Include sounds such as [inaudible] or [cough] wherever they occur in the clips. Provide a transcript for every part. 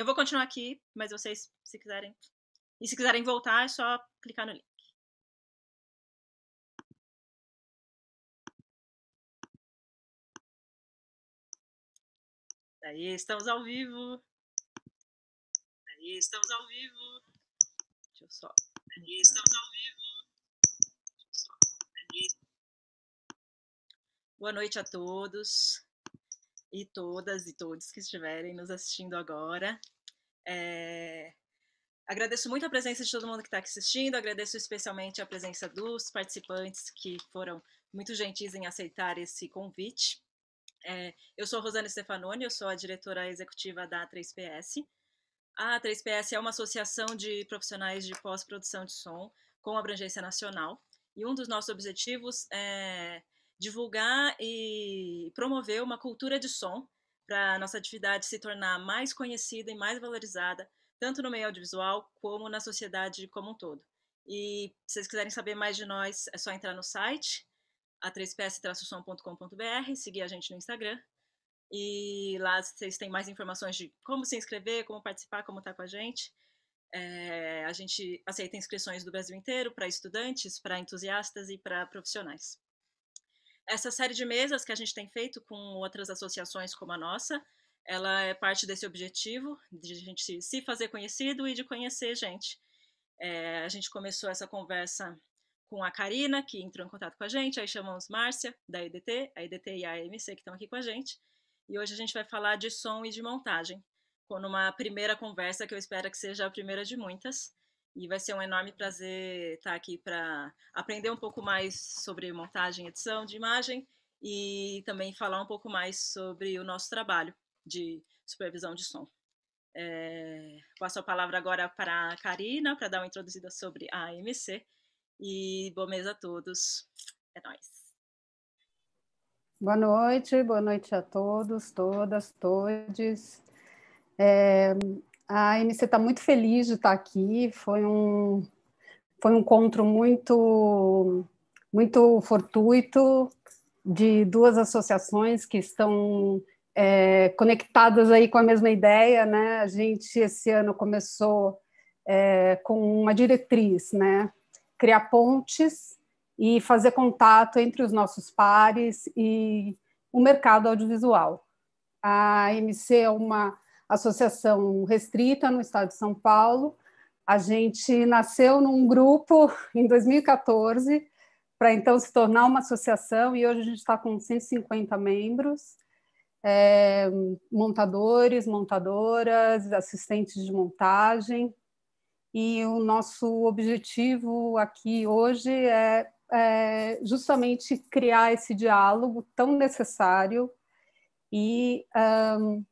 Eu vou continuar aqui, mas vocês, se quiserem. E se quiserem voltar, é só clicar no link. Aí, estamos ao vivo. Aí, estamos ao vivo. Deixa eu só. Aí, estamos ao vivo. Deixa eu só. Aí. Boa noite a todos e todas e todos que estiverem nos assistindo agora. É... Agradeço muito a presença de todo mundo que está aqui assistindo, agradeço especialmente a presença dos participantes que foram muito gentis em aceitar esse convite. É, eu sou Rosana Stefanoni, eu sou a diretora executiva da 3PS. A 3PS é uma associação de profissionais de pós-produção de som com abrangência nacional, e um dos nossos objetivos é divulgar e promover uma cultura de som para a nossa atividade se tornar mais conhecida e mais valorizada, tanto no meio audiovisual como na sociedade como um todo. E se vocês quiserem saber mais de nós, é só entrar no site, a3ps-som.com.br, seguir a gente no Instagram. E lá vocês têm mais informações de como se inscrever, como participar, como estar tá com a gente. É, a gente aceita inscrições do Brasil inteiro para estudantes, para entusiastas e para profissionais. Essa série de mesas que a gente tem feito com outras associações como a nossa, ela é parte desse objetivo de a gente se fazer conhecido e de conhecer gente. É, a gente começou essa conversa com a Karina, que entrou em contato com a gente, aí chamamos Márcia, da EDT, a EDT e a AMC que estão aqui com a gente, e hoje a gente vai falar de som e de montagem, com uma primeira conversa que eu espero que seja a primeira de muitas, e vai ser um enorme prazer estar aqui para aprender um pouco mais sobre montagem e edição de imagem e também falar um pouco mais sobre o nosso trabalho de supervisão de som. É, passo a palavra agora para a Karina para dar uma introduzida sobre a AMC e boa mesa a todos. É nóis. Boa noite, boa noite a todos, todas, todes. É, a AMC está muito feliz de estar aqui. Foi um, foi um encontro muito, muito fortuito de duas associações que estão é, conectadas aí com a mesma ideia, né? A gente esse ano começou é, com uma diretriz, né? Criar pontes e fazer contato entre os nossos pares e o mercado audiovisual. A AMC é uma associação restrita no estado de São Paulo. A gente nasceu num grupo [laughs] em 2014 para então se tornar uma associação e hoje a gente está com 150 membros, é, montadores, montadoras, assistentes de montagem. E o nosso objetivo aqui hoje é, é justamente criar esse diálogo tão necessário e um,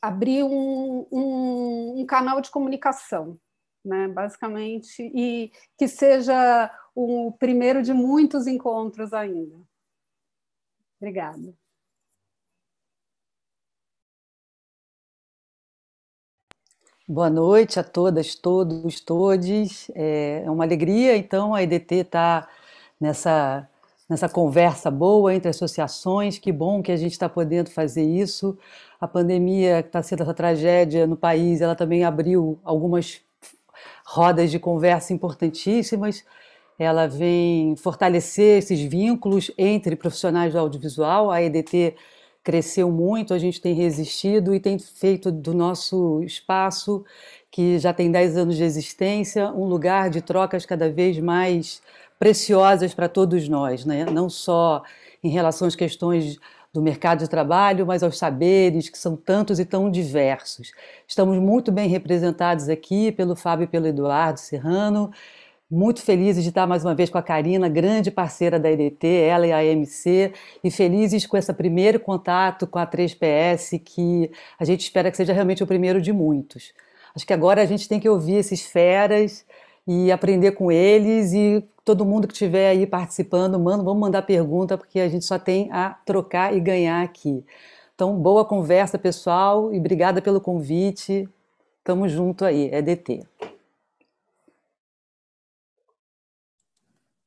abrir um, um, um canal de comunicação, né, basicamente, e que seja o primeiro de muitos encontros ainda. Obrigada. Boa noite a todas, todos, todes. É uma alegria, então, a EDT estar tá nessa, nessa conversa boa entre associações. Que bom que a gente está podendo fazer isso a pandemia que está sendo essa tragédia no país, ela também abriu algumas rodas de conversa importantíssimas. Ela vem fortalecer esses vínculos entre profissionais do audiovisual. A EDT cresceu muito, a gente tem resistido e tem feito do nosso espaço, que já tem 10 anos de existência, um lugar de trocas cada vez mais preciosas para todos nós, né? não só em relação às questões do mercado de trabalho, mas aos saberes, que são tantos e tão diversos. Estamos muito bem representados aqui pelo Fábio e pelo Eduardo Serrano, muito felizes de estar mais uma vez com a Karina, grande parceira da EDT, ela e a AMC, e felizes com esse primeiro contato com a 3PS, que a gente espera que seja realmente o primeiro de muitos. Acho que agora a gente tem que ouvir esses feras e aprender com eles e todo mundo que estiver aí participando, mano, vamos mandar pergunta porque a gente só tem a trocar e ganhar aqui. Então, boa conversa, pessoal, e obrigada pelo convite. Tamo junto aí, é DT.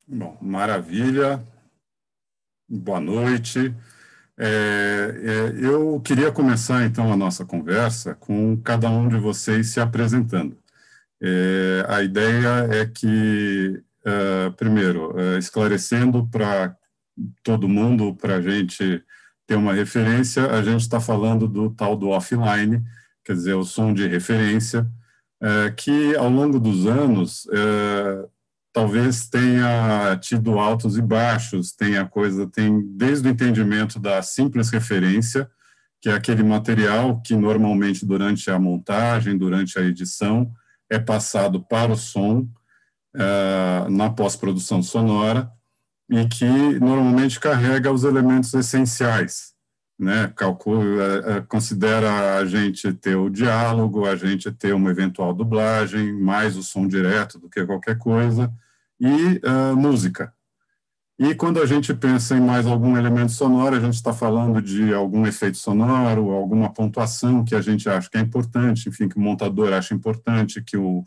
Bom, maravilha. Boa noite. É, é, eu queria começar então a nossa conversa com cada um de vocês se apresentando. É, a ideia é que, uh, primeiro, uh, esclarecendo para todo mundo, para a gente ter uma referência, a gente está falando do tal do offline, quer dizer, o som de referência, uh, que ao longo dos anos talvez tenha tido altos e baixos, tenha coisa, tem desde o entendimento da simples referência, que é aquele material que normalmente durante a montagem, durante a edição, é passado para o som uh, na pós-produção sonora e que normalmente carrega os elementos essenciais, né? Calcula, uh, considera a gente ter o diálogo, a gente ter uma eventual dublagem, mais o som direto do que qualquer coisa, e uh, música. E quando a gente pensa em mais algum elemento sonoro, a gente está falando de algum efeito sonoro, alguma pontuação que a gente acha que é importante, enfim, que o montador acha importante, que o,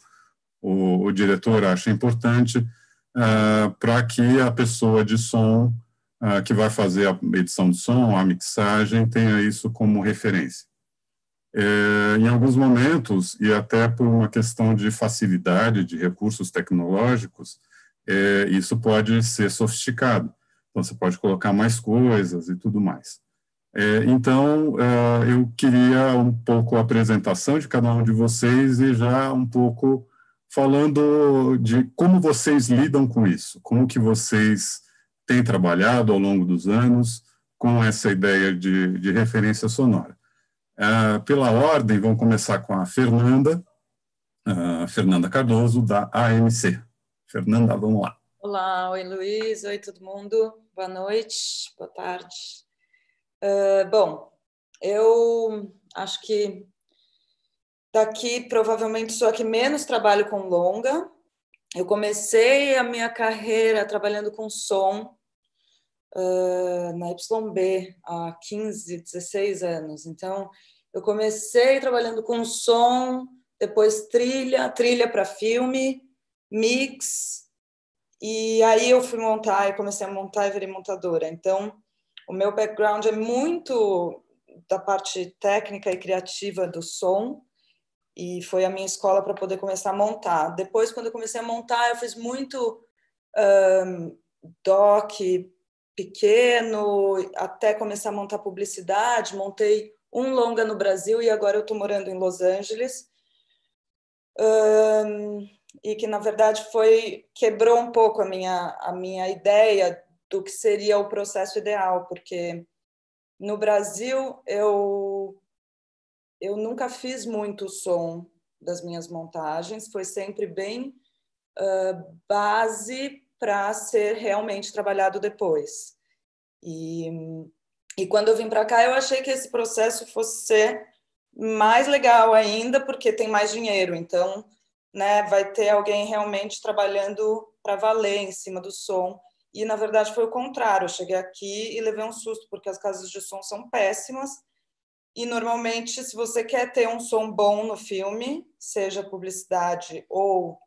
o, o diretor acha importante, uh, para que a pessoa de som uh, que vai fazer a edição de som, a mixagem, tenha isso como referência. É, em alguns momentos, e até por uma questão de facilidade de recursos tecnológicos, é, isso pode ser sofisticado. Então, você pode colocar mais coisas e tudo mais. É, então, é, eu queria um pouco a apresentação de cada um de vocês e já um pouco falando de como vocês lidam com isso, como que vocês têm trabalhado ao longo dos anos com essa ideia de, de referência sonora. É, pela ordem, vamos começar com a Fernanda, Fernanda Cardoso, da AMC. Fernanda, vamos lá. Olá, oi Luiz, oi todo mundo, boa noite, boa tarde. Uh, bom, eu acho que daqui provavelmente sou a que menos trabalho com longa. Eu comecei a minha carreira trabalhando com som uh, na YB há 15, 16 anos. Então, eu comecei trabalhando com som, depois trilha, trilha para filme, mix, e aí eu fui montar, eu comecei a montar e virei montadora. Então, o meu background é muito da parte técnica e criativa do som, e foi a minha escola para poder começar a montar. Depois, quando eu comecei a montar, eu fiz muito um, doc pequeno, até começar a montar publicidade. Montei um longa no Brasil e agora eu estou morando em Los Angeles. Um, e que na verdade foi quebrou um pouco a minha a minha ideia do que seria o processo ideal, porque no Brasil eu eu nunca fiz muito som das minhas montagens, foi sempre bem uh, base para ser realmente trabalhado depois. E, e quando eu vim para cá, eu achei que esse processo fosse ser mais legal ainda, porque tem mais dinheiro. Então, né, vai ter alguém realmente trabalhando para valer em cima do som. E na verdade foi o contrário. Eu cheguei aqui e levei um susto porque as casas de som são péssimas. E normalmente, se você quer ter um som bom no filme, seja publicidade ou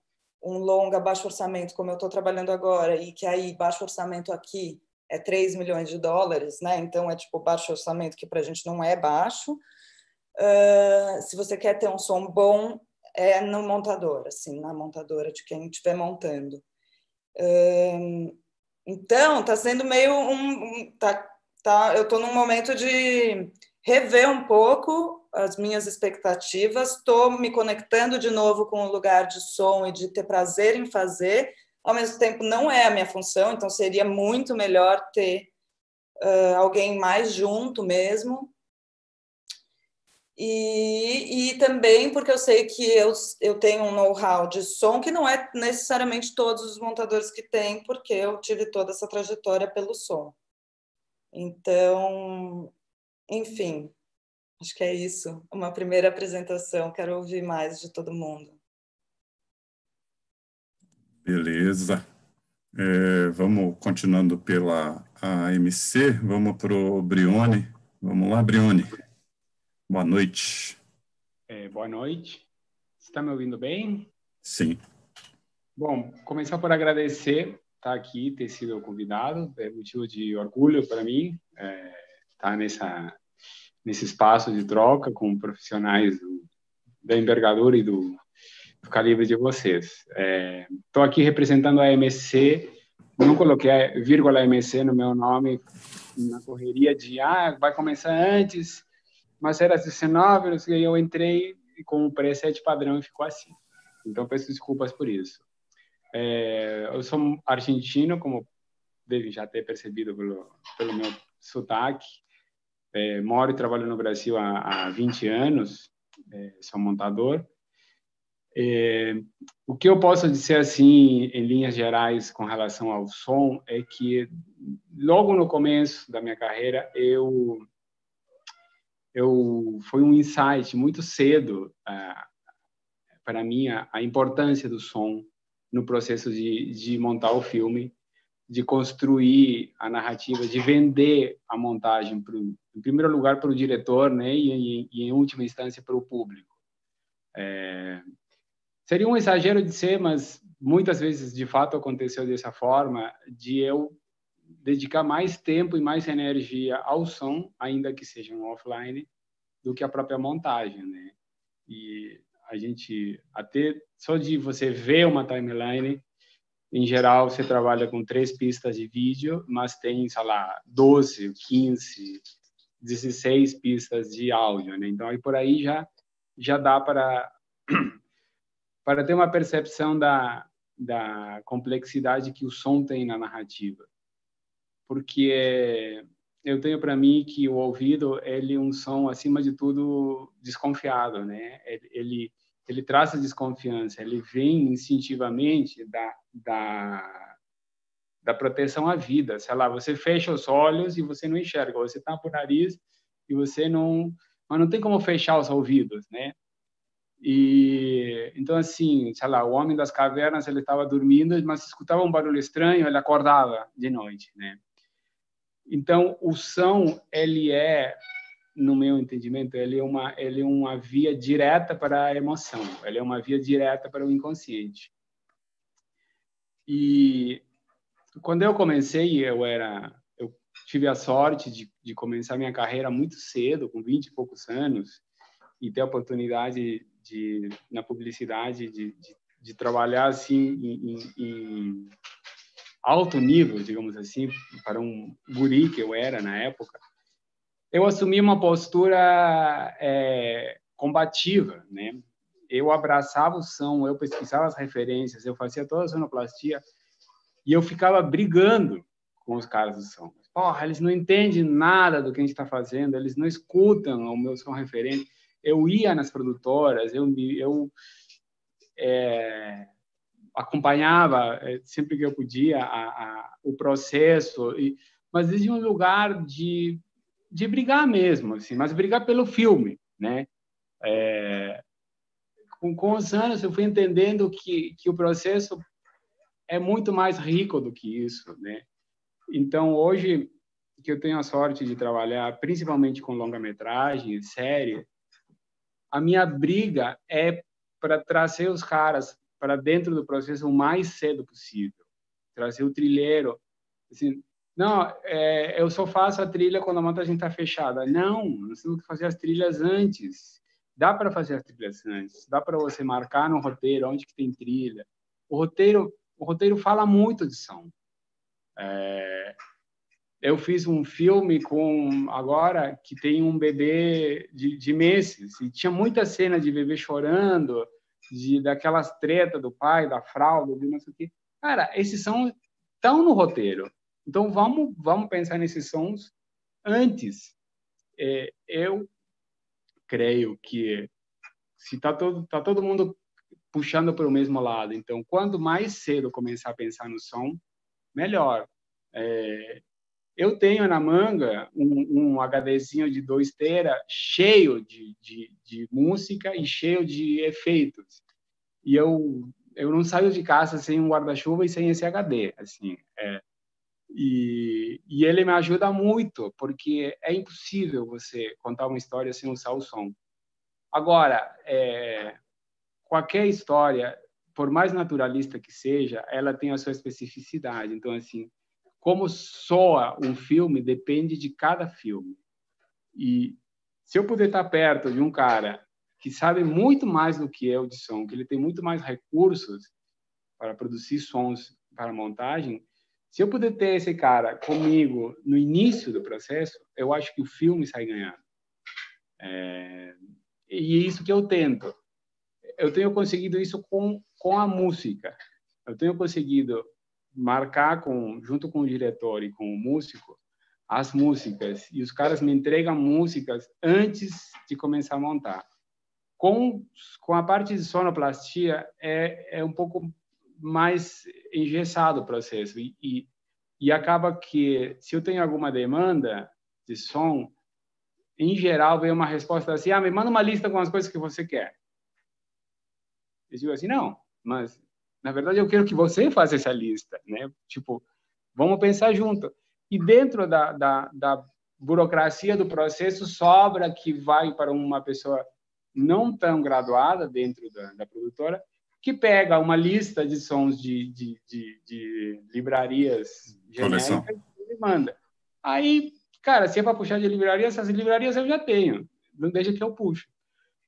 um longa baixo orçamento, como eu estou trabalhando agora, e que aí baixo orçamento aqui é 3 milhões de dólares, né? Então é tipo baixo orçamento que para a gente não é baixo. Uh, se você quer ter um som bom, é no montador, assim, na montadora de quem estiver montando. então, está sendo meio um. Tá, tá, eu estou num momento de rever um pouco as minhas expectativas, estou me conectando de novo com o lugar de som e de ter prazer em fazer. Ao mesmo tempo, não é a minha função, então seria muito melhor ter uh, alguém mais junto mesmo. E, e também porque eu sei que eu, eu tenho um know-how de som que não é necessariamente todos os montadores que têm, porque eu tive toda essa trajetória pelo som. Então, enfim, acho que é isso. Uma primeira apresentação. Quero ouvir mais de todo mundo. Beleza. É, vamos continuando pela AMC, vamos para o Brione. Vamos lá, Brione. Boa noite. É, boa noite. Está me ouvindo bem? Sim. Bom, começar por agradecer estar aqui, ter sido convidado, é motivo de orgulho para mim. É, estar nessa nesse espaço de troca com profissionais do, da envergadura e do, do calibre de vocês. Estou é, aqui representando a MSC, não coloquei vírgula MSC no meu nome na correria de ah, vai começar antes, mas era 19, e eu entrei com o preset padrão e ficou assim. Então peço desculpas por isso. É, eu sou argentino, como deve já ter percebido pelo, pelo meu sotaque. É, moro e trabalho no Brasil há, há 20 anos, é, sou montador. É, o que eu posso dizer assim, em linhas gerais, com relação ao som, é que logo no começo da minha carreira eu eu foi um insight muito cedo uh, para mim a, a, importância do som no processo de, de montar o filme, de construir a narrativa, de vender a montagem pro, em primeiro lugar para o diretor, né, e, e, em última instância para o público. É, seria um exagero de ser, mas muitas vezes de fato aconteceu dessa forma, de eu dedicar mais tempo e mais energia ao som, ainda que seja um offline, do que a própria montagem, né? E a gente até só de você ver uma timeline, em geral você trabalha com três pistas de vídeo, mas tem, sei lá, 12, 15, 16 pistas de áudio, né? Então aí por aí já já dá para [clears throat] para ter uma percepção da da complexidade que o som tem na narrativa porque eu tenho para mim que o ouvido ele é um som acima de tudo desconfiado, né? Ele ele traz a desconfiança, ele vem instintivamente da da da proteção à vida. Sei lá, você fecha os olhos e você não enxerga, você tampa o nariz e você não, mas não tem como fechar os ouvidos, né? E então assim, sei lá, o homem das cavernas ele estava dormindo, mas escutava um barulho estranho, ele acordava de noite, né? Então, o som, ele é, no meu entendimento, ele é uma, ele é uma via direta para a emoção, ele é uma via direta para o inconsciente. E quando eu comecei, eu era, eu tive a sorte de, de começar minha carreira muito cedo, com 20 e poucos anos, e ter a oportunidade de, na publicidade, de, de, de trabalhar assim em, em alto nível, digamos assim, para um guri que eu era na época, eu assumi uma postura é, combativa, né? Eu abraçava o som, eu pesquisava as referências, eu fazia toda a sonoplastia e eu ficava brigando com os caras do som. Porra, eles não entendem nada do que a gente está fazendo, eles não escutam o meu som referente. Eu ia nas produtoras, eu, eu é, acompanhava eh, sempre que eu podia a, a, o processo, e, mas desde um lugar de, de brigar mesmo, assim, mas brigar pelo filme, né? É, com, com os anos eu fui entendendo que, que o processo é muito mais rico do que isso, né? Então hoje que eu tenho a sorte de trabalhar principalmente com longa-metragem, série, a minha briga é para trazer os caras para dentro do processo o mais cedo possível. Trazer o trilheiro. Assim, não, é, eu só faço a trilha quando a montagem está fechada. Não, nós temos que fazer as trilhas antes. Dá para fazer as trilhas antes. Dá para você marcar no roteiro onde que tem trilha. O roteiro, o roteiro fala muito de som. É, eu fiz um filme com agora que tem um bebê de, de meses e tinha muita cena de bebê chorando de daquelas tretas do pai, da fralda, de não sei o quê. Cara, esses são estão no roteiro. Então vamos vamos pensar nesses sons antes. É, eu creio que se está todo tá todo mundo puxando para o mesmo lado, então quanto mais cedo começar a pensar no som, melhor. É, eu tenho na manga um, um HDzinho de 2 tera cheio de, de, de, música e cheio de efeitos. E eu eu não saio de casa sem um guarda-chuva e sem esse HD, assim. É, e, e ele me ajuda muito, porque é impossível você contar uma história sem usar o som. Agora, é, qualquer história, por mais naturalista que seja, ela tem a sua especificidade. Então, assim, como soa um filme depende de cada filme. E se eu puder estar perto de um cara que sabe muito mais do que eu de som, que ele tem muito mais recursos para produzir sons para montagem, se eu puder ter esse cara comigo no início do processo, eu acho que o filme sai ganhando. É, e é isso que eu tento. Eu tenho conseguido isso com com a música. Eu tenho conseguido marcar com junto com o diretor e com o músico as músicas e os caras me entregam músicas antes de começar a montar. Com com a parte de sonoplastia é é um pouco mais engessado o processo e, e, e acaba que se eu tenho alguma demanda de som em geral, vem uma resposta assim: ah, me manda uma lista com as coisas que você quer. Eu digo assim: não, mas na verdade eu quero que você faça essa lista, né? Tipo, vamos pensar junto. E dentro da, da, da burocracia do processo, sobra que vai para uma pessoa não tão graduada dentro da, da produtora, que pega uma lista de sons de, de, de, de livrarias genéricas e manda. Aí Cara, se é para puxar de livraria, essas livrarias eu já tenho. Não deixa que eu puxo.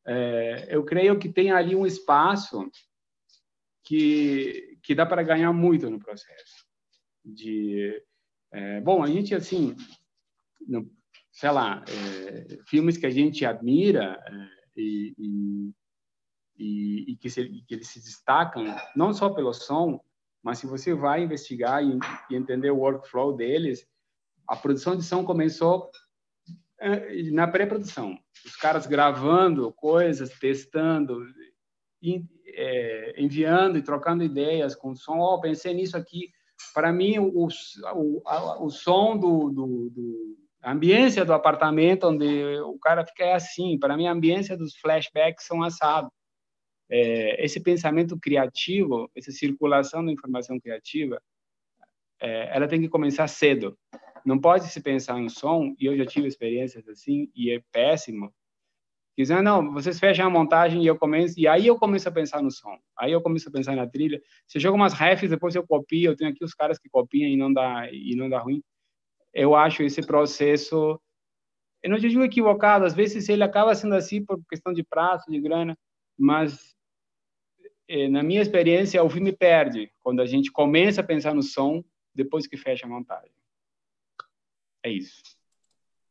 É, eu creio que tem ali um espaço que, que dá para ganhar muito no processo. De, é, bom, a gente, assim, no, sei lá, é, filmes que a gente admira é, e, e, e, e, que, se, que eles se destacam não só pelo som, mas se você vai investigar e, entender o workflow deles, a produção de som começou eh, na pré-produção. Os caras gravando coisas, testando, eh, enviando e trocando ideias com o som. Oh, pensei nisso aqui. Para mim, o, o, a, o som do, do, do, a ambiência do apartamento onde o cara fica é assim. Para mim, a ambiência dos flashbacks são assados. É, esse pensamento criativo, essa circulação da informação criativa, é, ela tem que começar cedo. Não pode se pensar em som, e eu já tive experiências assim, e é péssimo. Dizendo, ah, não, vocês fecham a montagem e eu começo, e aí eu começo a pensar no som. Aí eu começo a pensar na trilha. Você joga umas refs, depois eu copio, eu tenho aqui os caras que copiam e não dá e não dá ruim. Eu acho esse processo eu não digo equivocado, às vezes ele acaba sendo assim por questão de prazo, de grana, mas eh, na minha experiência o filme perde quando a gente começa a pensar no som depois que fecha a montagem. É isso.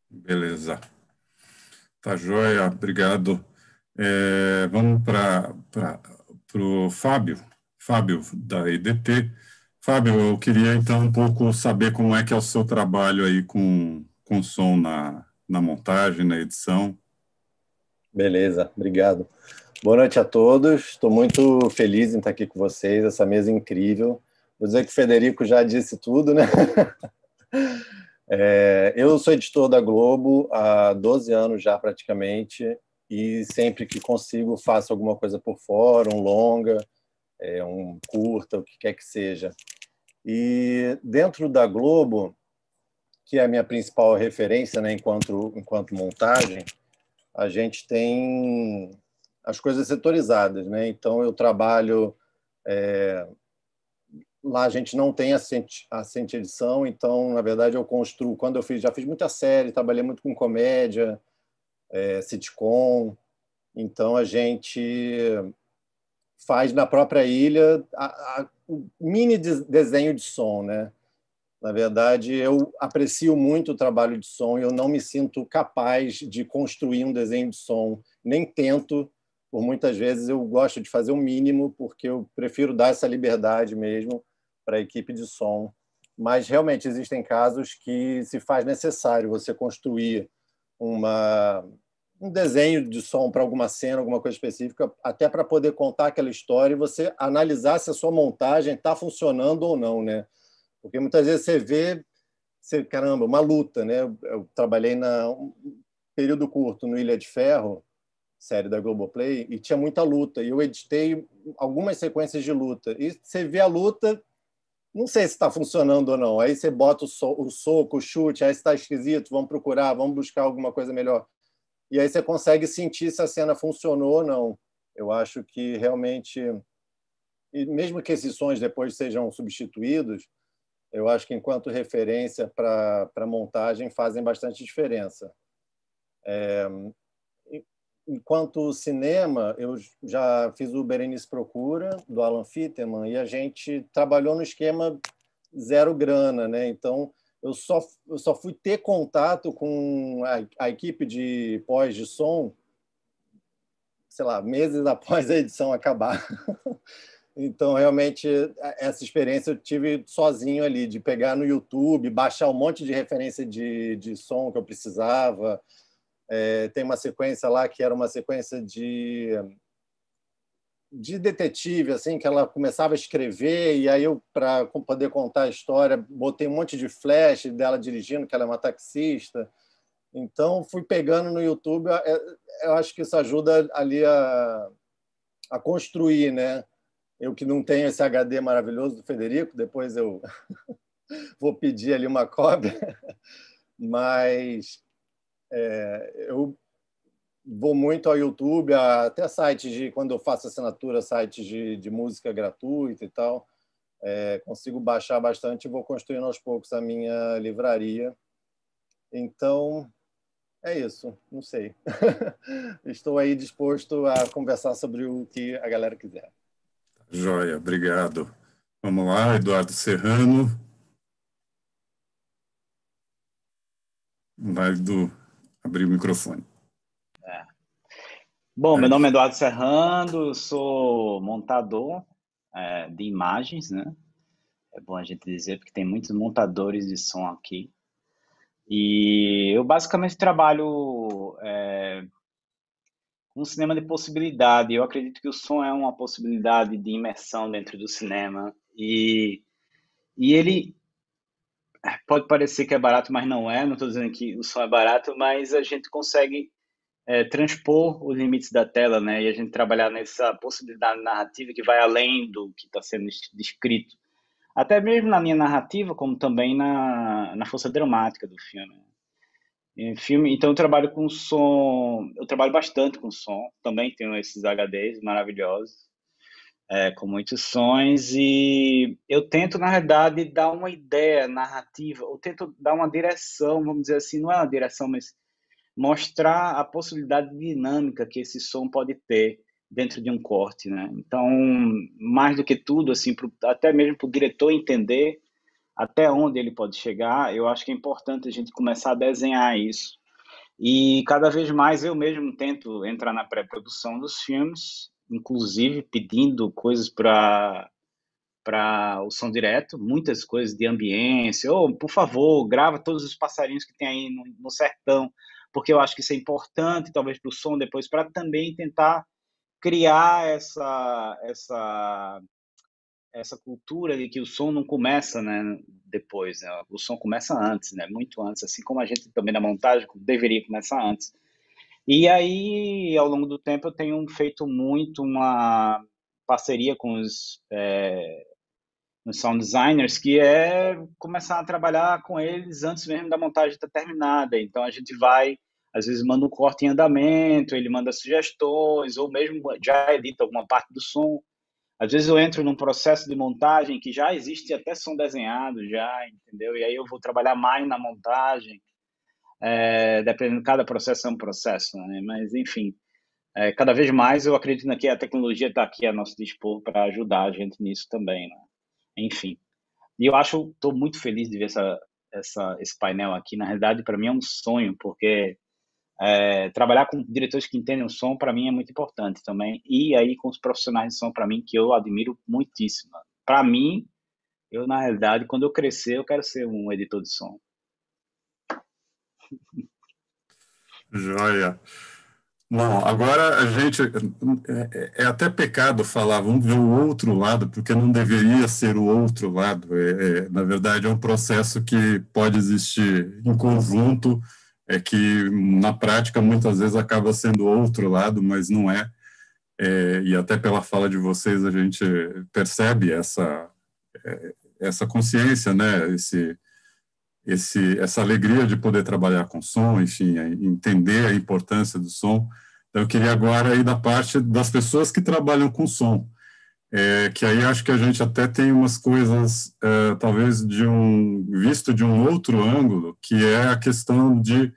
Beleza. Tá joia, obrigado. É, vamos para o Fábio, Fábio da EDT. Fábio, eu queria então um pouco saber como é que é o seu trabalho aí com, com som na, na montagem, na edição. Beleza, obrigado. Boa noite a todos. Estou muito feliz em estar aqui com vocês, essa mesa incrível. Vou dizer que o Federico já disse tudo, né? [laughs] É, eu sou editor da Globo há 12 anos já praticamente e sempre que consigo faço alguma coisa por fora, um longa, é, um curta, o que quer que seja. E dentro da Globo, que é a minha principal referência né, enquanto, enquanto montagem, a gente tem as coisas setorizadas. Né? Então, eu trabalho é, lá a gente não tem assente, assente edição, então, na verdade, eu construo. Quando eu fiz, já fiz muita série, trabalhei muito com comédia, é, sitcom, então a gente faz na própria ilha a, a, o mini de, desenho de som, né? Na verdade, eu aprecio muito o trabalho de som e eu não me sinto capaz de construir um desenho de som, nem tento, por muitas vezes eu gosto de fazer o mínimo, porque eu prefiro dar essa liberdade mesmo para a equipe de som. Mas realmente existem casos que se faz necessário você construir uma, um desenho de som para alguma cena, alguma coisa específica, até para poder contar aquela história e você analisar se a sua montagem está funcionando ou não, né? Porque muitas vezes você vê, você, caramba, uma luta, né? Eu trabalhei na um período curto no Ilha de Ferro, série da Globoplay, e tinha muita luta. E eu editei algumas sequências de luta. E você vê a luta, não sei se está funcionando ou não. Aí você bota o, so, o soco, o chute, aí está esquisito, vamos procurar, vamos buscar alguma coisa melhor. E aí você consegue sentir se a cena funcionou ou não. Eu acho que realmente, e mesmo que esses sons depois sejam substituídos, eu acho que enquanto referência para montagem fazem bastante diferença. É, enquanto cinema, eu já fiz o Berenice Procura, do Alan Fitterman, e a gente trabalhou no esquema zero grana, né? Então, eu só, eu só fui ter contato com a, a equipe de pós de som, sei lá, meses [laughs] após a edição acabar. [laughs] Então, realmente, essa experiência eu tive sozinho ali, de pegar no YouTube, baixar um monte de referência de, de som que eu precisava. É, tem uma sequência lá que era uma sequência de de detetive, assim, que ela começava a escrever, e aí eu, para poder contar a história, botei um monte de flash dela dirigindo, que ela é uma taxista. Então, fui pegando no YouTube, eu acho que isso ajuda ali a, a construir, né? Eu que não tenho esse HD maravilhoso do Federico, depois eu [laughs] vou pedir ali uma cópia, [laughs] mas é, eu vou muito ao YouTube, até sites de quando eu faço assinatura, sites de, de música gratuita e tal. É, consigo baixar bastante e vou construindo aos poucos a minha livraria. Então, é isso, não sei. [laughs] Estou aí disposto a conversar sobre o que a galera quiser. Joia, obrigado. Vamos lá, Eduardo Serrano. Vai do abrir o microfone. É. Bom, é. meu nome é Eduardo Serrano, sou montador é, de imagens, né? É bom a gente dizer, porque tem muitos montadores de som aqui. E eu basicamente trabalho é, um cinema de possibilidade. Eu acredito que o som é uma possibilidade de imersão dentro do cinema e, e ele pode parecer que é barato, mas não é. Não estou dizendo que o som é barato, mas a gente consegue é, transpor os limites da tela, né? E a gente trabalhar nessa possibilidade narrativa que vai além do que está sendo descrito. Até mesmo na minha narrativa, como também na, na força dramática do filme filme, então eu trabalho com som, eu trabalho bastante com som, também tenho esses HDs maravilhosos, é, com muitos sons, e eu tento, na verdade, dar uma ideia narrativa, eu tento dar uma direção, vamos dizer assim, não é uma direção, mas mostrar a possibilidade dinâmica que esse som pode ter dentro de um corte, né? Então, mais do que tudo, assim, pro, até mesmo para o diretor entender até onde ele pode chegar, eu acho que é importante a gente começar a desenhar isso. E cada vez mais eu mesmo tento entrar na pré-produção dos filmes, inclusive pedindo coisas para para o som direto, muitas coisas de ambiência, ou por favor, grava todos os passarinhos que tem aí no, no sertão, porque eu acho que isso é importante, talvez para o som depois, para também tentar criar essa essa essa cultura de que o som não começa, né, depois, né? O som começa antes, né? Muito antes, assim como a gente também na montagem deveria começar antes. E aí, ao longo do tempo, eu tenho feito muito uma parceria com os, é, os sound designers, que é começar a trabalhar com eles antes mesmo da montagem estar terminada. Então, a gente vai, às vezes, manda um corte em andamento, ele manda sugestões, ou mesmo já edita alguma parte do som às vezes eu entro num processo de montagem que já existe até som desenhado já, entendeu? E aí eu vou trabalhar mais na montagem, é, dependendo, cada processo é um processo, né? Mas, enfim, é, cada vez mais eu acredito que a tecnologia está aqui a nosso dispor para ajudar a gente nisso também, né? Enfim. E eu acho, estou muito feliz de ver essa, essa, esse painel aqui. Na realidade, para mim é um sonho, porque é, trabalhar com diretores que entendem o som, para mim, é muito importante também. E aí com os profissionais de som, para mim, que eu admiro muitíssimo. Para mim, eu, na realidade, quando eu crescer, eu quero ser um editor de som. Joia. Bom, agora a gente. É, é, até pecado falar, vamos ver o outro lado, porque não deveria ser o outro lado. É, é, na verdade, é um processo que pode existir em conjunto é que na prática muitas vezes acaba sendo outro lado, mas não é. é e até pela fala de vocês a gente percebe essa é, essa consciência, né? Esse esse essa alegria de poder trabalhar com som, enfim, entender a importância do som. Então, eu queria agora ir da parte das pessoas que trabalham com som. É, que aí acho que a gente até tem umas coisas, é, talvez de um visto de um outro ângulo, que é a questão de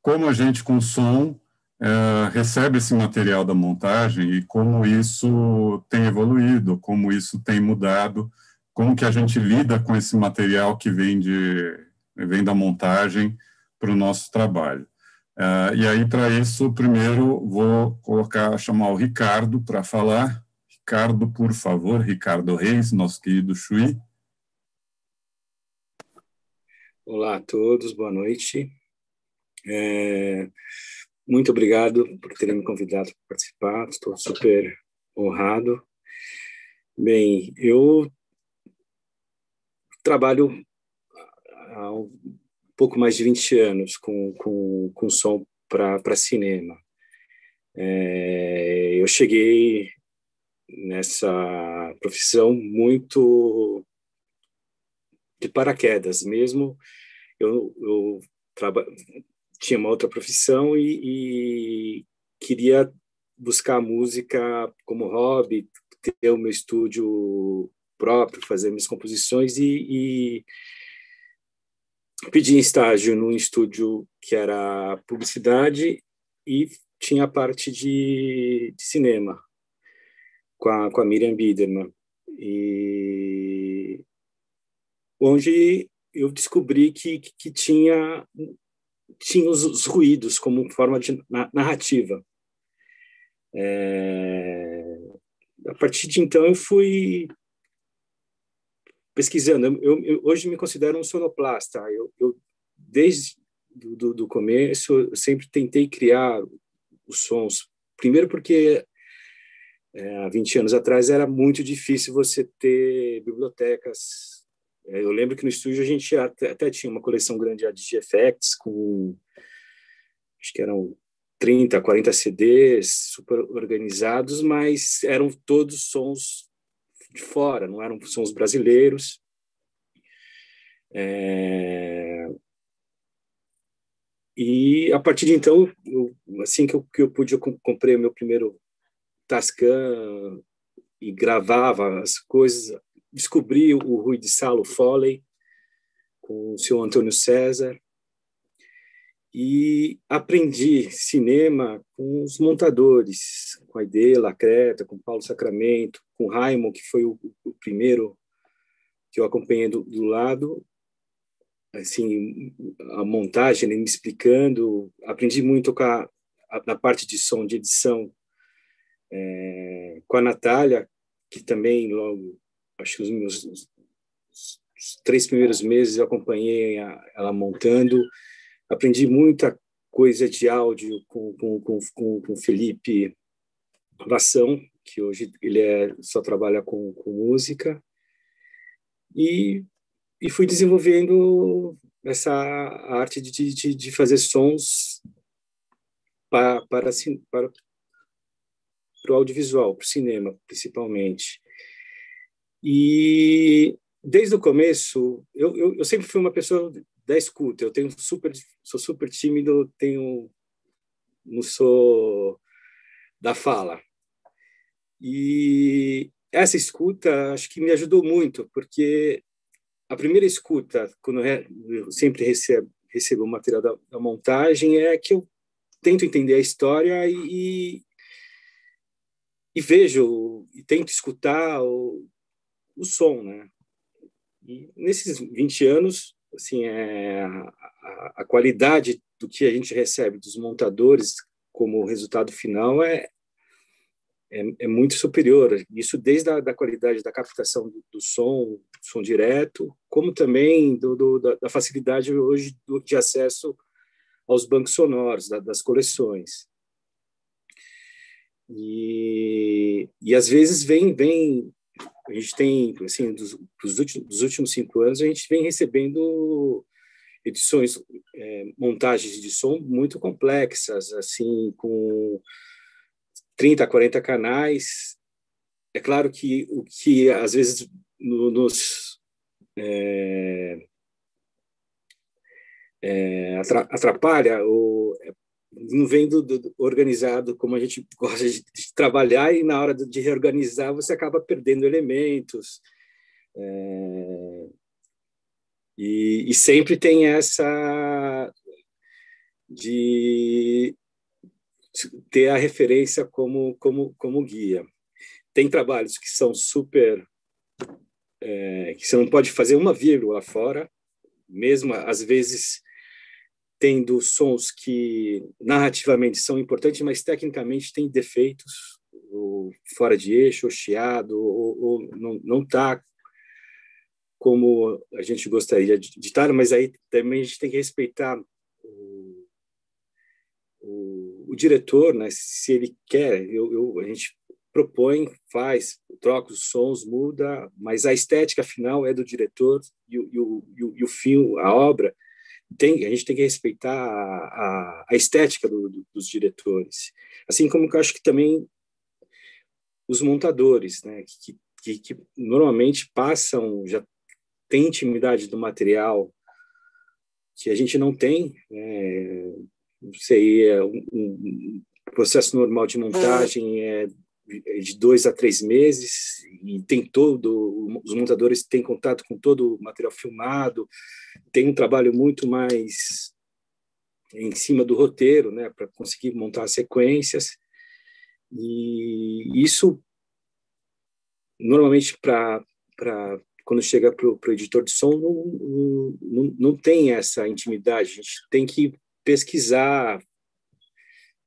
como a gente com som é, recebe esse material da montagem e como isso tem evoluído, como isso tem mudado, como que a gente lida com esse material que vem de vem da montagem para o nosso trabalho. Uh, e aí, para isso, primeiro vou colocar, chamar o Ricardo para falar. Ricardo, por favor, Ricardo Reis, nosso querido Chui. Olá a todos, boa noite. É, muito obrigado por terem me convidado para participar, estou super honrado. Bem, eu trabalho há um pouco mais de 20 anos com, com, com som para cinema. É, eu cheguei nessa profissão muito de paraquedas mesmo. Eu, eu traba, tinha uma outra profissão e, e queria buscar música como hobby, ter o meu estúdio próprio, fazer minhas composições e, e pedi estágio num estúdio que era publicidade e tinha a parte de, de cinema com a, com a Miriam Biederman. E onde eu descobri que, que tinha, tinha os, os ruídos como forma de narrativa. É, a partir de então eu fui pesquisando. Eu, eu, hoje me considero um sonoplasta. Eu, eu desde do, do começo sempre tentei criar os sons. Primeiro porque é, há 20 anos atrás era muito difícil você ter bibliotecas. É, eu lembro que no estúdio a gente até, até tinha uma coleção grande de effects com acho que eram 30, 40 CDs super organizados, mas eram todos sons de fora, não eram sons brasileiros. É... E a partir de então, eu, assim que eu, que eu pude, eu comprei o meu primeiro Tascam e gravava as coisas. Descobri o Rui de Salo Foley com o seu Antônio César e aprendi cinema com os montadores, com a Ide Lacreta, com Paulo Sacramento, com Raimon, que foi o, o primeiro que eu acompanhei do, do, lado, assim, a montagem, ele me explicando, aprendi muito com a, a, na parte de som, de edição, é, com a Natália, que também logo, acho que os meus os três primeiros meses eu acompanhei a, ela montando, aprendi muita coisa de áudio com com com, com, com Felipe Vação, que hoje ele é, só trabalha com, com música, e, e fui desenvolvendo essa arte de, de, de fazer sons para, para, para, para o audiovisual, para o cinema, principalmente. E desde o começo, eu, eu, eu, sempre fui uma pessoa da escuta. Eu tenho super, sou super tímido, tenho, não sou da fala. E essa escuta acho que me ajudou muito, porque a primeira escuta, quando eu sempre recebo, recebo o material da, da montagem, é que eu tento entender a história e, e vejo e tento escutar o, o som, né? E nesses 20 anos, assim, é, a, a, qualidade do que a gente recebe dos montadores como resultado final é, é, é muito superior. Isso desde a da qualidade da captação do, do som, som direto, como também do, do da, da, facilidade hoje de acesso aos bancos sonoros da, das coleções. E, e às vezes vem, vem, a gente tem, assim, dos, dos, últimos, dos últimos cinco anos, a gente vem recebendo edições, é, montagens de som muito complexas, assim, com 30, 40 canais. É claro que o que às vezes no, nos é, é, atrapalha ou não vem do, do, organizado como a gente [laughs] gosta de, de, trabalhar e na hora de reorganizar você acaba perdendo elementos é, e, e, sempre tem essa de ter a referência como, como, como guia. Tem trabalhos que são super. É, que você não pode fazer uma vírgula fora, mesmo às vezes tendo sons que narrativamente são importantes, mas tecnicamente têm defeitos, ou fora de eixo, ou chiado, ou, ou não está como a gente gostaria de estar, mas aí também a gente tem que respeitar o, o, o diretor, né? se ele quer, eu, eu, a gente propõe, faz, troca os sons, muda, mas a estética final é do diretor e o, e o, e o, e o filme, a obra, tem, a gente tem que respeitar a, a, a estética do, do, dos diretores. Assim como eu acho que também os montadores, né, que, que, que normalmente passam, já tem intimidade do material que a gente não tem, né, não sei, é um, um processo normal de montagem é de dois a três meses e tem todo os montadores têm contato com todo o material filmado tem um trabalho muito mais em cima do roteiro né para conseguir montar as sequências. E isso normalmente para para quando chega para o editor de som não, não, não tem essa intimidade. A gente tem que pesquisar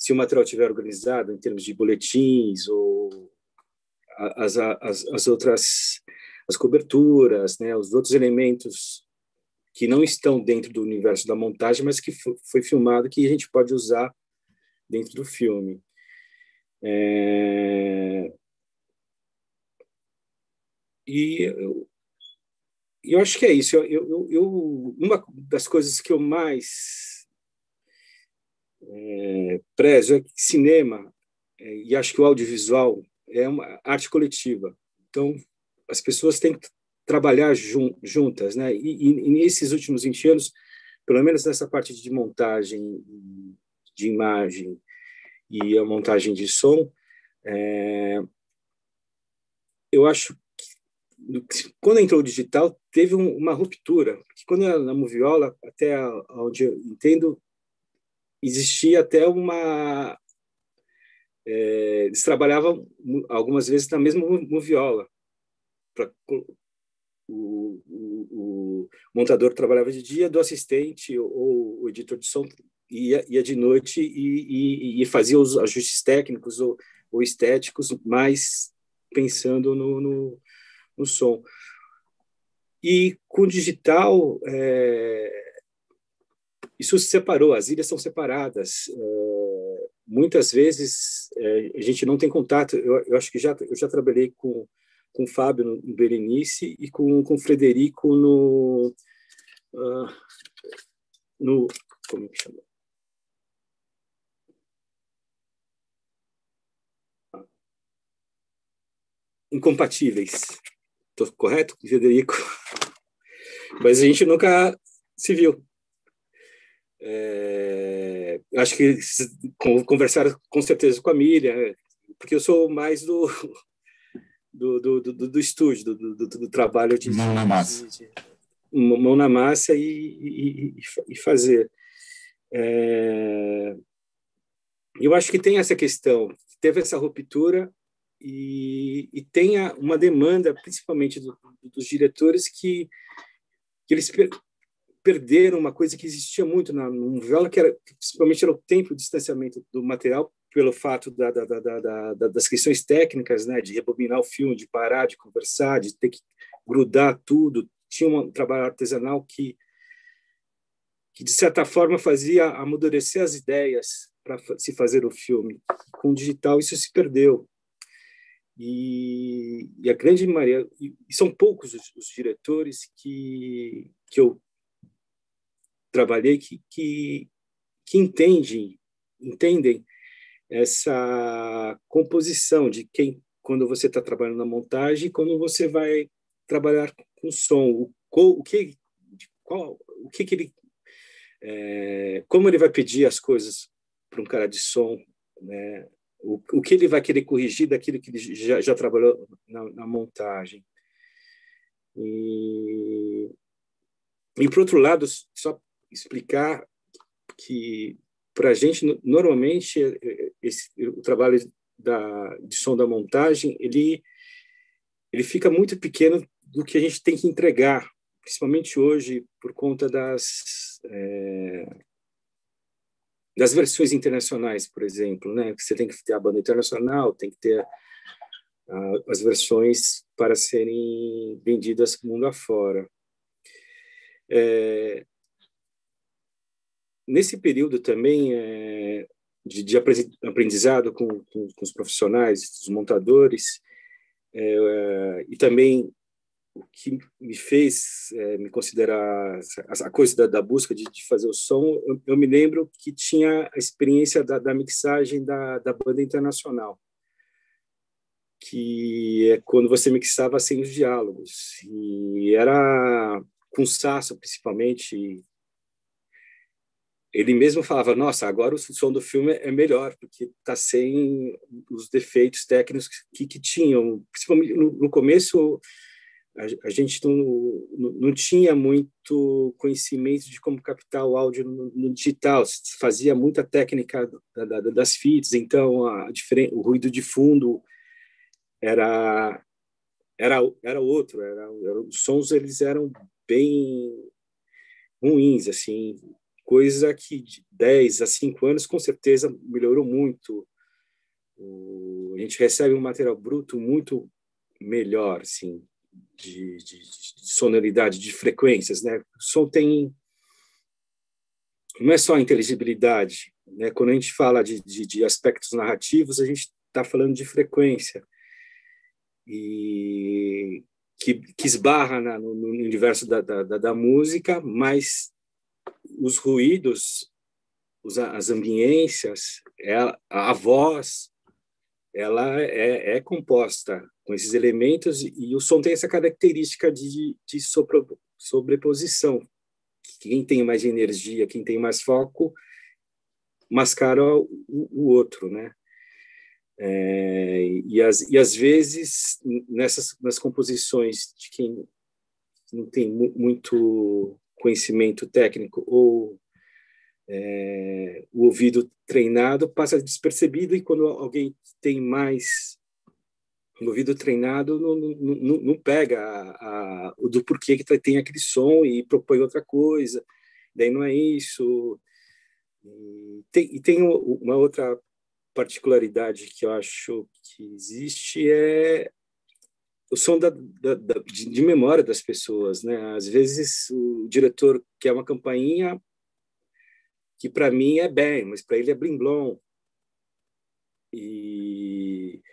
se o material estiver organizado em termos de boletins ou as, as, as outras as coberturas, né, os outros elementos que não estão dentro do universo da montagem, mas que foi filmado que a gente pode usar dentro do filme. É... E eu, eu acho que é isso. Eu, eu, eu, uma das coisas que eu mais é, prezo é que cinema, é, e acho que o audiovisual é uma arte coletiva. Então, as pessoas têm que trabalhar jun, juntas, né? E, e, e, nesses últimos 20 anos, pelo menos nessa parte de montagem de imagem e a montagem de som, é, eu acho que quando entrou o digital teve um, uma ruptura, quando era na Moviola, até onde eu entendo, existia até uma. É, eles trabalhavam algumas vezes na mesma moviola. Pra, o, o, o, montador trabalhava de dia, do assistente ou o editor de som ia, ia de noite e, e, e fazia os ajustes técnicos ou, ou estéticos, mais pensando no, no, no som. E com digital, é, isso se separou, as ilhas são separadas. É, muitas vezes é, a gente não tem contato. Eu, eu, acho que já eu já trabalhei com com o Fábio no Berenice e com com o Frederico no uh, no como que chama? Incompatíveis. Estou correto, Frederico? [laughs] Mas a gente nunca se viu. É, acho que conversaram com certeza com a Miriam, porque eu sou mais [laughs] do do, do, do, do estúdio, do, do, do, trabalho de mão na massa, de, de, mão na massa e, e, e fazer. É, eu acho que tem essa questão, teve essa ruptura e, e tem uma demanda, principalmente do, dos diretores, que, que eles perderam uma coisa que existia muito na novela, que era principalmente era o tempo de distanciamento do material pelo fato da, da, da, das questões técnicas, né, de rebobinar o filme, de parar, de conversar, de ter que grudar tudo. Tinha um trabalho artesanal que, que de certa forma, fazia amadurecer as ideias para se fazer o filme. Com o digital, isso se perdeu. E, e a grande maioria, e são poucos os, os diretores que, que eu trabalhei que, que, que entendem, entendem essa composição de quem, quando você está trabalhando na montagem, quando você vai trabalhar com som, o, o que, qual, o que, que ele, é, como ele vai pedir as coisas para um cara de som, né? O, o que ele vai querer corrigir daquilo que ele já, já trabalhou na, na montagem. E, e por outro lado, só explicar que para a gente, normalmente, esse, o trabalho da, de som da montagem, ele, ele fica muito pequeno do que a gente tem que entregar, principalmente hoje, por conta das, é, das versões internacionais, por exemplo, né? Você tem que ter a banda internacional, tem que ter as versões para serem vendidas mundo afora. É, nesse período também é, de, de, aprendizado com, com, com, os profissionais, os montadores, é, e também o que me fez é, me considerar a, a coisa da, da busca de, de, fazer o som, eu, eu, me lembro que tinha a experiência da, da mixagem da, da banda internacional que é quando você mixava sem os diálogos. E era com Sasso, principalmente. Ele mesmo falava: Nossa, agora o som do filme é melhor, porque está sem os defeitos técnicos que, que tinham. Principalmente no, no começo, a, a gente não, não, tinha muito conhecimento de como captar o áudio no, no digital, fazia muita técnica da, da, das fitas, então a o ruído de fundo era era era outro, era, era, os sons eles eram bem ruins assim, coisa que de 10 a 5 anos com certeza melhorou muito. O, a gente recebe um material bruto muito melhor assim, de, de, de sonoridade, de frequências, né? O som tem não é só inteligibilidade, né? Quando a gente fala de, de, de aspectos narrativos, a gente está falando de frequência e que, que esbarra na, no, no, universo da, da, da, música, mas os ruídos, os, as ambiências, ela, é, a voz, ela é, é, composta com esses elementos e o som tem essa característica de, de sobreposição. Quem tem mais energia, quem tem mais foco, mascara o, o outro, né? É, e, as, e às vezes nessas nas composições de quem não tem muito conhecimento técnico ou é, o ouvido treinado passa despercebido e quando alguém tem mais ouvido treinado não, não, não pega a, a, o do porquê que tem aquele som e propõe outra coisa. Daí não é isso. E tem, e tem uma outra particularidade que eu acho que existe é o som da, da, da de, de, memória das pessoas, né? Às vezes o diretor quer uma campainha que para mim é bem, mas para ele é blim blom. E,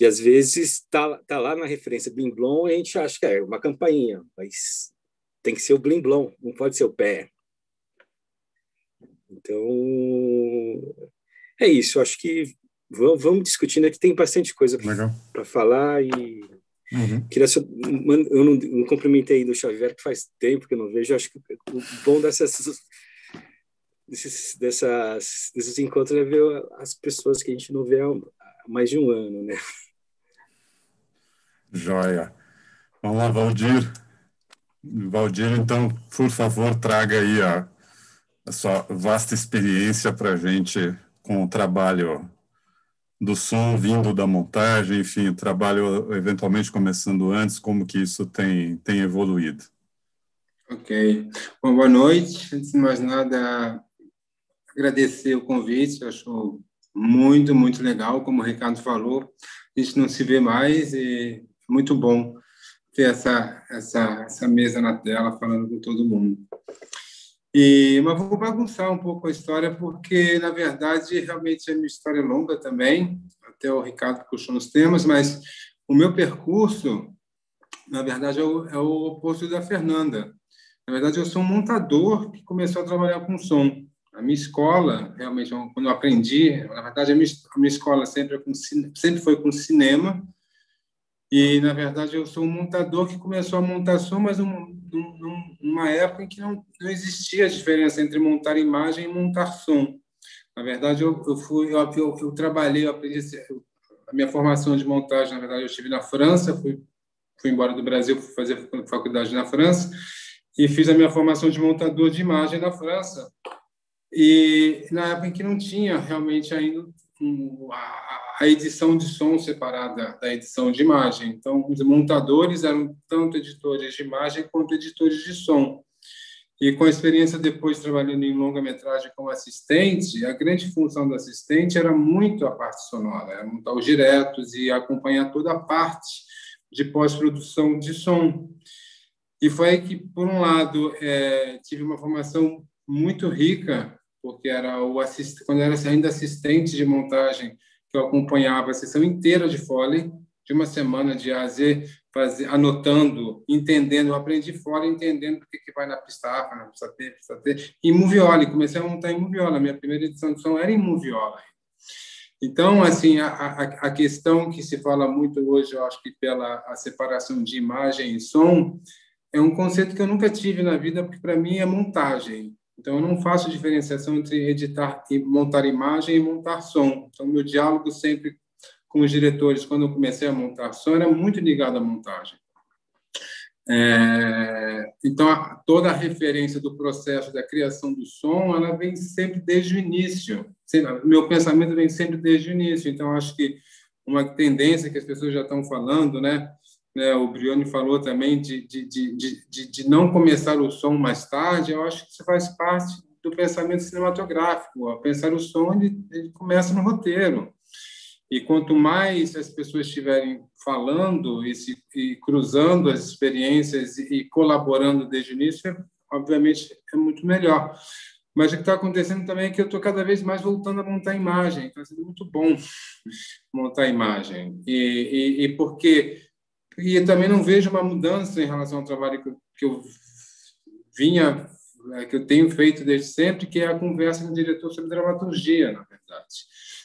e às vezes tá, tá lá na referência blim blom e a gente acha que é uma campainha, mas tem que ser o blim blom, não pode ser o pé. Então, é isso, acho que vamos, vamos discutindo aqui, tem bastante coisa para falar e uhum. queria só, eu não, não cumprimentei no Xavier, que faz tempo que eu não vejo, acho que o bom dessas desses, dessas, desses encontros é ver as pessoas que a gente não vê há mais de um ano, né? Joia. Vamos lá, Valdir. Valdir, então, por favor, traga aí a, a sua vasta experiência para a gente com o trabalho do som vindo da montagem, enfim, o trabalho eventualmente começando antes, como que isso tem, tem evoluído. Ok. Bom, boa noite. Antes de mais nada, agradecer o convite, eu acho muito, muito legal, como o Ricardo falou, a gente não se vê mais e é muito bom ter essa, essa, essa mesa na tela falando com todo mundo. E, mas vou bagunçar um pouco a história, porque, na verdade, realmente é uma história longa também, até o Ricardo puxou nos temas, mas o meu percurso, na verdade, é o, é o oposto da Fernanda. Na verdade, eu sou um montador que começou a trabalhar com som. A minha escola, realmente, quando eu aprendi, na verdade, a minha, a minha escola sempre, é sempre foi com cinema, e, na verdade, eu sou um montador que começou a montar som, mas um, numa época em que não, não existia a diferença entre montar imagem e montar som. Na verdade, eu, eu fui, eu, eu, eu trabalhei, eu aprendi a minha formação de montagem. Na verdade, eu estive na França, fui, fui embora do Brasil, fui fazer faculdade na França e fiz a minha formação de montador de imagem na França. E na época em que não tinha realmente ainda um, a, a, edição de som separada da edição de imagem. Então, os montadores eram tanto editores de imagem quanto editores de som. E com a experiência depois trabalhando em longa-metragem como assistente, a grande função do assistente era muito a parte sonora, era montar os diretos e acompanhar toda a parte de pós-produção de som. E foi aí que, por um lado, é, tive uma formação muito rica, porque era o assist... quando era ainda assistente de montagem, eu acompanhava a sessão inteira de Foley, de uma semana de A a Z, fazer, anotando, entendendo. Eu aprendi fora, entendendo o que, que vai na pista A, na pista B, pista T. Em Moviola, comecei a montar em Moviola. Minha primeira edição de som era em Moviola. Então, assim, a, a, a, questão que se fala muito hoje, eu acho que pela a separação de imagem e som, é um conceito que eu nunca tive na vida, porque para mim é montagem. Então, eu não faço diferenciação entre editar e montar imagem e montar som. Então, meu diálogo sempre com os diretores, quando eu comecei a montar som, era muito ligado à montagem. É, então, toda a referência do processo da criação do som, ela vem sempre desde o início. Meu pensamento vem sempre desde o início. Então, acho que uma tendência que as pessoas já estão falando, né? Né o Brioni falou também de, de, de, de, de não começar o som mais tarde. Eu acho que isso faz parte do pensamento cinematográfico. Pensar o som, ele, ele começa no roteiro. E quanto mais as pessoas estiverem falando e, se, e cruzando as experiências e, e, colaborando desde o início, obviamente é muito melhor. Mas o que está acontecendo também é que eu estou cada vez mais voltando a montar imagem. Está sendo muito bom [laughs] montar imagem. E, e, porque e também não vejo uma mudança em relação ao trabalho que eu, que eu vinha que eu tenho feito desde sempre, que é a conversa com o diretor sobre dramaturgia, na verdade.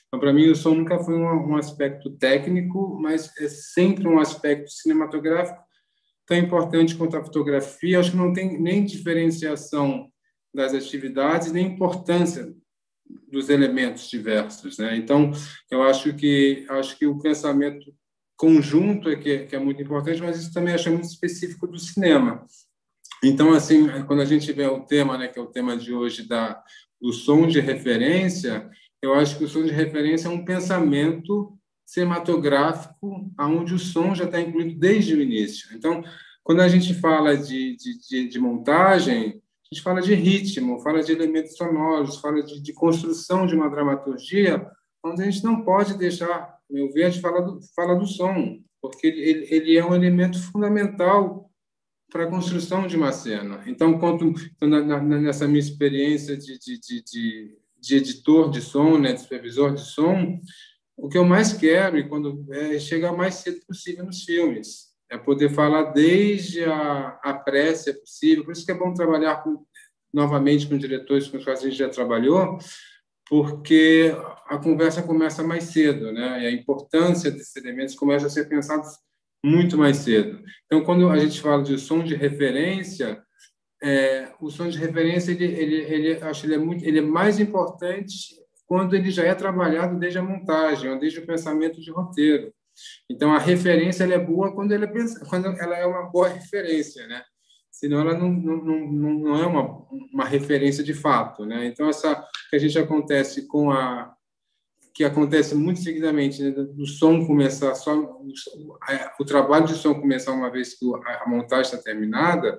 Então, para mim, o som nunca foi um, um, aspecto técnico, mas é sempre um aspecto cinematográfico tão importante quanto a fotografia. Acho que não tem nem diferenciação das atividades, nem importância dos elementos diversos, né? Então, eu acho que acho que o pensamento conjunto é que, que é muito importante, mas isso também acho muito específico do cinema. Então, assim, quando a gente vê o tema, né, que é o tema de hoje da do som de referência, eu acho que o som de referência é um pensamento cinematográfico onde o som já está incluído desde o início. Então, quando a gente fala de, de, de, montagem, a gente fala de ritmo, fala de elementos sonoros, fala de, de, construção de uma dramaturgia, onde a gente não pode deixar, meu ver, a gente fala do, fala do som, porque ele, ele é um elemento fundamental para a construção de uma cena. Então, quanto então, na, na, nessa minha experiência de, de, de, de editor de som, né, de supervisor de som, o que eu mais quero e quando é chegar mais cedo possível nos filmes, é poder falar desde a, a pressa possível. Por isso que é bom trabalhar com, novamente com diretores com os quais a gente já trabalhou, porque a conversa começa mais cedo, né? E a importância desses elementos começa a ser pensados muito mais cedo. Então, quando a gente fala de som de referência, é, o som de referência ele, ele, ele acho ele é muito ele é mais importante quando ele já é trabalhado desde a montagem ou desde o pensamento de roteiro então a referência ela é boa quando ela é quando ela é uma boa referência né senão ela não, não, não, não é uma, uma referência de fato né então essa que a gente acontece com a que acontece muito seguidamente né, do som começar só o, o trabalho de som começar uma vez que a montagem está terminada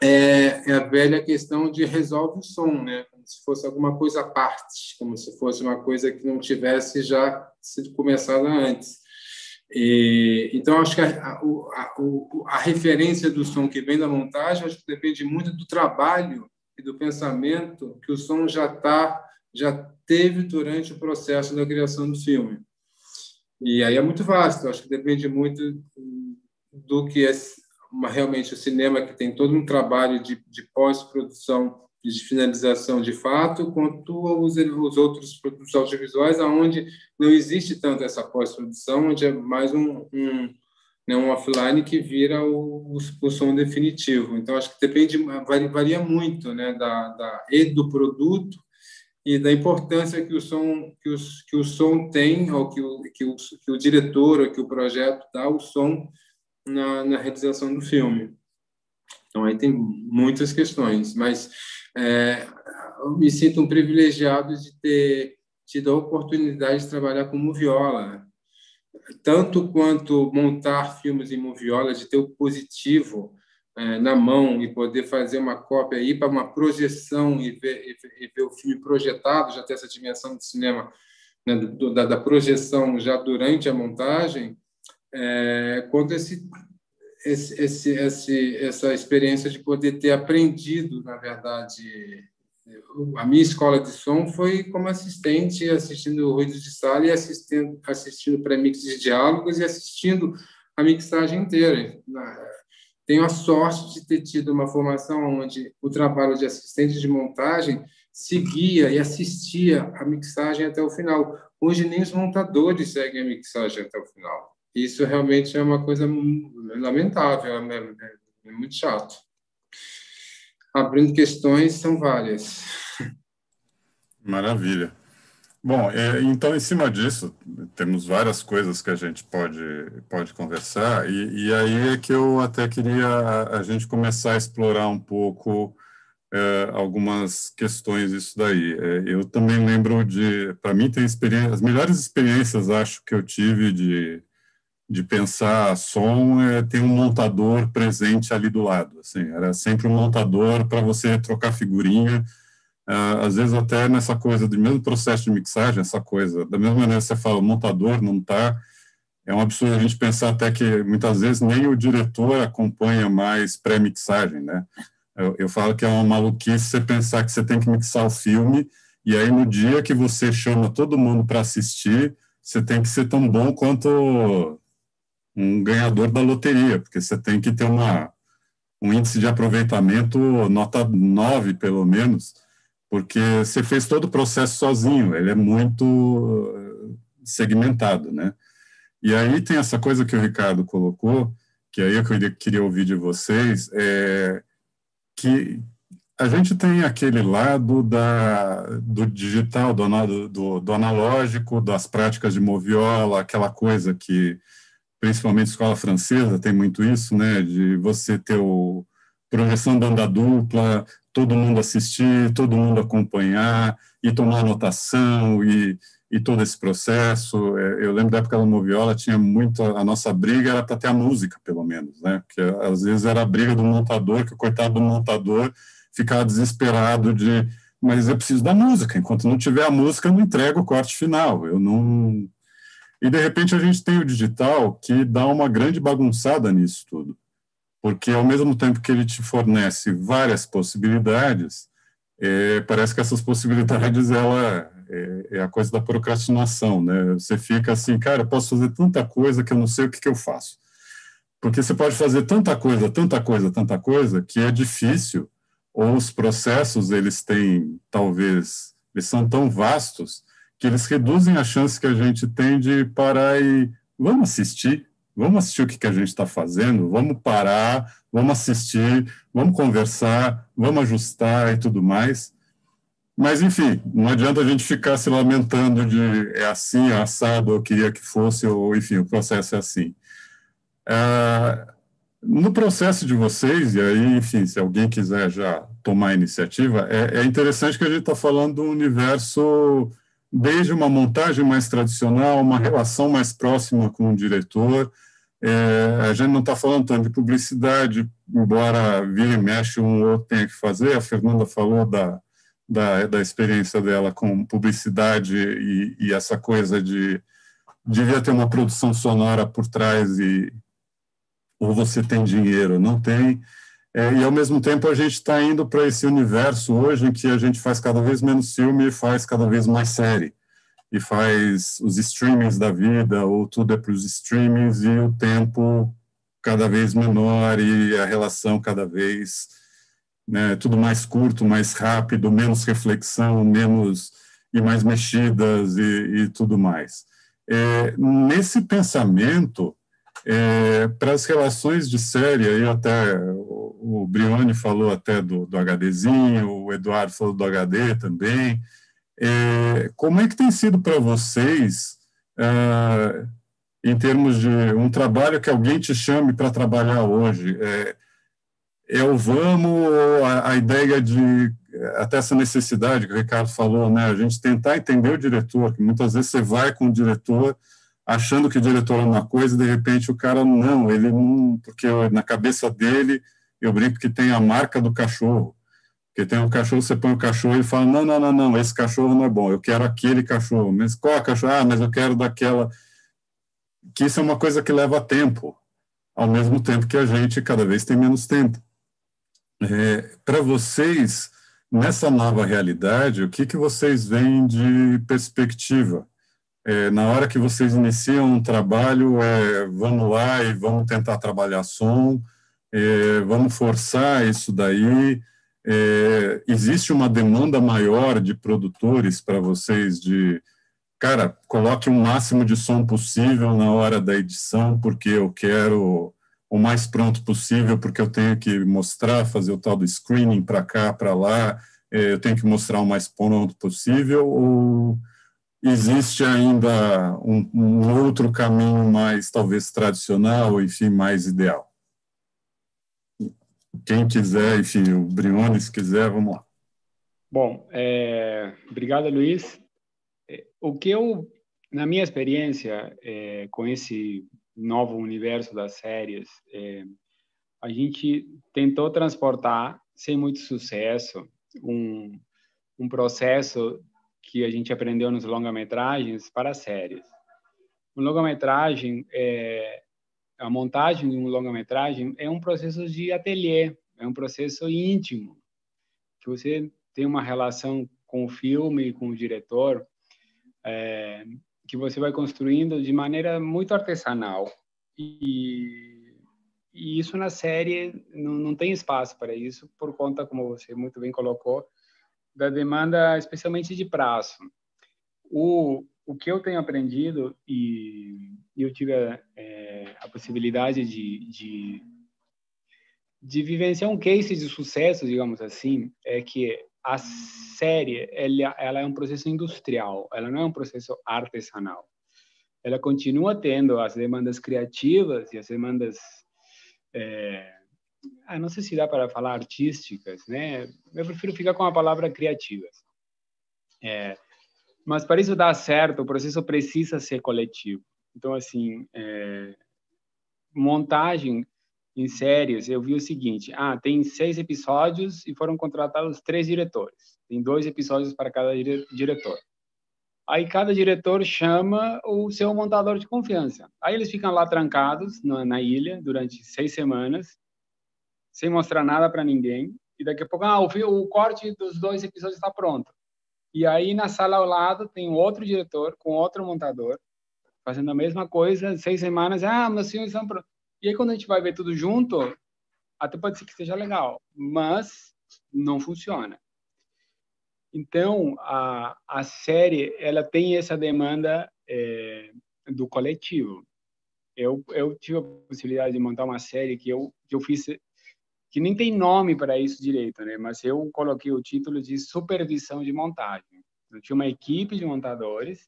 é, é, a velha questão de resolve o som, né? Como se fosse alguma coisa à parte, como se fosse uma coisa que não tivesse já sido começada antes. E, então, acho que a, a, a, a, referência do som que vem da montagem acho que depende muito do trabalho e do pensamento que o som já tá, já teve durante o processo da criação do filme. E aí é muito vasto, acho que depende muito do que é uma, realmente o cinema que tem todo um trabalho de, de pós-produção de finalização de fato, quanto os, os outros produtos audiovisuais, aonde não existe tanto essa pós-produção, onde é mais um, um, né, um offline que vira o, o, o, som definitivo. Então, acho que depende, varia, muito né, da, da, e do produto e da importância que o som, que, os, que o som tem, ou que o, que o, que o diretor, ou que o projeto dá ao som na, na realização do filme. Então, aí tem muitas questões, mas é, me sinto um privilegiado de ter tido a oportunidade de trabalhar com moviola, tanto quanto montar filmes em moviola, de ter o positivo é, na mão e poder fazer uma cópia, ir para uma projeção e ver, e ver, e ver o filme projetado, já ter essa dimensão de cinema, né, do, da, da, projeção já durante a montagem, é, quanto esse, esse, esse, esse, essa experiência de poder ter aprendido, na verdade, a minha escola de som foi como assistente, assistindo ruídos de sala e assistindo, assistindo pré-mix de diálogos e assistindo a mixagem inteira. Tenho a sorte de ter tido uma formação onde o trabalho de assistente de montagem seguia e assistia a mixagem até o final. Hoje nem os montadores seguem a mixagem até o final. Isso realmente é uma coisa lamentável, é, é, é muito chato abrindo questões, são várias. [laughs] Maravilha. Bom, é, então, em cima disso, temos várias coisas que a gente pode, pode conversar, e, e aí é que eu até queria a, a gente começar a explorar um pouco é, algumas questões disso daí. É, eu também lembro de, para mim, tem experiência, as melhores experiências, acho, que eu tive de, de pensar som é ter um montador presente ali do lado. Assim, era sempre um montador para você trocar figurinha. Uh, às vezes até nessa coisa do mesmo processo de mixagem, essa coisa, da mesma maneira que você fala, montador não está, é um absurdo a gente pensar até que muitas vezes nem o diretor acompanha mais pré-mixagem, né? Eu, eu, falo que é uma maluquice você pensar que você tem que mixar o filme e aí no dia que você chama todo mundo para assistir, você tem que ser tão bom quanto um ganhador da loteria, porque você tem que ter uma, um índice de aproveitamento nota 9, pelo menos, porque você fez todo o processo sozinho, ele é muito eh, segmentado, né? E aí tem essa coisa que o Ricardo colocou, que aí eu queria ouvir de vocês, é que a gente tem aquele lado da, do digital, do, do, do analógico, das práticas de moviola, aquela coisa que principalmente escola francesa tem muito isso, né, de você ter o projeção banda dupla, todo mundo assistir, todo mundo acompanhar e tomar anotação e, e todo esse processo. É, eu lembro da época da Moviola, tinha muito, a nossa briga era para ter a música, pelo menos, né, porque às vezes era a briga do montador, que o coitado do montador ficava desesperado de mas eu preciso da música, enquanto não tiver a música, eu não entrego o corte final, eu não e, de repente, a gente tem o digital que dá uma grande bagunçada nisso tudo. Porque, ao mesmo tempo que ele te fornece várias possibilidades, é, parece que essas possibilidades ela é, é, a coisa da procrastinação, né? Você fica assim, cara, eu posso fazer tanta coisa que eu não sei o que, que eu faço. Porque você pode fazer tanta coisa, tanta coisa, tanta coisa, que é difícil, ou os processos, eles têm, talvez, eles são tão vastos que eles reduzem a chance que a gente tem de parar e vamos assistir, vamos assistir o que, que a gente está fazendo, vamos parar, vamos assistir, vamos conversar, vamos ajustar e tudo mais. Mas, enfim, não adianta a gente ficar se lamentando de é assim, é assado, eu queria que fosse, ou enfim, o processo é assim. É, no processo de vocês, e aí, enfim, se alguém quiser já tomar a iniciativa, é, é interessante que a gente está falando do universo desde uma montagem mais tradicional, uma relação mais próxima com o diretor. É, a gente não está falando tanto de publicidade, embora vira e mexe um outro tenha que fazer. A Fernanda falou da, da, da experiência dela com publicidade e, e, essa coisa de devia ter uma produção sonora por trás e ou você tem dinheiro, não tem. É, e, ao mesmo tempo, a gente está indo para esse universo hoje em que a gente faz cada vez menos filme e faz cada vez mais série. E faz os streamings da vida, ou tudo é para os streamings, e o tempo cada vez menor e a relação cada vez né, tudo mais curto, mais rápido, menos reflexão, menos e mais mexidas e, e tudo mais. É, nesse pensamento, é, para as relações de série, aí até o, o Brione falou até do, do HDzinho, o Eduardo falou do HD também. É, como é que tem sido para vocês, é, em termos de um trabalho que alguém te chame para trabalhar hoje? É, é o vamos a, a ideia de até essa necessidade que o Ricardo falou, né, a gente tentar entender o diretor, que muitas vezes você vai com o diretor achando que o diretor é uma coisa de repente o cara não, ele não, porque na cabeça dele eu brinco que tem a marca do cachorro, porque tem um cachorro, você põe o cachorro e fala, não, não, não, não, esse cachorro não é bom, eu quero aquele cachorro, mas qual é cachorro? Ah, mas eu quero daquela, que isso é uma coisa que leva tempo, ao mesmo tempo que a gente cada vez tem menos tempo. É, Para vocês, nessa nova realidade, o que, que vocês veem de perspectiva? É, na hora que vocês iniciam um trabalho, é, vamos lá e vamos tentar trabalhar som, é, vamos forçar isso daí. É, existe uma demanda maior de produtores para vocês de, cara, coloque o máximo de som possível na hora da edição, porque eu quero o mais pronto possível, porque eu tenho que mostrar, fazer o tal do screening para cá, para lá, é, eu tenho que mostrar o mais pronto possível, ou existe ainda um, um outro caminho mais, talvez, tradicional, enfim, mais ideal? Quem quiser, enfim, o Brione, se quiser, vamos lá. Bom, é, obrigado, Luiz. É, o que eu, na minha experiência é, com esse novo universo das séries, é, a gente tentou transportar, sem muito sucesso, um, um processo que a gente aprendeu nos longa-metragens para séries. Um longa-metragem, é, a montagem de um longa-metragem é um processo de ateliê, é um processo íntimo, que você tem uma relação com o filme com o diretor, é, que você vai construindo de maneira muito artesanal. E, e isso na série não, não tem espaço para isso, por conta, como você muito bem colocou, da demanda, especialmente de prazo. O, o que eu tenho aprendido e eu tive a, é, a possibilidade de, de, de vivenciar um case de sucesso, digamos assim, é que a série ela, ela é um processo industrial, ela não é um processo artesanal. Ela continua tendo as demandas criativas e as demandas é, ah, não sei se dá para falar artísticas, né? Eu prefiro ficar com a palavra criativas. É, mas para isso dar certo, o processo precisa ser coletivo. Então, assim, é, montagem em séries, eu vi o seguinte: ah, tem seis episódios e foram contratados três diretores. Tem dois episódios para cada dire diretor. Aí cada diretor chama o seu montador de confiança. Aí eles ficam lá trancados na, na ilha durante seis semanas, sem mostrar nada para ninguém. E daqui a pouco, ah, o, o corte dos dois episódios está pronto. E aí na sala ao lado tem outro diretor com outro montador fazendo a mesma coisa, seis semanas, ah, meus filmes são prontos. E aí quando a gente vai ver tudo junto, até pode ser que seja legal, mas não funciona. Então, a, a série, ela tem essa demanda é, do coletivo. Eu, eu tive a possibilidade de montar uma série que eu, que eu fiz, que nem tem nome para isso direito, né? Mas eu coloquei o título de supervisão de montagem. Eu tinha uma equipe de montadores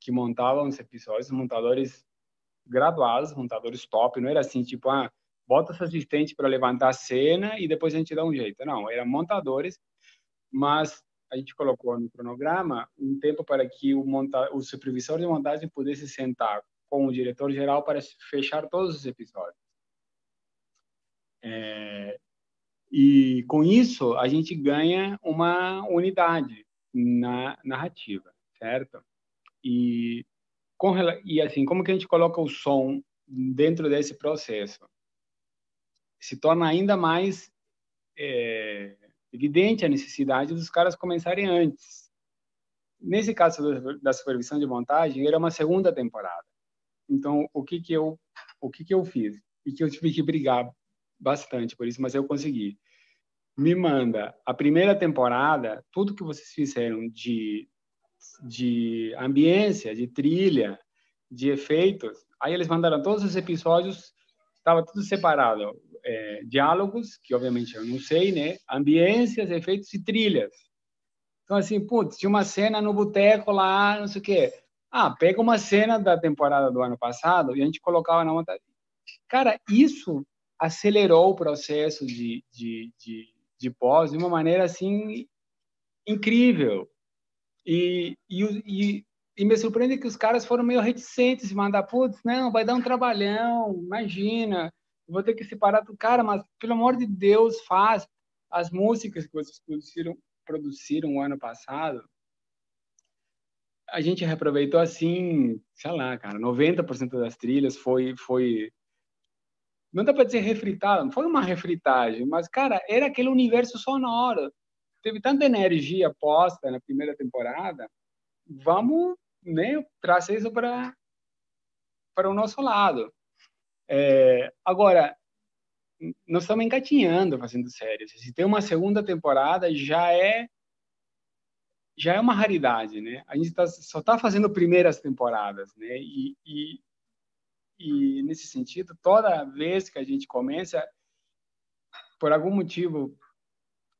que montavam os episódios, montadores graduados, montadores top. Não era assim, tipo, ah, bota esse assistente para levantar a cena e depois a gente dá um jeito. Não, eram montadores, mas a gente colocou no cronograma um tempo para que o, monta o supervisor de montagem pudesse sentar com o diretor geral para fechar todos os episódios. É, e com isso a gente ganha uma unidade na narrativa, certo? E com, e assim, como que a gente coloca o som dentro desse processo? Se torna ainda mais é, evidente a necessidade dos caras começarem antes. Nesse caso da supervisão de montagem, era uma segunda temporada. Então, o que que eu o que que eu fiz? E que eu tive que brigar bastante por isso, mas eu consegui. Me manda a primeira temporada, tudo que vocês fizeram de de ambiência, de trilha, de efeitos. Aí eles mandaram todos os episódios, estava tudo separado é, diálogos, que obviamente eu não sei, né? Ambiências, efeitos e trilhas. Então, assim, putz, tinha uma cena no boteco lá, não sei o quê. Ah, pega uma cena da temporada do ano passado e a gente colocava na montagem. Cara, isso acelerou o processo de, de, de, de pós de uma maneira, assim, incrível. E, e, e, e, me surpreende que os caras foram meio reticentes de mandar, putz, não, vai dar um trabalhão, imagina, vou ter que separar do cara, mas pelo amor de Deus, faz as músicas que vocês produziram, produziram o ano passado. A gente reaproveitou assim, sei lá, cara, 90% das trilhas foi foi não dá para dizer refritado, não foi uma refritagem, mas cara, era aquele universo sonoro. Teve tanta energia posta na primeira temporada, vamos, né, trazer isso para para o nosso lado. É, agora, nós estamos engatinhando fazendo séries. Se tem uma segunda temporada, já é já é uma raridade, né? A gente tá, só está fazendo primeiras temporadas, né? E, e, e, nesse sentido, toda vez que a gente começa, por algum motivo,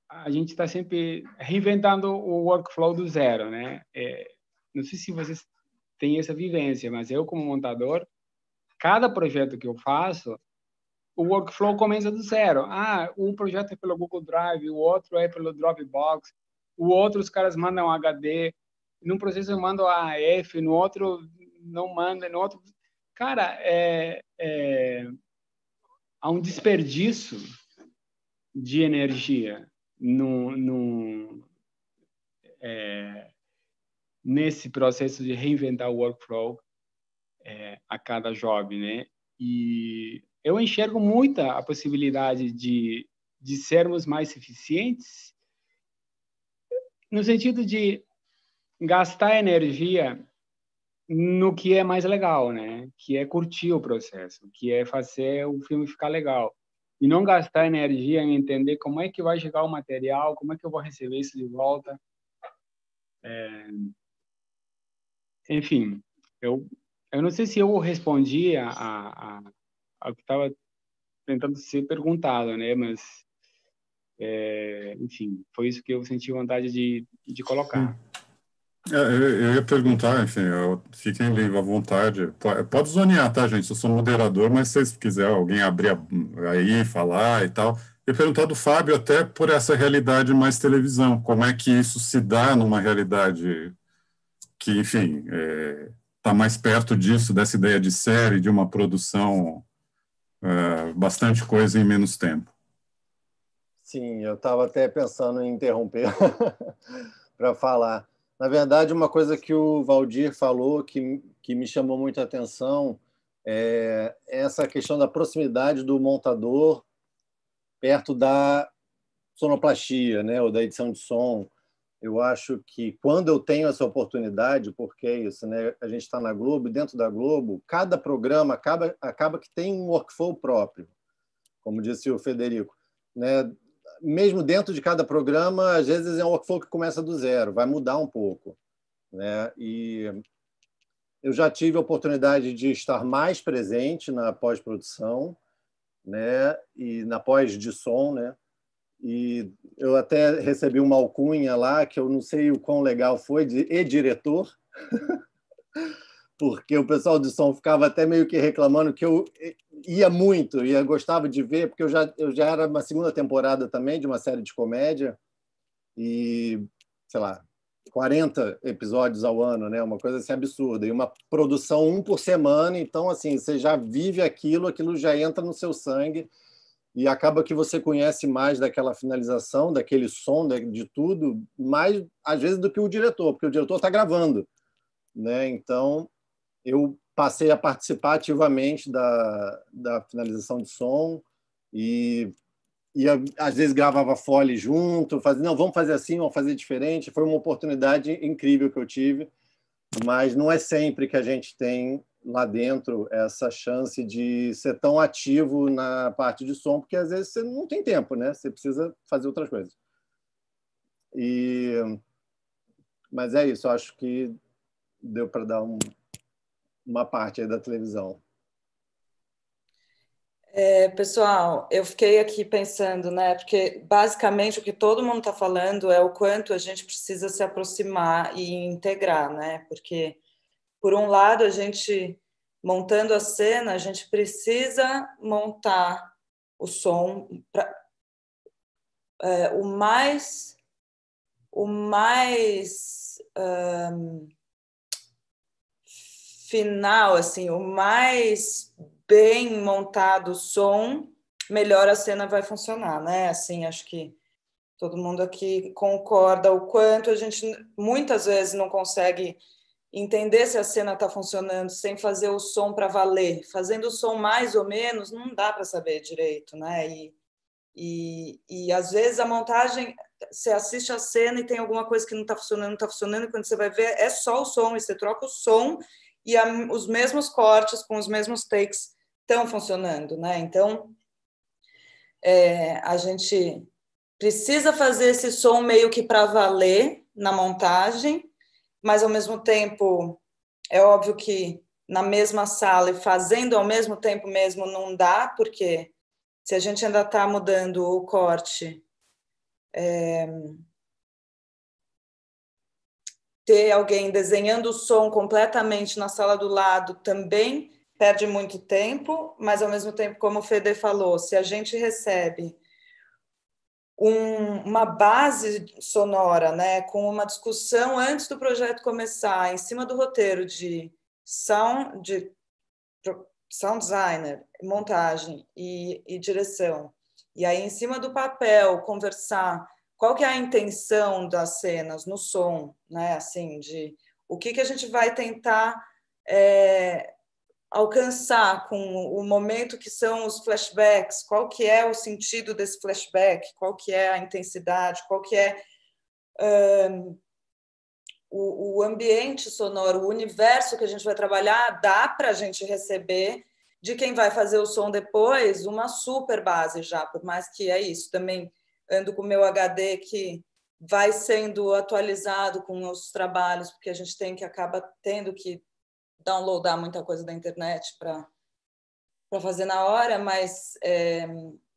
a gente está sempre reinventando o workflow do zero, né? É, não sei se vocês têm essa vivência, mas eu, como montador, cada projeto que eu faço, o workflow começa do zero. Ah, um projeto é pelo Google Drive, o outro é pelo Dropbox, o outro os caras mandam HD, num processo eu mando AF, no outro não manda, no outro... Cara, é, é... há um desperdício de energia no, no, é, nesse processo de reinventar o workflow é, a cada job, né? E eu enxergo muita a possibilidade de, de sermos mais eficientes no sentido de gastar energia no que é mais legal, né? Que é curtir o processo, que é fazer o filme ficar legal. E não gastar energia em entender como é que vai chegar o material, como é que eu vou receber isso de volta. É... Enfim, eu eu não sei se eu respondi a, a, ao que estava tentando ser perguntado, né? Mas, é, enfim, foi isso que eu senti vontade de, de colocar. É, eu, eu, ia perguntar, enfim, eu, fiquem à vontade. Pode, zonear, tá, gente? Eu sou moderador, mas se vocês quiserem alguém abrir aí, falar e tal. Eu ia perguntar do Fábio até por essa realidade mais televisão. Como é que isso se dá numa realidade que, enfim, é, está mais perto disso, dessa ideia de série, de uma produção, uh, bastante coisa em menos tempo. Sim, eu estava até pensando em interromper [laughs] para falar. Na verdade, uma coisa que o Valdir falou que, que me chamou muita atenção é essa questão da proximidade do montador perto da sonoplastia, né, ou da edição de som. Eu acho que quando eu tenho essa oportunidade, porque é isso, né? A gente está na Globo, dentro da Globo, cada programa acaba, acaba que tem um workflow próprio, como disse o Federico, né? Mesmo dentro de cada programa, às vezes é um workflow que começa do zero, vai mudar um pouco, né? E eu já tive a oportunidade de estar mais presente na pós-produção, né? E na pós de som, né? e eu até recebi uma alcunha lá que eu não sei o quão legal foi de e diretor [laughs] porque o pessoal de som ficava até meio que reclamando que eu ia muito ia gostava de ver porque eu já eu já era uma segunda temporada também de uma série de comédia e sei lá 40 episódios ao ano, né? Uma coisa assim absurda. E uma produção um por semana, então assim, você já vive aquilo, aquilo já entra no seu sangue e acaba que você conhece mais daquela finalização, daquele som, de tudo, mais às vezes do que o diretor, porque o diretor está gravando, né? Então eu passei a participar ativamente da, da finalização de som e, e às vezes gravava fole junto, fazia não, vamos fazer assim, vamos fazer diferente. Foi uma oportunidade incrível que eu tive, mas não é sempre que a gente tem lá dentro essa chance de ser tão ativo na parte de som, porque às vezes você não tem tempo, né? Você precisa fazer outras coisas. E mas é isso, acho que deu para dar um, uma parte da televisão. É, pessoal, eu fiquei aqui pensando, né? Porque basicamente o que todo mundo está falando é o quanto a gente precisa se aproximar e integrar, né? Porque por um lado, a gente, montando a cena, a gente precisa montar o som pra, é, o mais o mais um, final, assim, o mais bem montado o som, melhor a cena vai funcionar, né? Assim, acho que todo mundo aqui concorda o quanto a gente muitas vezes não consegue entender se a cena está funcionando sem fazer o som para valer. Fazendo o som mais ou menos, não dá para saber direito, né? E, e, e às vezes a montagem, você assiste a cena e tem alguma coisa que não está funcionando, não está funcionando, e quando você vai ver, é só o som, e você troca o som e a, os mesmos cortes com os mesmos takes estão funcionando, né? Então, é, a gente precisa fazer esse som meio que para valer na montagem, mas ao mesmo tempo é óbvio que na mesma sala e fazendo ao mesmo tempo mesmo não dá, porque se a gente ainda está mudando o corte, é, ter alguém desenhando o som completamente na sala do lado também perde muito tempo, mas ao mesmo tempo, como o Fede falou, se a gente recebe um, uma base sonora, né, com uma discussão antes do projeto começar, em cima do roteiro de sound, de sound designer, montagem e, e direção, e aí em cima do papel conversar qual que é a intenção das cenas no som, né, assim, de o que que a gente vai tentar é, alcançar com o momento que são os flashbacks, qual que é o sentido desse flashback, qual que é a intensidade, qual que é um, o, o, ambiente sonoro, o universo que a gente vai trabalhar, dá para a gente receber de quem vai fazer o som depois uma super base já, por mais que é isso, também ando com o meu HD que vai sendo atualizado com os trabalhos, porque a gente tem que acaba tendo que downloadar muita coisa da internet para fazer na hora, mas é,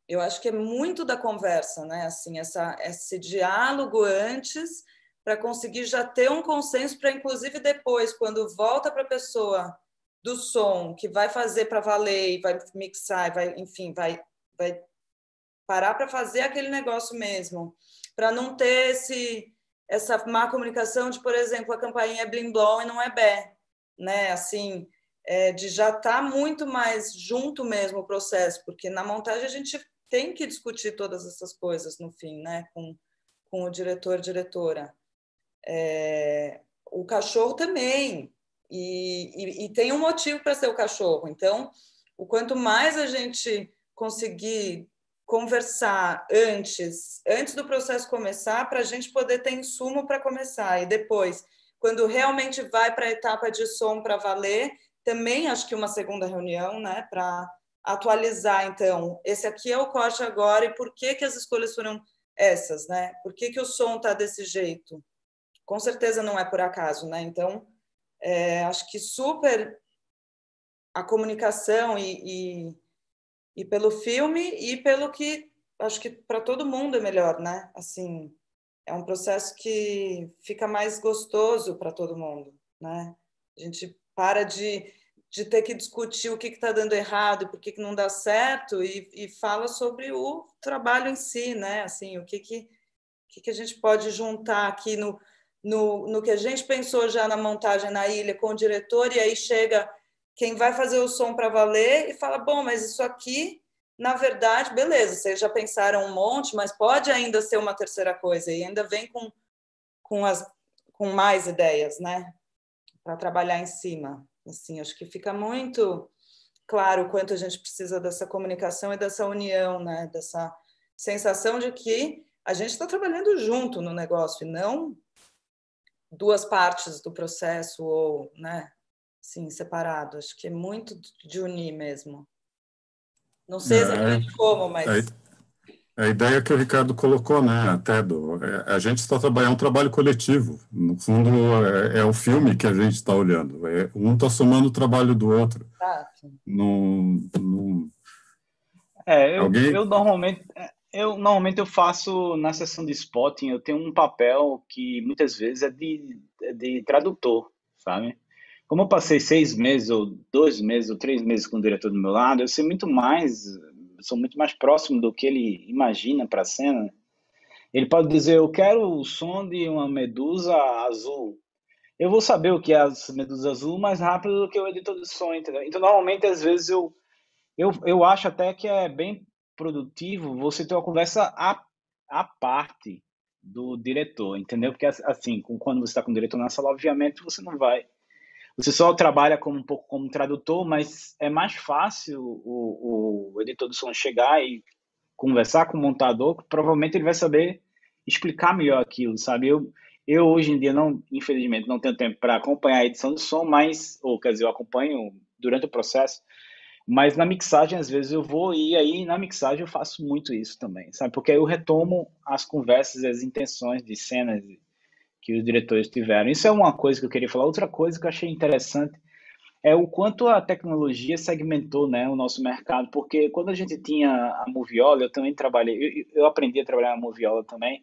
eu acho que é muito da conversa, né? Assim, essa, esse diálogo antes para conseguir já ter um consenso para, inclusive, depois, quando volta para a pessoa do som que vai fazer para valer, vai mixar, vai, enfim, vai, vai parar para fazer aquele negócio mesmo, para não ter esse essa má comunicação de, por exemplo, a campainha é blim blom e não é bé né? Assim, é, de já estar tá muito mais junto mesmo o processo, porque na montagem a gente tem que discutir todas essas coisas no fim, né? Com, com o diretor, diretora. É, o cachorro também, e, e, e tem um motivo para ser o cachorro. Então, o quanto mais a gente conseguir conversar antes, antes do processo começar, para a gente poder ter insumo para começar, e depois quando realmente vai para a etapa de som para valer, também acho que uma segunda reunião, né, para atualizar, então, esse aqui é o corte agora e por que, que as escolhas foram essas, né? Por que, que o som está desse jeito? Com certeza não é por acaso, né? Então, é, acho que super a comunicação e, e, e pelo filme e pelo que acho que para todo mundo é melhor, né? Assim, é um processo que fica mais gostoso para todo mundo, né? A gente para de, de ter que discutir o que está dando errado e por que, que não dá certo e, e fala sobre o trabalho em si, né? Assim, o que que, que, que a gente pode juntar aqui no, no, no que a gente pensou já na montagem na ilha com o diretor e aí chega quem vai fazer o som para valer e fala, bom, mas isso aqui na verdade, beleza, vocês já pensaram um monte, mas pode ainda ser uma terceira coisa e ainda vem com, com, as, com mais ideias, né? Para trabalhar em cima. Assim, acho que fica muito claro o quanto a gente precisa dessa comunicação e dessa união, né? Dessa sensação de que a gente está trabalhando junto no negócio e não duas partes do processo ou, né? Sim, separado. Acho que é muito de unir mesmo. Não sei exatamente é, como, mas. A, a, ideia que o Ricardo colocou, né, até do. É, a gente está trabalhando é um trabalho coletivo. No fundo, é, é o filme que a gente está olhando. É, um está somando o trabalho do outro. Exato. No, no... É, eu, Alguém... eu normalmente. Eu normalmente eu faço na sessão de spotting, eu tenho um papel que muitas vezes é de, de tradutor, sabe? Como eu passei seis meses, ou dois meses, ou três meses com o diretor do meu lado, eu sei muito mais, sou muito mais próximo do que ele imagina para a cena. Ele pode dizer, eu quero o som de uma medusa azul. Eu vou saber o que é a medusa azul mais rápido do que o editor de som, entendeu? Então, normalmente, às vezes, eu, eu, eu acho até que é bem produtivo você ter uma conversa à, à parte do diretor, entendeu? Porque, assim, quando você está com o diretor na sala, obviamente, você não vai você só trabalha como um pouco como tradutor, mas é mais fácil o, o editor de som chegar e conversar com o montador, provavelmente ele vai saber explicar melhor aquilo, sabe? Eu, eu hoje em dia não, infelizmente, não tenho tempo para acompanhar a edição de som, mas, ou quer dizer, eu acompanho durante o processo, mas na mixagem às vezes eu vou e aí na mixagem eu faço muito isso também, sabe? Porque aí eu retomo as conversas, as intenções de cenas que os diretores tiveram. Isso é uma coisa que eu queria falar. Outra coisa que eu achei interessante é o quanto a tecnologia segmentou né, o nosso mercado, porque quando a gente tinha a Moviola, eu também trabalhei, eu, eu aprendi a trabalhar na Moviola também,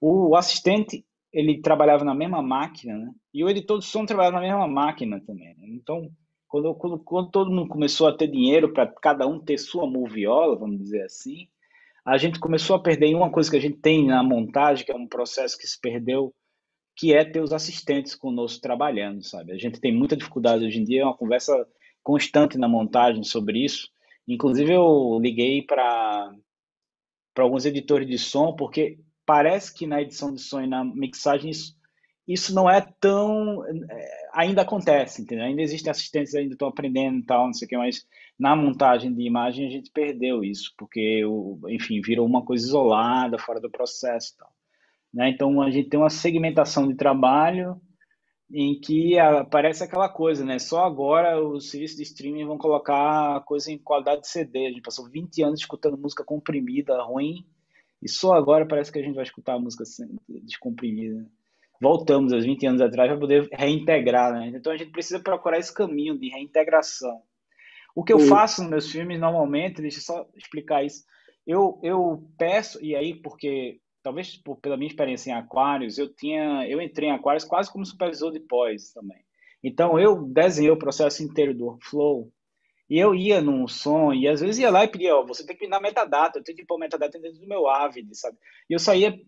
o assistente, ele trabalhava na mesma máquina, né? E o editor de som trabalhava na mesma máquina também. Né? Então, quando, quando, quando, todo mundo começou a ter dinheiro para cada um ter sua moviola, vamos dizer assim, a gente começou a perder uma coisa que a gente tem na montagem, que é um processo que se perdeu que é ter os assistentes conosco trabalhando, sabe? A gente tem muita dificuldade hoje em dia, é uma conversa constante na montagem sobre isso. Inclusive, eu liguei para alguns editores de som, porque parece que na edição de som e na mixagem isso, isso não é tão. É, ainda acontece, entendeu? Ainda existem assistentes, ainda estão aprendendo e tal, não sei o que, mas na montagem de imagem a gente perdeu isso, porque, enfim, virou uma coisa isolada, fora do processo e tal. Né? Então, a gente tem uma segmentação de trabalho em que aparece aquela coisa, né? Só agora os serviços de streaming vão colocar a coisa em qualidade de CD. A gente passou 20 anos escutando música comprimida, ruim, e só agora parece que a gente vai escutar a música descomprimida. Voltamos aos 20 anos atrás para poder reintegrar, né? Então a gente precisa procurar esse caminho de reintegração. O que eu faço nos meus filmes normalmente, deixa eu só explicar isso. Eu, eu peço, e aí porque talvez por, pela minha experiência em aquários, eu tinha, eu entrei em aquários quase como supervisor de pós também. Então eu desenhei o processo inteiro do workflow e eu ia num som e às vezes ia lá e pedia, ó, você tem que me dar metadata, eu tenho que pôr metadata dentro do meu Avid, sabe? E eu saía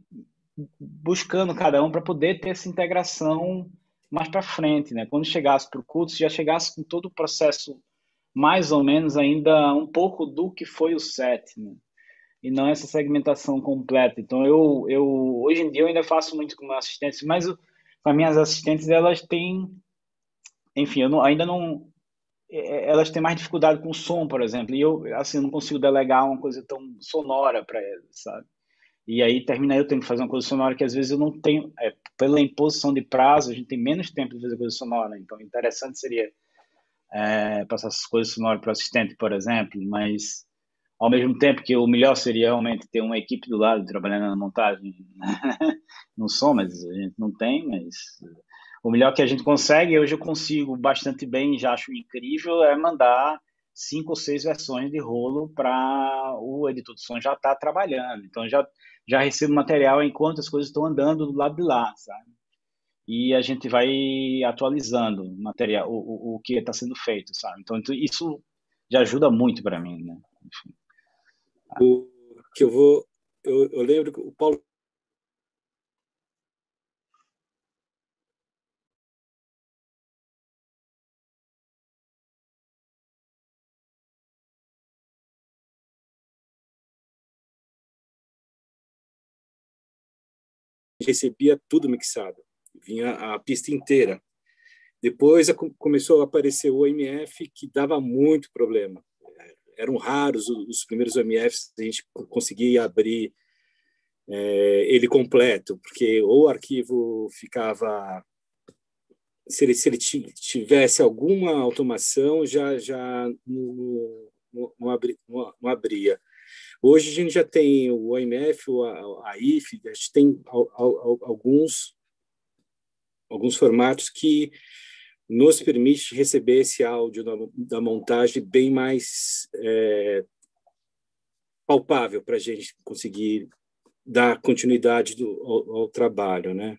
buscando cada um para poder ter essa integração mais para frente, né? Quando chegasse para o culto, já chegasse com todo o processo mais ou menos ainda um pouco do que foi o set, né? E não essa segmentação completa. Então, eu, eu hoje em dia eu ainda faço muito com assistentes, mas as minhas assistentes elas têm, enfim, eu não, ainda não, é, é, elas têm mais dificuldade com o som, por exemplo, e eu assim não consigo delegar uma coisa tão sonora para elas, sabe? E aí termina eu tendo que fazer uma coisa sonora que às vezes eu não tenho, é, pela imposição de prazo, a gente tem menos tempo de fazer coisa sonora. Então, interessante seria é, passar essas coisas sonoras para o assistente, por exemplo, mas ao mesmo tempo que o melhor seria realmente ter uma equipe do lado trabalhando na montagem, [laughs] não som, mas a gente não tem, mas o melhor que a gente consegue, hoje eu consigo bastante bem, já acho incrível, é mandar cinco ou seis versões de rolo para o editor de som já estar tá trabalhando. Então já já recebo material enquanto as coisas estão andando do lado de lá, sabe? E a gente vai atualizando o material, o, o, o que está sendo feito, sabe? Então isso já ajuda muito para mim, né? Enfim o, que eu vou. Eu, eu lembro que o Paulo recebia tudo mixado, vinha a pista inteira. Depois começou a aparecer o MF que dava muito problema eram raros os primeiros OMFs, a gente conseguia abrir é, ele completo, porque ou o arquivo ficava se ele, se ele tivesse alguma automação já já não, não, não, não, abria. Hoje a gente já tem o OMF, a, a IF, a gente tem alguns alguns formatos que nos permite receber esse áudio da, da montagem bem mais é, palpável para a gente conseguir dar continuidade do, ao, ao, trabalho, né?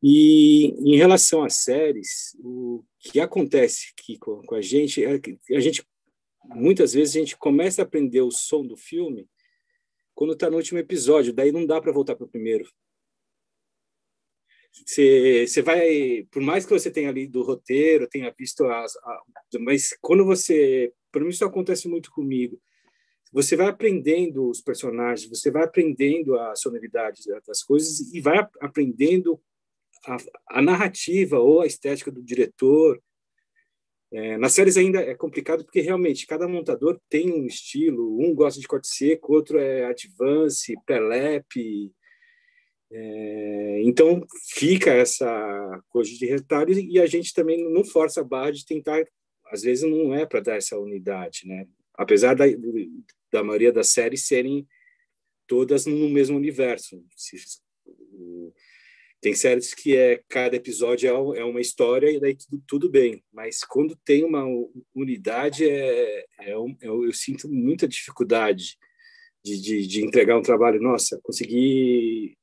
E em relação às séries, o que acontece aqui com, com a gente é que a gente muitas vezes a gente começa a aprender o som do filme quando está no último episódio, daí não dá para voltar para o primeiro. Você, vai, por mais que você tenha lido o roteiro, tenha visto as, a, mas quando você, para mim isso acontece muito comigo. Você vai aprendendo os personagens, você vai aprendendo a sonoridade das coisas e vai aprendendo a, a narrativa ou a estética do diretor. É, nas séries ainda é complicado porque realmente cada montador tem um estilo. Um gosta de corte seco, outro é advance, pré-lap, é, então fica essa coisa de retalho e a gente também não força a barra de tentar, às vezes não é para dar essa unidade, né? Apesar da, da maioria das séries serem todas no mesmo universo. Tem séries que é cada episódio é, é uma história e daí tudo, tudo bem, mas quando tem uma unidade é, é, é eu, eu sinto muita dificuldade de, de, de entregar um trabalho. Nossa, consegui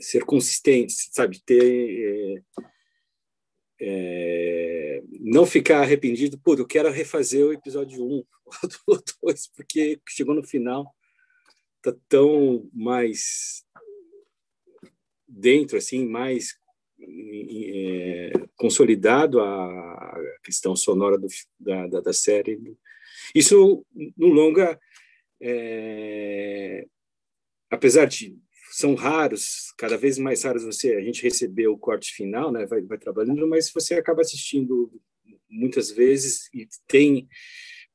ser consistente, sabe, ter é, não ficar arrependido, pô, eu quero refazer o episódio 1 [laughs] ou 2, porque chegou no final, tá tão mais dentro, assim, mais é, consolidado a questão sonora do, da, da, da, série. Isso, no longa, é, apesar de são raros, cada vez mais raros você a gente receber o corte final, né? Vai, vai trabalhando, mas você acaba assistindo muitas vezes e tem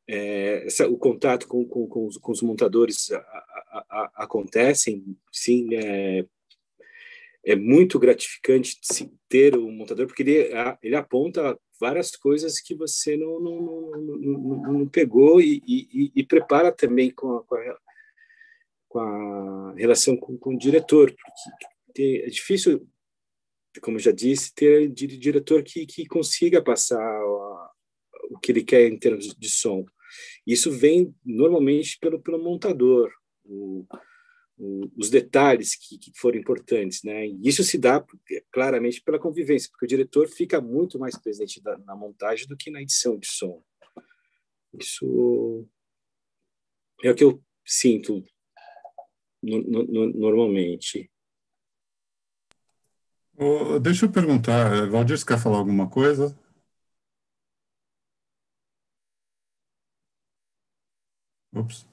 é, essa, o contato com, com, com, os, com os montadores a, a, a, acontecem, sim, é, é muito gratificante ter um montador porque ele, ele aponta várias coisas que você não, não, não, não, não pegou e, e, e, prepara também com a, com a com a relação com, com o diretor, porque é difícil, como já disse, ter diretor que, que consiga passar o que ele quer em termos de som. Isso vem normalmente pelo, pelo montador, o, o, os detalhes que, que foram importantes, né? E isso se dá claramente pela convivência, porque o diretor fica muito mais presente na montagem do que na edição de som. Isso é o que eu sinto no, no, normalmente. Oh, deixa eu perguntar, eh, Valdir, você quer falar alguma coisa? Ops.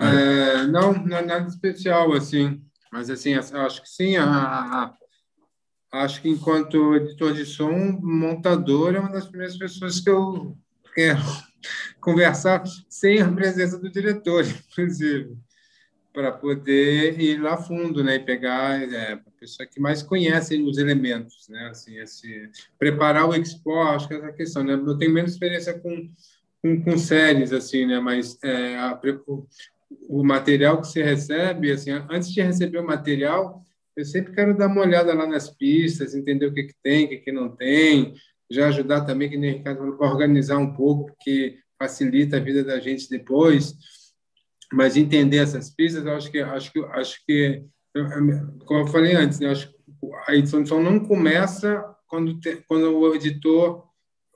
É, não, não é nada especial, assim. Mas, assim, acho que sim, a, a, acho que enquanto editor de som, montador é uma das primeiras pessoas que eu quero conversar sem a presença do diretor, [laughs] inclusive, para poder ir lá fundo, né, e pegar é, a pessoa que mais conhece os elementos, né, assim, esse preparar o expo, acho que é essa questão, né, eu tenho menos experiência com com, com séries assim, né, mas é, a, o, o material que você recebe, assim, antes de receber o material, eu sempre quero dar uma olhada lá nas pistas, entender o que, que tem, o que, que não tem, já ajudar também, que nem o Ricardo falou, para organizar um pouco, porque facilita a vida da gente depois. Mas entender essas pistas, acho que, acho que, acho que como eu falei antes, né, acho que a edição de som não começa quando, te, quando o editor,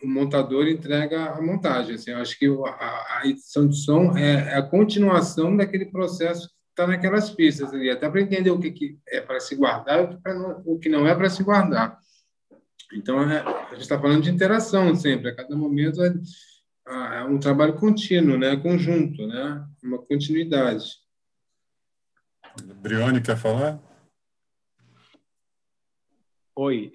o montador entrega a montagem. Assim, acho que a, a edição de som é, é, a continuação daquele processo que está naquelas pistas ali, até para entender o que, que é para se guardar e o que não é para se guardar. Então, é, a gente está falando de interação sempre, a cada momento é, é um trabalho contínuo, né? conjunto, né? uma continuidade. Brione, quer falar? Oi.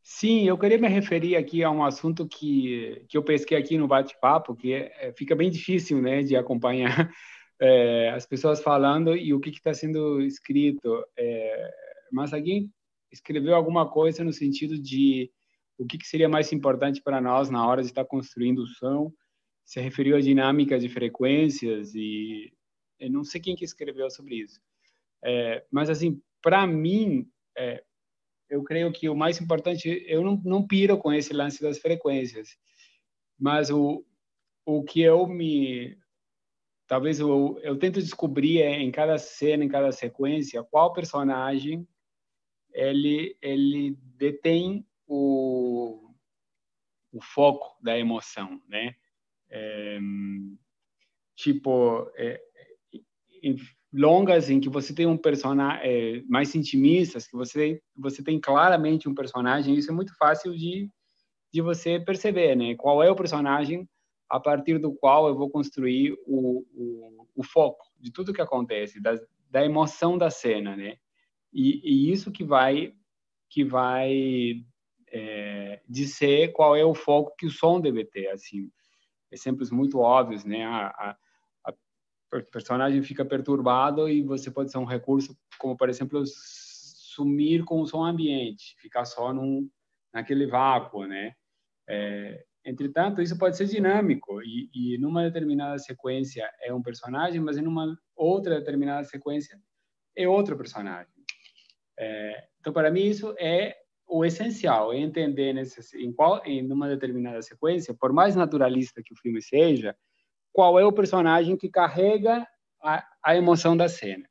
Sim, eu queria me referir aqui a um assunto que, que eu pesquei aqui no bate-papo, que é, fica bem difícil né, de acompanhar [laughs] é, as pessoas falando e o que está sendo escrito. É, mas alguém escreveu alguma coisa no sentido de o que, que seria mais importante para nós na hora de estar construindo o som. Se referiu à dinâmica de frequências e eu não sei quem que escreveu sobre isso. É, mas assim, para mim, é, eu creio que o mais importante, eu não, não piro com esse lance das frequências, mas o, o que eu me talvez eu, eu tento descobrir é, em cada cena, em cada sequência, qual personagem ele, ele detém o, o foco da emoção, né? É, tipo é, em longas em que você tem um personagem é, mais intimistas, que você você tem claramente um personagem, isso é muito fácil de de você perceber, né? Qual é o personagem a partir do qual eu vou construir o, o, o foco de tudo que acontece, da, da emoção da cena, né? E, e isso que vai que vai é, dizer qual é o foco que o som deve ter, assim. Exemplos muito óbvios, né? A, a, a personagem fica perturbado e você pode ser um recurso como, por exemplo, sumir com o som ambiente, ficar só num, naquele vácuo, né? É, Entretanto, isso pode ser dinâmico e, e numa determinada sequência é um personagem, mas em uma outra determinada sequência é outro personagem. É, então, para mim, isso é o essencial, é entender nesse, em qual, em uma determinada sequência, por mais naturalista que o filme seja, qual é o personagem que carrega a, a emoção da cena.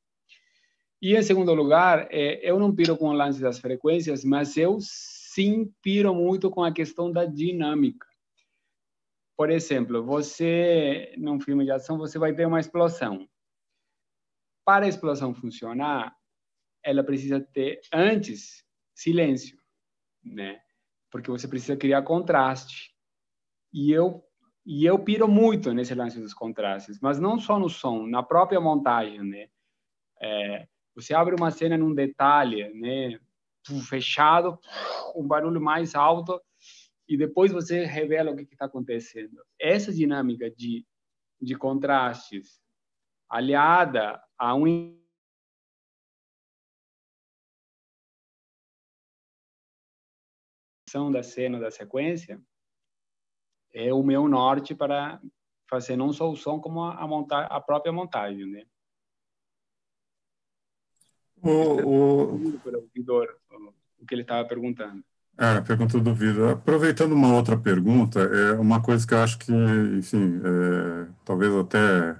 E, em segundo lugar, é, eu não piro com o lance das frequências, mas eu sim piro muito com a questão da dinâmica. Por exemplo, você, num filme de ação, você vai ter uma explosão. Para a explosão funcionar, ela precisa ter, antes, silêncio, né? Porque você precisa criar contraste. E eu e eu piro muito nesse lance dos contrastes, mas não só no som, na própria montagem, né? É, você abre uma cena num detalhe, né? Fechado, um barulho mais alto, e depois você revela o que está acontecendo. Essa dinâmica de, de contrastes, aliada a um da cena da sequência é o meu norte para fazer não só o som como a, montar a própria montagem, né? O, o... o que ele estava perguntando. É, pergunta do Vitor. Aproveitando uma outra pergunta, é uma coisa que eu acho que, enfim, é, talvez até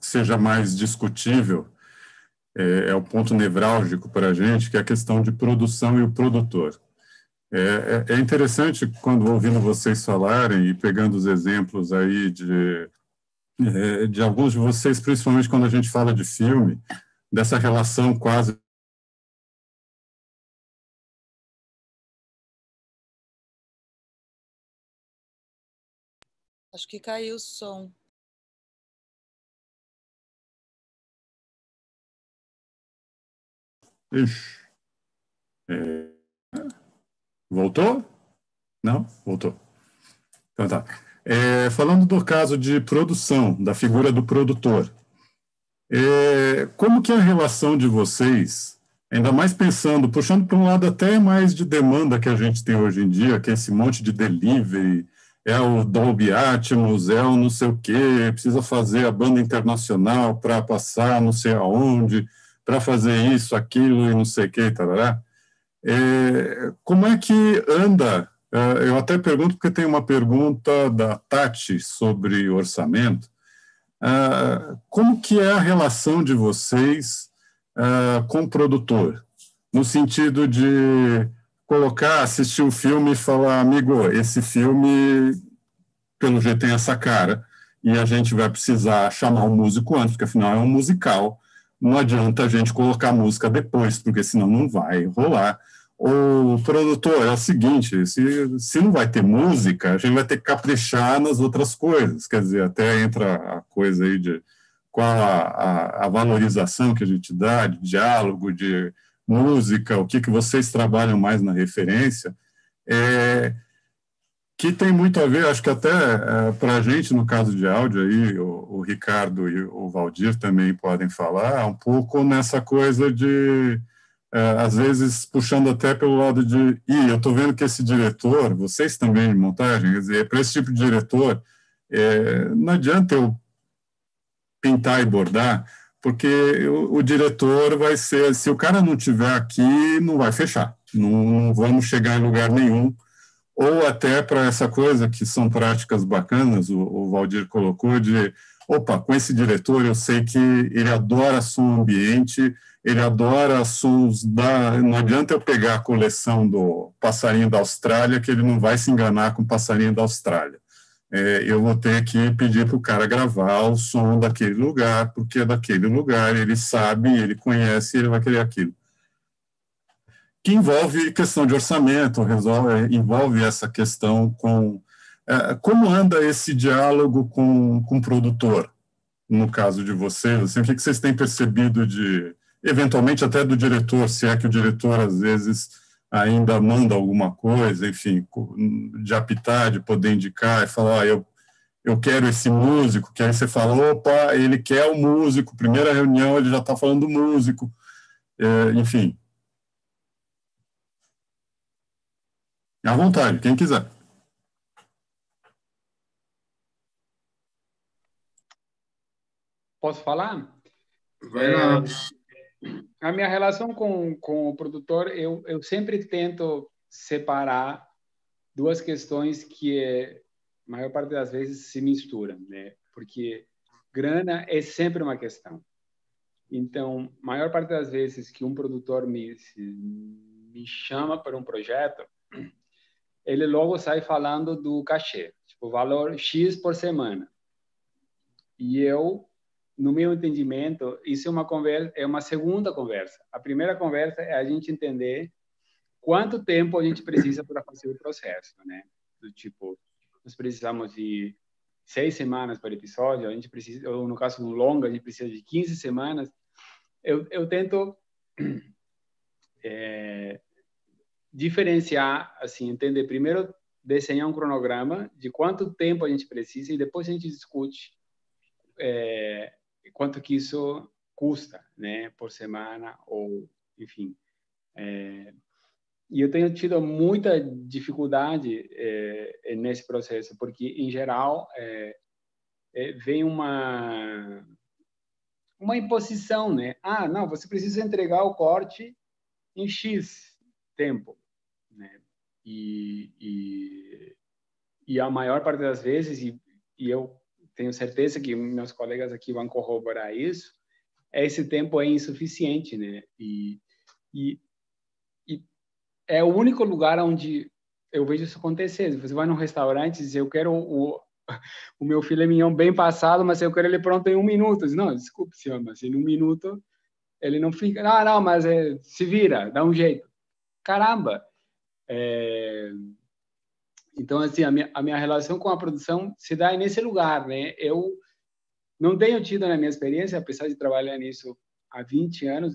seja mais discutível, é, é o ponto nevrálgico para a gente, que é a questão de produção e o produtor. É, é, é interessante quando ouvindo vocês falarem e pegando os exemplos aí de, é, de alguns de vocês, principalmente quando a gente fala de filme, dessa relação quase Acho que caiu o som. Ixi. É... Voltou? Não? Voltou. Então tá. É, falando do caso de produção, da figura do produtor, é, como que é a relação de vocês, ainda mais pensando, puxando para um lado até mais de demanda que a gente tem hoje em dia, que é esse monte de delivery, é o Dolby Atmos, é o não sei o quê, precisa fazer a banda internacional para passar não sei aonde, para fazer isso, aquilo e não sei o quê, tarará. É, como é que anda? É, eu até pergunto porque tem uma pergunta da Tati sobre orçamento. É, como que é a relação de vocês é, com o produtor? No sentido de colocar, assistir o filme e falar, amigo, esse filme, pelo jeito, tem essa cara, e a gente vai precisar chamar um músico antes, porque afinal é um musical. Não adianta a gente colocar música depois, porque senão não vai rolar. O produtor é o seguinte: se, se não vai ter música, a gente vai ter que caprichar nas outras coisas. Quer dizer, até entra a coisa aí de qual a, a, a valorização que a gente dá, de diálogo, de música, o que, que vocês trabalham mais na referência, é, que tem muito a ver, acho que até é, para a gente, no caso de áudio, aí, o, o, Ricardo e o Valdir também podem falar, um pouco nessa coisa de, às vezes, puxando até pelo lado de, e eu estou vendo que esse diretor, vocês também em montagem, dizer, para esse tipo de diretor, é, não adianta eu pintar e bordar, porque o, o, diretor vai ser, se o cara não tiver aqui, não vai fechar, não, não vamos chegar em lugar nenhum, ou até para essa coisa que são práticas bacanas, o, o Valdir colocou, de, opa, com esse diretor eu sei que ele adora som ambiente, ele adora sons da, não adianta eu pegar a coleção do Passarinho da Austrália, que ele não vai se enganar com o Passarinho da Austrália. é, eu vou ter que pedir para o cara gravar o som daquele lugar, porque é daquele lugar, ele sabe, ele conhece, ele vai querer aquilo. Que envolve questão de orçamento, resolve, envolve essa questão com é, como anda esse diálogo com, com o produtor, no caso de vocês, assim, o que vocês têm percebido de, eventualmente até do diretor, se é que o diretor às vezes ainda manda alguma coisa, enfim, de apitar, de poder indicar e falar, ah, eu, eu quero esse músico, que aí você fala, opa, ele quer o músico, primeira reunião ele já está falando do músico, é, enfim. À vontade, quem quiser. Posso falar? Vai lá. É, a minha relação com, com o produtor, eu, eu sempre tento separar duas questões que, é, a maior parte das vezes, se misturam, né? Porque grana é sempre uma questão. Então, a maior parte das vezes que um produtor me, me chama para um projeto, ele logo sai falando do cachê, tipo, valor X por semana. E eu no meu entendimento, isso é uma conversa, é uma segunda conversa. A primeira conversa é a gente entender quanto tempo a gente precisa para fazer o processo, né? Do tipo, nós precisamos de seis semanas para episódio, a gente precisa, ou no caso de um longa, a gente precisa de 15 semanas. Eu, eu tento é, diferenciar, assim, entender primeiro desenhar um cronograma de quanto tempo a gente precisa e depois a gente discute é, quanto que isso custa, né, por semana ou, enfim. É, e eu tenho tido muita dificuldade é, nesse processo, porque, em geral, é, é, vem uma uma imposição, né? Ah, não, você precisa entregar o corte em X tempo, né? E, e, e a maior parte das vezes, e, e eu tenho certeza que meus colegas aqui vão corroborar isso, esse tempo é insuficiente, né? E, e, e é o único lugar onde eu vejo isso acontecer. Você vai num restaurante e diz, eu quero o, [laughs] o meu filé mignon bem passado, mas eu quero ele pronto em um minuto. Diz, não, desculpe, senhor, mas em um minuto ele não fica... Ah, não, mas é, se vira, dá um jeito. Caramba! É, então, assim, a minha, a minha relação com a produção se dá nesse lugar, né? Eu não tenho tido na minha experiência, apesar de trabalhar nisso há 20 anos,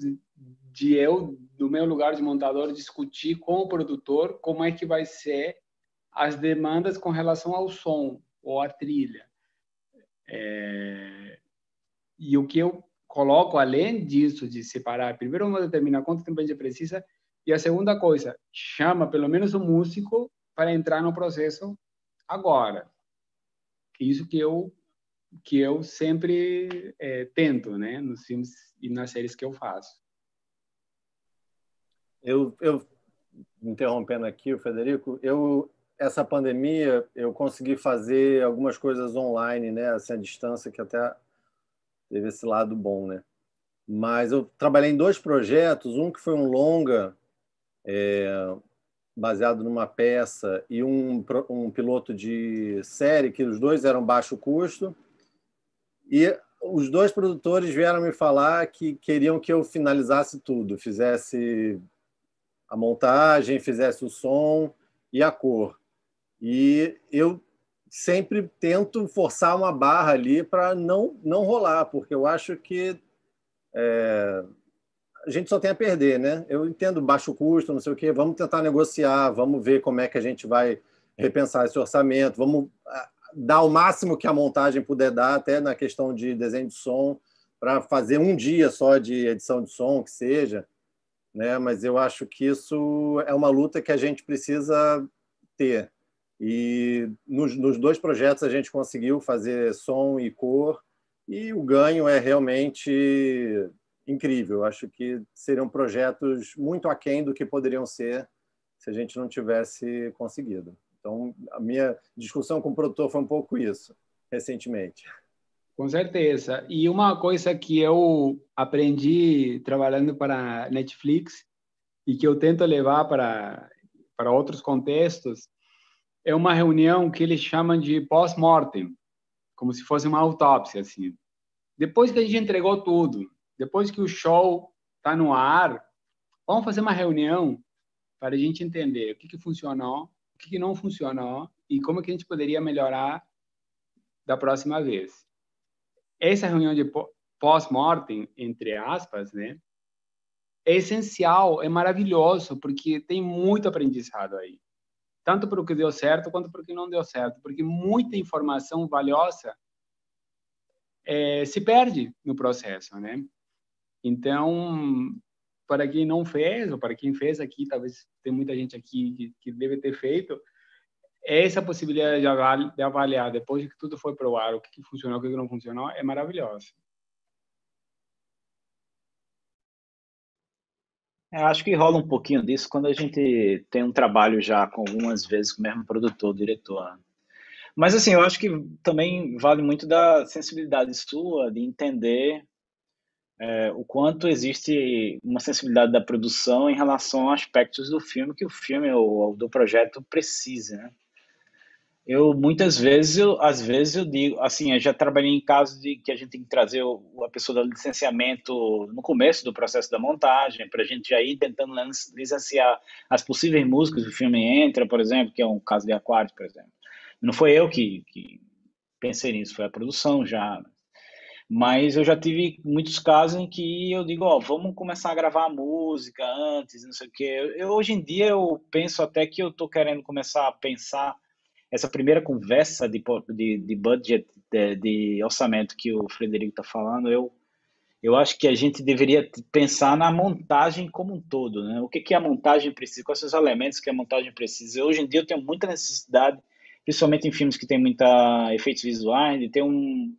de eu, no meu lugar de montador, discutir com o produtor como é que vai ser as demandas com relação ao som ou à trilha. É... E o que eu coloco, além disso, de separar, primeiro, uma determinar quanto tempo a gente precisa, e a segunda coisa, chama pelo menos o músico para entrar no processo agora. Isso que eu que eu sempre é, tento, né, nos filmes e nas séries que eu faço. Eu, eu interrompendo aqui o Federico, eu essa pandemia eu consegui fazer algumas coisas online, né, assim, à distância que até teve esse lado bom, né. Mas eu trabalhei em dois projetos, um que foi um longa, é, baseado numa peça, e um, um piloto de série, que os dois eram baixo custo. E os dois produtores vieram me falar que queriam que eu finalizasse tudo, fizesse a montagem, fizesse o som e a cor. E eu sempre tento forçar uma barra ali para não não rolar, porque eu acho que é, a gente só tem a perder, né? Eu entendo baixo custo, não sei o quê, vamos tentar negociar, vamos ver como é que a gente vai repensar esse orçamento, vamos ah, dar o máximo que a montagem puder dar, até na questão de desenho de som, para fazer um dia só de edição de som, que seja, né? Mas eu acho que isso é uma luta que a gente precisa ter. E nos, nos dois projetos a gente conseguiu fazer som e cor, e o ganho é realmente incrível. Acho que seriam projetos muito aquém do que poderiam ser se a gente não tivesse conseguido. Então, a minha discussão com o produtor foi um pouco isso, recentemente. Com certeza. E uma coisa que eu aprendi trabalhando para Netflix e que eu tento levar para, para outros contextos é uma reunião que eles chamam de pós-mortem, como se fosse uma autópsia, assim. Depois que a gente entregou tudo, depois que o show está no ar, vamos fazer uma reunião para a gente entender o que, que funcionou, o que, que não funcionou e como que a gente poderia melhorar da próxima vez. Essa reunião de pós-mortem, entre aspas, né, é essencial, é maravilhoso, porque tem muito aprendizado aí. Tanto para o que deu certo, quanto para o que não deu certo. Porque muita informação valiosa é, se perde no processo, né? Então, para quem não fez, ou para quem fez aqui, talvez tem muita gente aqui que, que deve ter feito, essa possibilidade de avaliar, depois que tudo foi para o ar, o que, que funcionou, o que, que não funcionou, é maravilhosa. Eu acho que rola um pouquinho disso quando a gente tem um trabalho já com algumas vezes com o mesmo produtor, diretor. Mas assim, eu acho que também vale muito da sensibilidade sua de entender é, o quanto existe uma sensibilidade da produção em relação a aspectos do filme que o filme ou do projeto precisa, né? Eu muitas vezes, eu, às vezes eu digo, assim, eu já trabalhei em casos de que a gente tem que trazer o, a pessoa do licenciamento no começo do processo da montagem, para a gente já ir tentando licenciar as possíveis músicas que o filme entra, por exemplo, que é um caso de Aquário, por exemplo. Não foi eu que, que pensei nisso, foi a produção já. Mas eu já tive muitos casos em que eu digo, ó, vamos começar a gravar a música antes, não sei o quê. Eu, hoje em dia eu penso até que eu estou querendo começar a pensar essa primeira conversa de, de, de budget, de, de, orçamento que o Frederico está falando, eu, eu acho que a gente deveria pensar na montagem como um todo, né? O que, que a montagem precisa, quais são os elementos que a montagem precisa. Hoje em dia eu tenho muita necessidade, principalmente em filmes que tem muita efeitos visuais, de ter um,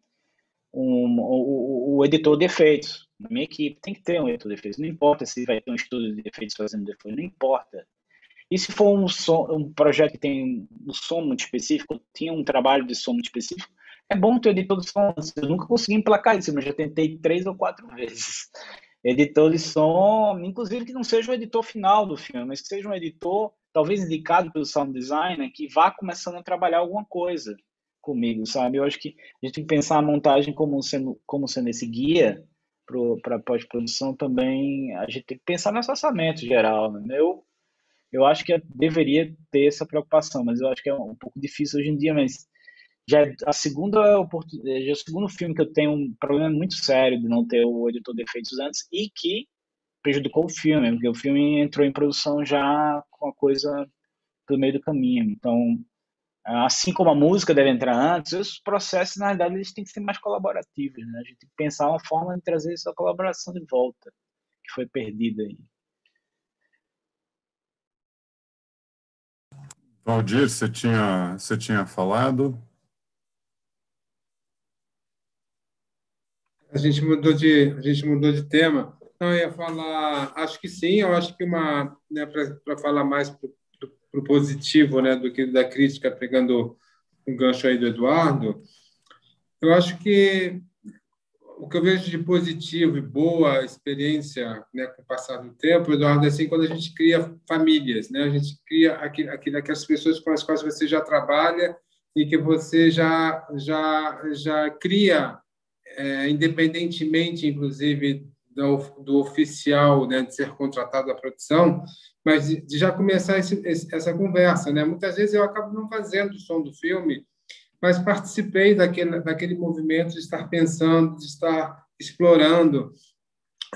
um o, o, editor de efeitos. Na minha equipe tem que ter um editor de efeitos. Não importa se vai ter um estúdio de efeitos fazendo efeitos, não importa. E se for um, som, um projeto que tem um som muito específico, tinha um trabalho de som muito específico, é bom ter editor de som. Eu nunca consegui emplacar isso, mas já tentei três ou quatro [laughs] vezes. Editor de som, inclusive que não seja o editor final do filme, mas que seja um editor, talvez indicado pelo sound designer, que vá começando a trabalhar alguma coisa comigo, sabe? Eu acho que a gente tem que pensar a montagem como sendo, como sendo esse guia para pós-produção também. A gente tem que pensar nesse orçamento geral. Né? Eu, eu acho que deveria ter essa preocupação, mas eu acho que é um pouco difícil hoje em dia, mas já é a segunda oportunidade, já é o segundo filme que eu tenho um problema muito sério de não ter o editor de efeitos antes e que prejudicou o filme, porque o filme entrou em produção já com a coisa pelo meio do caminho. Então, assim como a música deve entrar antes, os processos, na verdade, eles têm que ser mais colaborativos. Né? A gente tem que pensar uma forma de trazer essa colaboração de volta, que foi perdida aí. Valdir, você tinha, você tinha falado? A gente mudou de, a gente mudou de tema. Não, eu ia falar, acho que sim, eu acho que uma, né, para falar mais para o positivo, né, do que da crítica, pegando o gancho aí do Eduardo, eu acho que o que eu vejo de positivo e boa experiência né, com o passar do tempo, Eduardo, é assim, quando a gente cria famílias, né? a gente cria aqui, aqui, aquelas pessoas com as quais você já trabalha e que você já, já, já cria, é, independentemente, inclusive, do, oficial né, de ser contratado à produção, mas de, de já começar esse, essa conversa. Né? Muitas vezes eu acabo não fazendo o som do filme, mas participei daquele, daquele movimento de estar pensando, de estar explorando.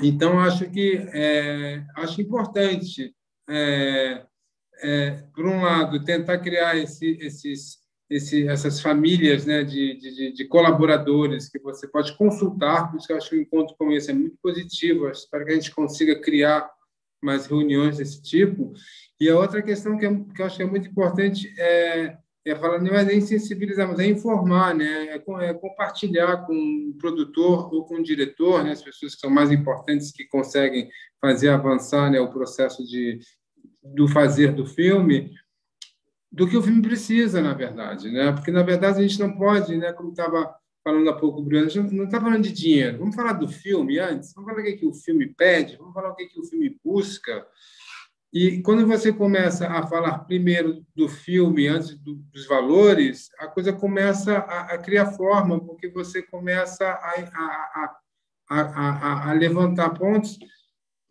Então, acho que é, acho importante, é, é, por um lado, tentar criar esse, esses, esse, essas famílias né, de, de, de, colaboradores que você pode consultar, por isso que eu acho que um encontro como esse é muito positivo, espero que a gente consiga criar mais reuniões desse tipo. E a outra questão que, é, que eu acho que é muito importante é é falar, não é nem sensibilizar, mas é informar, né? é, é compartilhar com o produtor ou com o diretor, né? as pessoas que são mais importantes, que conseguem fazer avançar né? o processo de, do fazer do filme, do que o filme precisa, na verdade. Né? Porque, na verdade, a gente não pode, né? como estava falando há pouco Bruno, a gente não está falando de dinheiro. Vamos falar do filme antes? Vamos falar o que, é que o filme pede? Vamos falar o que, é que o filme busca? E quando você começa a falar primeiro do filme, antes do, dos valores, a coisa começa a, a, criar forma, porque você começa a, a, a, levantar pontos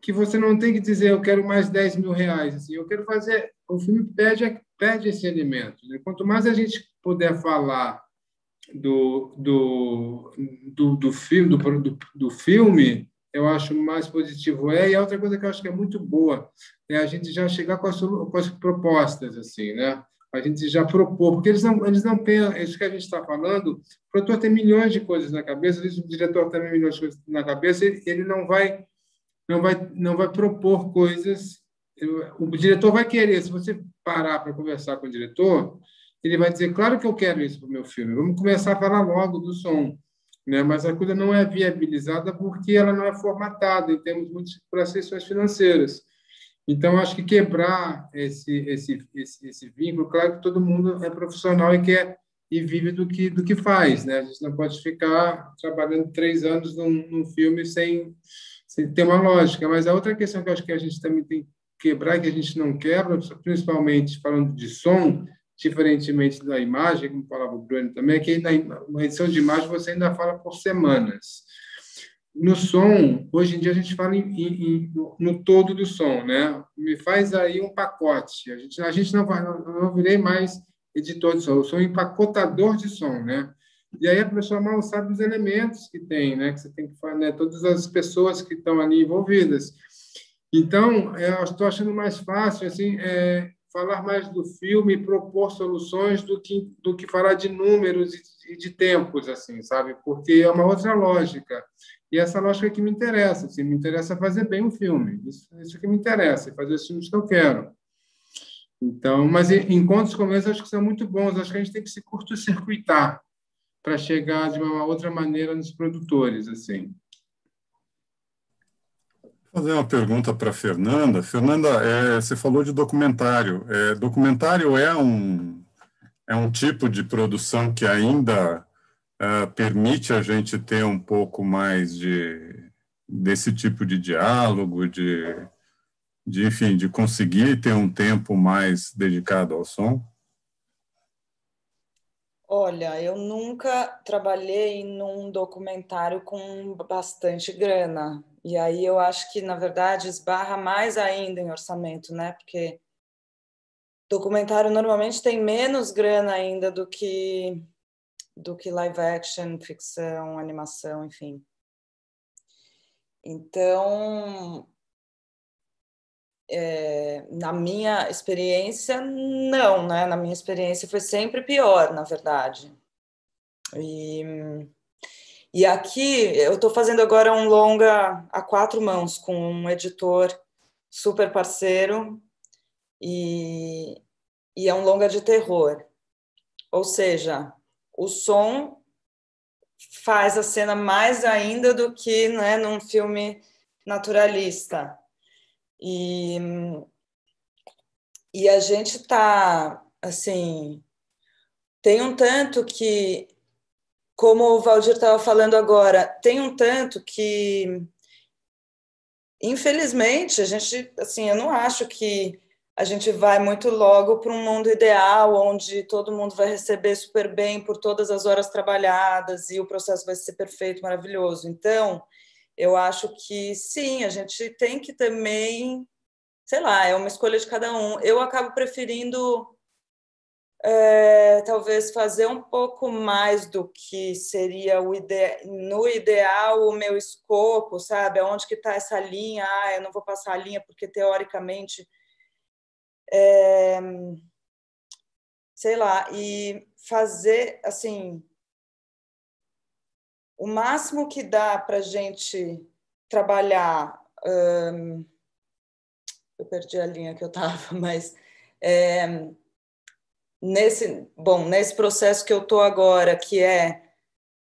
que você não tem que dizer eu quero mais 10 mil reais. Assim, eu quero fazer. O filme pede, pede esse elemento. Né? Quanto mais a gente puder falar do, do, do, do filme, do, do, do filme, eu acho mais positivo é. E a outra coisa que eu acho que é muito boa é a gente já chegar com as, com as propostas, assim, né? A gente já propor, porque eles não, eles não pensam, isso que a gente está falando, o produtor tem milhões de coisas na cabeça, o diretor também milhões de coisas na cabeça, ele não vai não vai não vai propor coisas o diretor vai querer se você parar para conversar com o diretor ele vai dizer claro que eu quero isso para o meu filme vamos começar a falar logo do som né? mas a coisa não é viabilizada porque ela não é formatada em termos muito para financeiras. Então, acho que quebrar esse, esse, esse, esse vínculo, claro que todo mundo é profissional e quer e vive do que do que faz, né? A gente não pode ficar trabalhando três anos num, num filme sem, sem ter uma lógica. Mas a outra questão que acho que a gente também tem quebrar, que a gente não quebra, principalmente falando de som, diferentemente da imagem, como falava o Bruno também, é que na edição de imagem você ainda fala por semanas. No som, hoje em dia a gente fala em, em, no, todo do som, né? Me faz aí um pacote. A gente, a gente não não, não virei mais editor de som, eu sou um empacotador de som, né? E aí a pessoa mal sabe os elementos que tem, né? Que você tem que fazer, né? Todas as pessoas que estão ali envolvidas. Então, eu estou achando mais fácil, assim, é, falar mais do filme propor soluções do que do que falar de números e de tempos assim sabe? Porque é uma outra lógica. E essa lógica que me interessa assim, me interessa fazer bem um filme. Isso, isso que me interessa fazer os filmes que eu quero. Então mas encontros como esse acho que são muito bons. Acho que a gente tem que se curto-circuitar para chegar de uma outra maneira nos produtores assim fazer uma pergunta para Fernanda. Fernanda, é, você falou de documentário. É, documentário é um, é um tipo de produção que ainda é, permite a gente ter um pouco mais de desse tipo de diálogo, de, de enfim, de conseguir ter um tempo mais dedicado ao som? Olha, eu nunca trabalhei num documentário com bastante grana. E aí eu acho que, na verdade, esbarra mais ainda em orçamento, né? Porque documentário normalmente tem menos grana ainda do que do que live action, ficção, animação, enfim. Então, é, na minha experiência, não, né? Na minha experiência foi sempre pior, na verdade. E e aqui eu estou fazendo agora um longa a quatro mãos com um editor super parceiro e, e é um longa de terror. Ou seja, o som faz a cena mais ainda do que né, num filme naturalista. E, e a gente está, assim, tem um tanto que como o Valdir estava falando agora, tem um tanto que, infelizmente, a gente, assim, eu não acho que a gente vai muito logo para um mundo ideal, onde todo mundo vai receber super bem por todas as horas trabalhadas e o processo vai ser perfeito, maravilhoso. Então, eu acho que sim, a gente tem que também, sei lá, é uma escolha de cada um. Eu acabo preferindo é, talvez fazer um pouco mais do que seria o ide no ideal o meu escopo, sabe? Onde que está essa linha? Ah, eu não vou passar a linha porque teoricamente, é, sei lá, e fazer assim o máximo que dá para gente trabalhar. Hum, eu perdi a linha que eu estava, [laughs] mas é, nesse, bom, nesse processo que eu tô agora, que é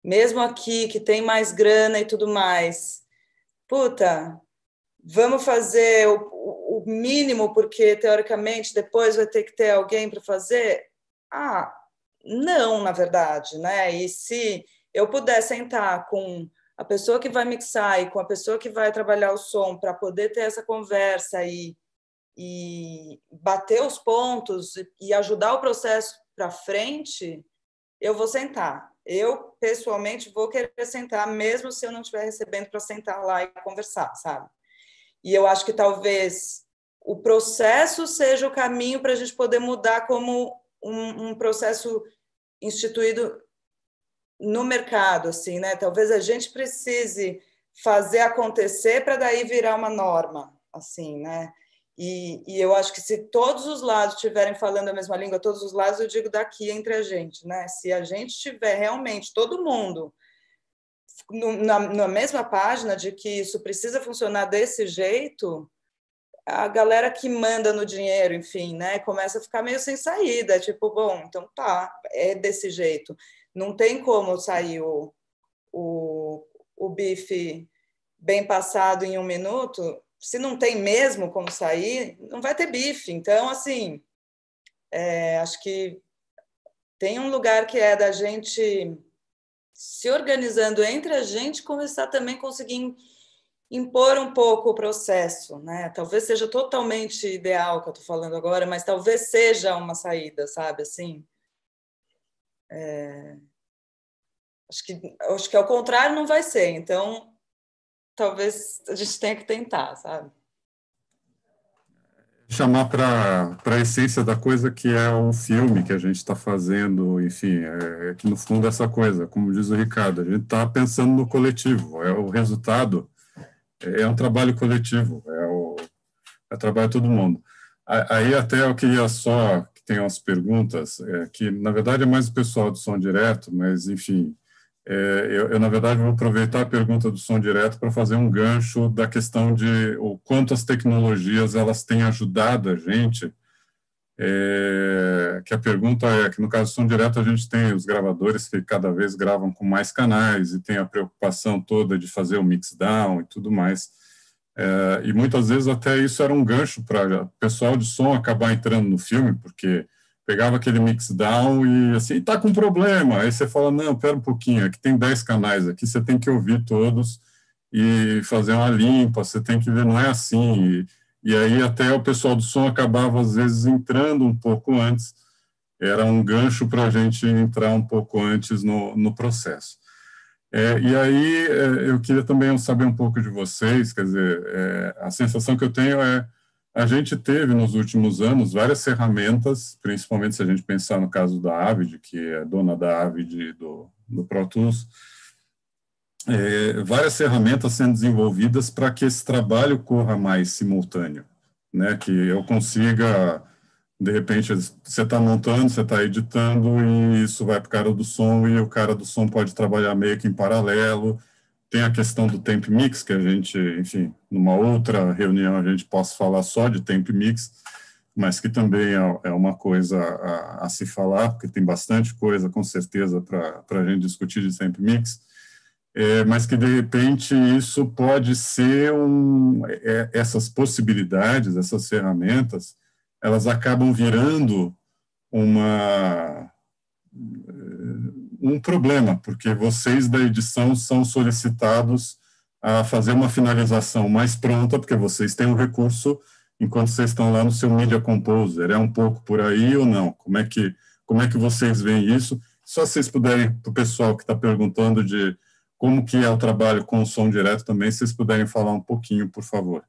mesmo aqui que tem mais grana e tudo mais, puta, vamos fazer o, o mínimo porque teoricamente depois vai ter que ter alguém para fazer? Ah, não, na verdade, né? E se eu puder sentar com a pessoa que vai mixar e com a pessoa que vai trabalhar o som para poder ter essa conversa e e bater os pontos e ajudar o processo para frente, eu vou sentar. Eu, pessoalmente, vou querer sentar, mesmo se eu não estiver recebendo para sentar lá e conversar, sabe? E eu acho que talvez o processo seja o caminho para a gente poder mudar como um, um, processo instituído no mercado, assim, né? Talvez a gente precise fazer acontecer para daí virar uma norma, assim, né? E, e, eu acho que se todos os lados estiverem falando a mesma língua, todos os lados, eu digo daqui entre a gente, né? Se a gente tiver realmente, todo mundo, na, na mesma página de que isso precisa funcionar desse jeito, a galera que manda no dinheiro, enfim, né, começa a ficar meio sem saída, tipo, bom, então tá, é desse jeito. Não tem como sair o, o, o bife bem passado em um minuto, se não tem mesmo como sair, não vai ter bife. Então, assim, é, acho que tem um lugar que é da gente se organizando entre a gente, começar também a conseguir impor um pouco o processo, né? Talvez seja totalmente ideal que eu estou falando agora, mas talvez seja uma saída, sabe? Assim, é... acho que acho que ao contrário não vai ser. Então, talvez a gente tenha que tentar, sabe? Chamar para a essência da coisa que é o filme que a gente está fazendo, enfim, é, é, que no fundo é essa coisa, como diz o Ricardo, a gente está pensando no coletivo, é o resultado, é, é um trabalho coletivo, é o, é trabalho todo mundo. Aí até eu queria só que tem umas perguntas, é, que na verdade é mais o pessoal do som direto, mas enfim, é, eu, eu, na verdade, vou aproveitar a pergunta do som direto para fazer um gancho da questão de o quanto as tecnologias elas têm ajudado a gente. É, que a pergunta é que no caso do som direto a gente tem os gravadores que cada vez gravam com mais canais e tem a preocupação toda de fazer o mix down e tudo mais. É, e muitas vezes até isso era um gancho para o pessoal de som acabar entrando no filme, porque pegava aquele mix down e assim, tá com problema. Aí você fala, não, pera um pouquinho, aqui tem 10 canais aqui, você tem que ouvir todos e fazer uma limpa, você tem que ver, não é assim. E, e aí até o pessoal do som acabava, às vezes, entrando um pouco antes, era um gancho para a gente entrar um pouco antes no, no processo. É, e aí é, eu queria também saber um pouco de vocês, quer dizer, é, a sensação que eu tenho é a gente teve nos últimos anos várias ferramentas, principalmente se a gente pensar no caso da Avid, que é dona da Avid do, do Pro Tools, é, várias ferramentas sendo desenvolvidas para que esse trabalho corra mais simultâneo, né? Que eu consiga, de repente, você está montando, você está editando e isso vai para o cara do som e o cara do som pode trabalhar meio que em paralelo tem a questão do temp mix, que a gente, enfim, numa outra reunião a gente possa falar só de temp mix, mas que também é, é uma coisa a, a, se falar, porque tem bastante coisa, com certeza, para a gente discutir de temp mix, é, mas que, de repente, isso pode ser um... É, essas possibilidades, essas ferramentas, elas acabam virando uma um problema, porque vocês da edição são solicitados a fazer uma finalização mais pronta, porque vocês têm um recurso enquanto vocês estão lá no seu Media Composer. É um pouco por aí ou não? Como é que, como é que vocês veem isso? Só vocês puderem, para o pessoal que está perguntando de como que é o trabalho com o som direto também, se vocês puderem falar um pouquinho, por favor.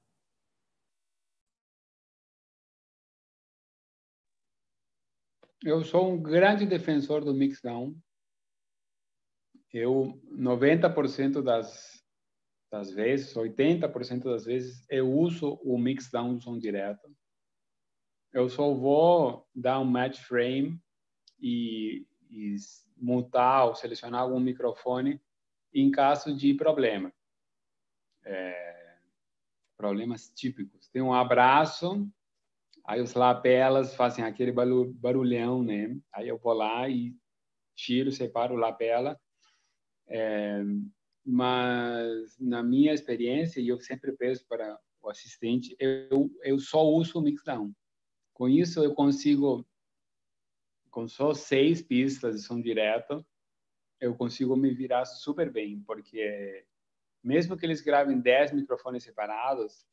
Eu sou um grande defensor do mixdown eu 90% das, das vezes, 80% das vezes, eu uso o mix down do som direto. Eu só vou dar um match frame e, e montar ou selecionar algum microfone em caso de problema. É, problemas típicos. Tem um abraço, aí os lapelas fazem aquele barulhão, né? Aí eu vou lá e tiro, separo o lapela é, mas na minha experiência, e eu sempre peço para o assistente, eu, eu só uso o mixdown. Com isso, eu consigo, com só seis pistas de som direto, eu consigo me virar super bem, porque mesmo que eles gravem dez microfones separados,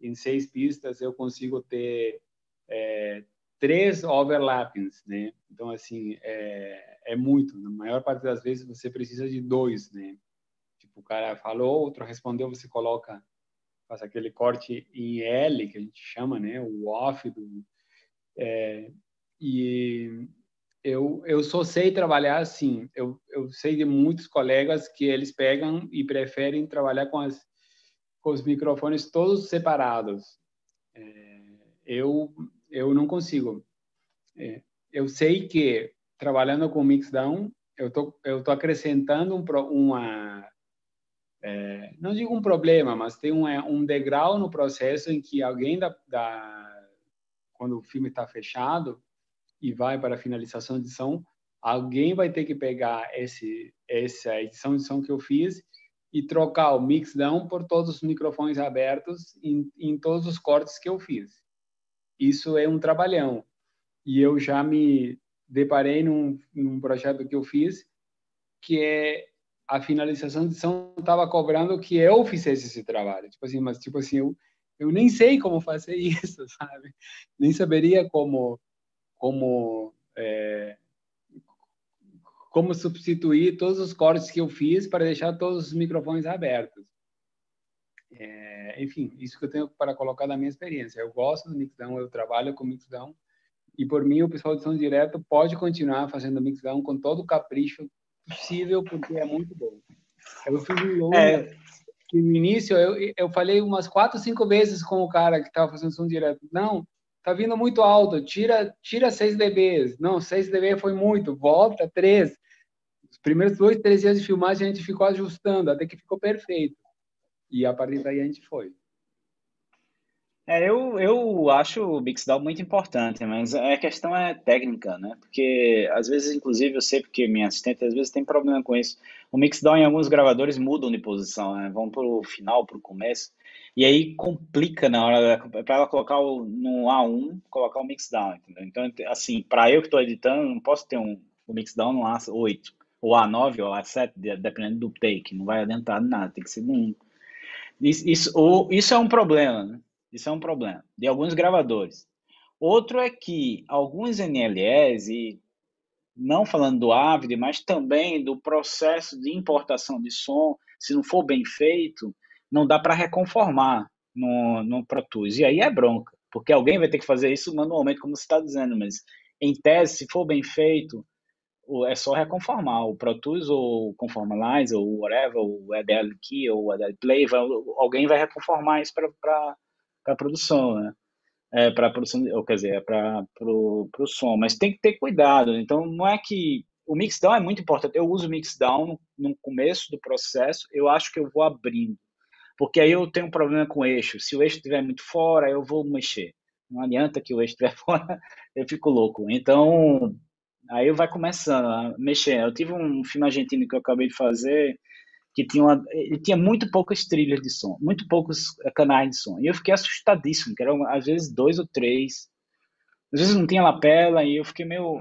em seis pistas eu consigo ter é, três overlappings, né? Então, assim, é, é muito. Na maior parte das vezes você precisa de dois, né? Tipo, o cara falou, outro respondeu, você coloca, faz aquele corte em L, que a gente chama, né? O off do... É, e eu, eu só sei trabalhar assim. Eu, eu sei de muitos colegas que eles pegam e preferem trabalhar com, as, com os microfones todos separados. É, eu, eu não consigo. É, eu sei que trabalhando com mixdown, eu tô, eu tô acrescentando um, uma, é, não digo um problema, mas tem um, um degrau no processo em que alguém da, da quando o filme está fechado, e vai para a finalização de som, alguém vai ter que pegar esse essa edição som que eu fiz e trocar o mix down por todos os microfones abertos em, em todos os cortes que eu fiz. Isso é um trabalhão. E eu já me deparei num, num projeto que eu fiz que é a finalização de som estava cobrando que eu fizesse esse trabalho. Tipo assim, mas tipo assim, eu, eu nem sei como fazer [laughs] isso, sabe? Nem saberia como como é, como substituir todos os cortes que eu fiz para deixar todos os microfones abertos. É, enfim, isso que eu tenho para colocar da minha experiência. Eu gosto do mixdown, eu trabalho com mixdown e por mim o pessoal de som direto pode continuar fazendo mixdown com todo o capricho possível porque é muito bom. Eu fiz um longo é. no início eu, eu falei umas quatro, cinco vezes com o cara que estava fazendo som direto. Não, tá vindo muito alto, tira, tira 6 dB. Não, 6 dB foi muito, volta 3. Os primeiros dois, três dias de filmagem a gente ficou ajustando, até que ficou perfeito. E a partir daí a gente foi. É, eu, eu acho o Mixdown muito importante, mas a questão é técnica, né? Porque às vezes, inclusive, eu sei porque minha assistente às vezes tem problema com isso. O Mixdown em alguns gravadores mudam de posição, né? Vão para o final, para o começo. E aí complica na hora para ela colocar o, no A1, colocar o mixdown, entendeu? Então, assim, para eu que estou editando, não posso ter um o mixdown no A8, ou A9 ou A7, dependendo do take, não vai adentrar nada, tem que ser no 1. Isso, isso, isso é um problema, né? Isso é um problema de alguns gravadores. Outro é que alguns NLEs, e não falando do Avid, mas também do processo de importação de som, se não for bem feito, não dá para reconformar no, no Pro Tools. E aí é bronca, porque alguém vai ter que fazer isso manualmente, como você está dizendo, mas em tese, se for bem feito, é só reconformar o Pro Tools ou Conformalize ou whatever, o EDL Key ou o EDL Play, vai, alguém vai reconformar isso para a produção, né? É, para produção, ou quer dizer, é para o som, mas tem que ter cuidado. Então, não é que o mixdown é muito importante. Eu uso o mixdown no começo do processo, eu acho que eu vou abrindo porque aí eu tenho um problema com o eixo. Se o eixo estiver muito fora, eu vou mexer. Não adianta que o eixo estiver [laughs] fora, eu fico louco. Então, aí vai começando a mexer. Eu tive um filme argentino que eu acabei de fazer que tinha uma, ele tinha muito poucas trilhas de som, muito poucos canais de som. E eu fiquei assustadíssimo, que eram às vezes dois ou três. Às vezes não tinha lapela e eu fiquei meio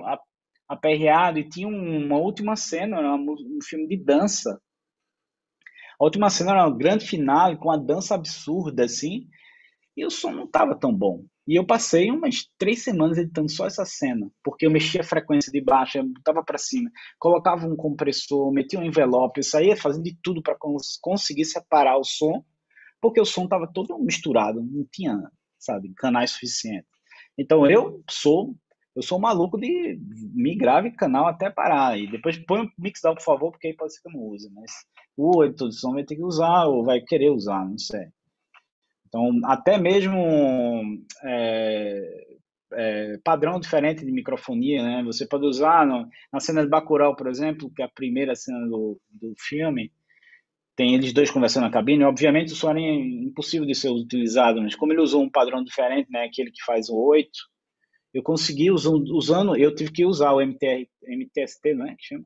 aperreado. E tinha uma última cena, um filme de dança, a última cena era uma grande final com uma dança absurda, assim, e o som não estava tão bom. E eu passei umas três semanas editando só essa cena, porque eu mexia a frequência de baixo, eu botava para cima, colocava um compressor, metia um envelope, eu saía fazendo de tudo para cons conseguir separar o som, porque o som estava todo misturado, não tinha, sabe, canais suficientes. Então eu sou eu sou maluco de migrar de canal até parar. E depois põe o mixdown, por favor, porque aí pode ser que eu não use. Mas o editor de som vai ter que usar ou vai querer usar, não sei. Então, até mesmo é, é, padrão diferente de microfonia, né? Você pode usar no, na cena de Bacurau, por exemplo, que é a primeira cena do, do filme, tem eles dois conversando na cabine. Obviamente, o som é impossível de ser utilizado, mas como ele usou um padrão diferente, né? Aquele que faz o 8, eu consegui usando, usando eu tive que usar o MTR, MTST, né? Que chama.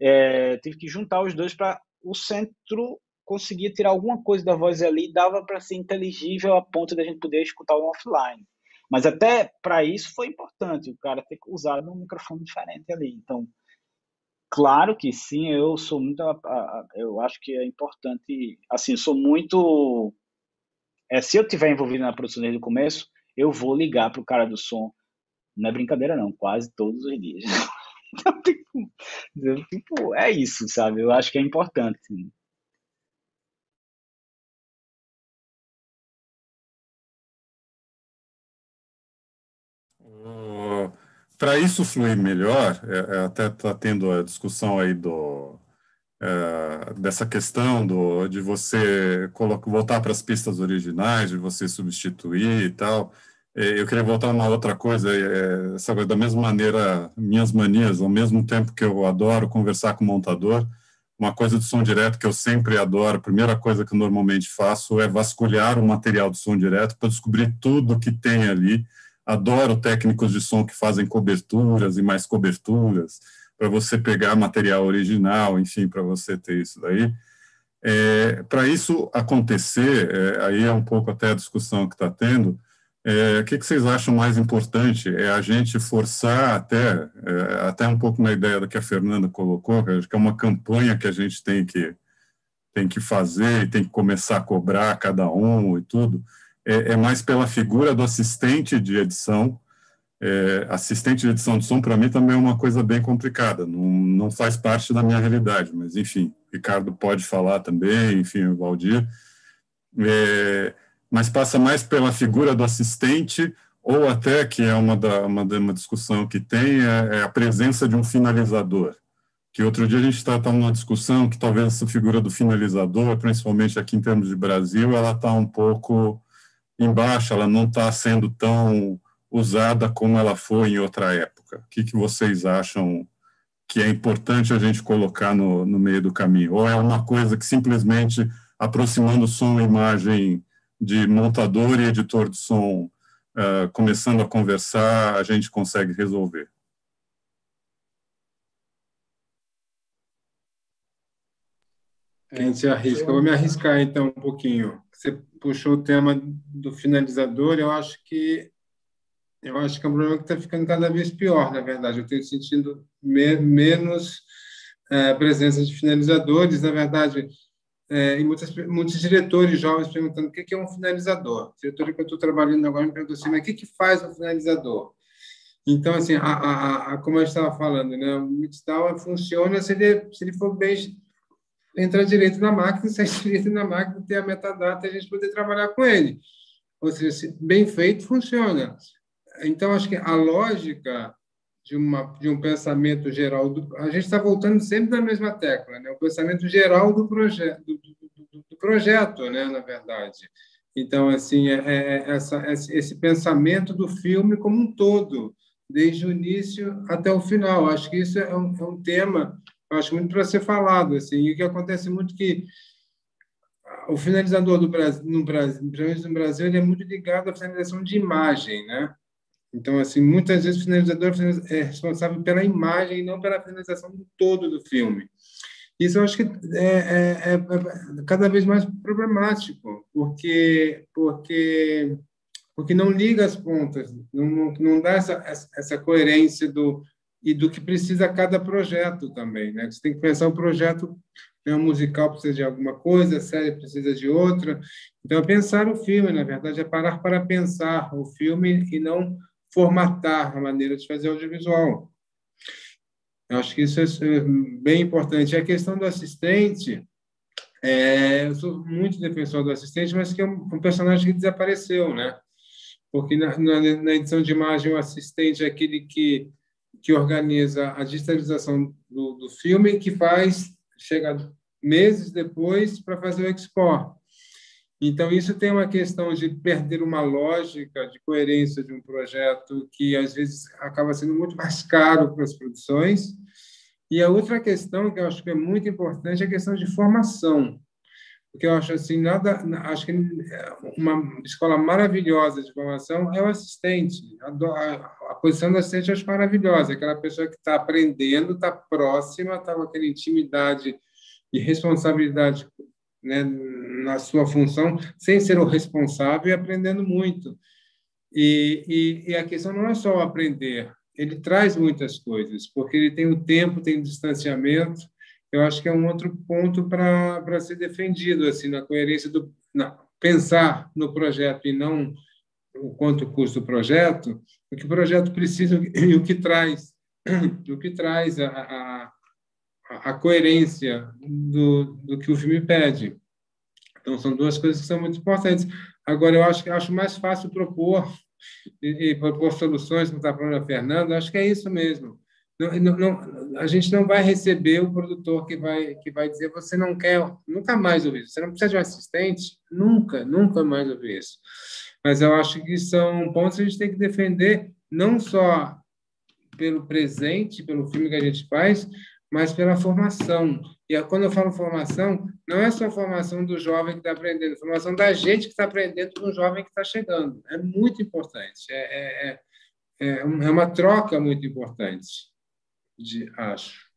É, tive que juntar os dois para o centro conseguia tirar alguma coisa da voz ali, dava para ser inteligível a ponto da gente poder escutar o offline. Mas até para isso foi importante o cara ter usado um microfone diferente ali. Então, claro que sim, eu sou muito, eu acho que é importante, assim, sou muito é se eu tiver envolvido na produção desde o começo, eu vou ligar para o cara do som. Não é brincadeira, não, quase todos os dias. [laughs] Então, tipo, tipo, é isso, sabe? Eu acho que é importante. Para isso fluir melhor, é, é até está tendo a discussão aí do, é, dessa questão do, de você colocar, voltar para as pistas originais, de você substituir e tal. Eu queria voltar a uma outra coisa, é, sabe, da mesma maneira, minhas manias, ao mesmo tempo que eu adoro conversar com o montador, uma coisa de som direto que eu sempre adoro, a primeira coisa que eu normalmente faço é vasculhar o material do som direto para descobrir tudo que tem ali. Adoro técnicos de som que fazem coberturas e mais coberturas, para você pegar material original, enfim, para você ter isso daí. É, para isso acontecer, é, aí é um pouco até a discussão que está tendo, é, o que, que, vocês acham mais importante? É a gente forçar até, é, até um pouco na ideia do que a Fernanda colocou, que é uma campanha que a gente tem que, tem que fazer e tem que começar a cobrar cada um e tudo, é, é mais pela figura do assistente de edição. É, assistente de edição de som, para mim, também é uma coisa bem complicada, não, não faz parte da minha realidade, mas, enfim, Ricardo pode falar também, enfim, o Valdir. É, mas passa mais pela figura do assistente, ou até, que é uma, da, uma, uma discussão que tem, é, é, a presença de um finalizador. Que outro dia a gente está tá numa discussão que talvez essa figura do finalizador, principalmente aqui em termos de Brasil, ela está um pouco embaixo, ela não está sendo tão usada como ela foi em outra época. O que, que vocês acham que é importante a gente colocar no, no meio do caminho? Ou é uma coisa que simplesmente aproximando som e imagem de montador e editor de som uh, começando a conversar, a gente consegue resolver. Quem se arrisca? Eu vou me arriscar então um pouquinho. Você puxou o tema do finalizador, eu acho que eu acho que é um problema que está ficando cada vez pior, na verdade. Eu tenho sentido me menos é, presença de finalizadores. Na verdade, é, e muitas, muitos diretores jovens perguntando o que é um finalizador. O diretor que eu estou trabalhando agora me perguntou assim, mas o que, que faz um finalizador? Então, assim, a, a, a, como eu estava falando, né, o mixdown funciona se ele, se ele for bem entrar direito na máquina, [laughs] sair direito na máquina, ter a metadata e a gente poder trabalhar com ele. Ou seja, bem feito, funciona. Então, acho que a lógica de, uma, de um pensamento geral. Do, a gente está voltando sempre na mesma tecla, né? o pensamento geral do, proje do, do, do projeto, né? na verdade. Então, assim, é, é, é essa, esse pensamento do filme como um todo, desde o início até o final. Acho que isso é um, é um tema, acho muito para ser falado. Assim, e o que acontece muito que o finalizador do Brasil, no Brasil, no Brasil, ele é muito ligado à finalização de imagem, né? Então, assim, muitas vezes o finalizador é responsável pela imagem e não pela finalização do todo do filme. Isso eu acho que é, é, é, é cada vez mais problemático, porque porque porque não liga as pontas, não, não dá essa, essa coerência do e do que precisa cada projeto também, né? Você tem que pensar o projeto, né, um musical precisa de alguma coisa, a série precisa de outra. Então, é pensar o filme, na verdade, é parar para pensar o filme e não formatar a maneira de fazer audiovisual. Eu acho que isso é bem importante. A questão do assistente, é, eu sou muito defensor do assistente, mas que é um, um personagem que desapareceu, né? Porque na, na, na, edição de imagem, o assistente é aquele que, que organiza a digitalização do, do filme que faz, chega meses depois para fazer o export. Então, isso tem uma questão de perder uma lógica de coerência de um projeto que, às vezes, acaba sendo muito mais [laughs] caro para as produções. E a outra questão que eu acho que é muito importante é a questão de formação. Porque eu acho assim, nada, acho que uma escola maravilhosa de formação é o assistente. A, a posição do assistente eu acho maravilhosa, aquela pessoa que está aprendendo, está próxima, está com aquela intimidade e responsabilidade né, na sua função, sem ser o responsável e aprendendo muito. E, e, e, a questão não é só aprender, ele traz muitas coisas, porque ele tem o tempo, tem o distanciamento. Eu acho que é um outro ponto para ser defendido, assim, na coerência do. Na, pensar no projeto e não o quanto custa o projeto, o que o projeto precisa [laughs] e o que traz, [clears throat] o que traz a, a, a coerência do, do que o filme pede. Então, são duas coisas que são muito importantes. Agora, eu acho, acho mais fácil propor [laughs] e, e propor soluções, como está falando a Fernanda, acho que é isso mesmo. Não, não, a gente não vai receber o produtor que vai que vai dizer você não quer nunca mais ouvir isso. Você não precisa de um assistente, nunca, nunca mais ouvir isso. Mas eu acho que são pontos que a gente tem que defender não só pelo presente, pelo filme que a gente faz, mas pela formação. E quando eu falo formação, não é só formação do jovem que está aprendendo, é formação da gente que está aprendendo com o jovem que está chegando. É muito importante. É, é, é, é uma troca muito importante, de, acho.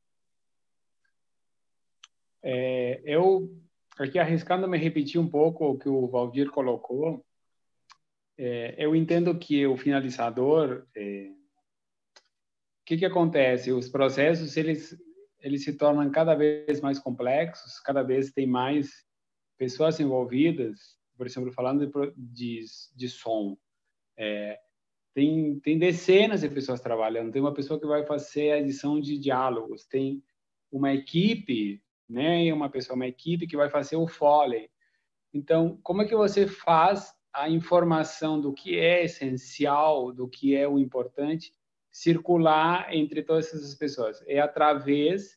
É, eu, aqui arriscando me repetir um pouco o que o Valdir colocou, é, eu entendo que o finalizador, é, o que que acontece? Os processos eles eles se tornam cada vez mais complexos, cada vez tem mais pessoas envolvidas, por exemplo, falando de, de, de som. É, tem, tem dezenas de pessoas trabalhando, tem uma pessoa que vai fazer a edição de diálogos, tem uma equipe, né, uma pessoa, uma equipe que vai fazer o foley. Então, como é que você faz a informação do que é essencial, do que é o importante, circular entre todas essas pessoas. É através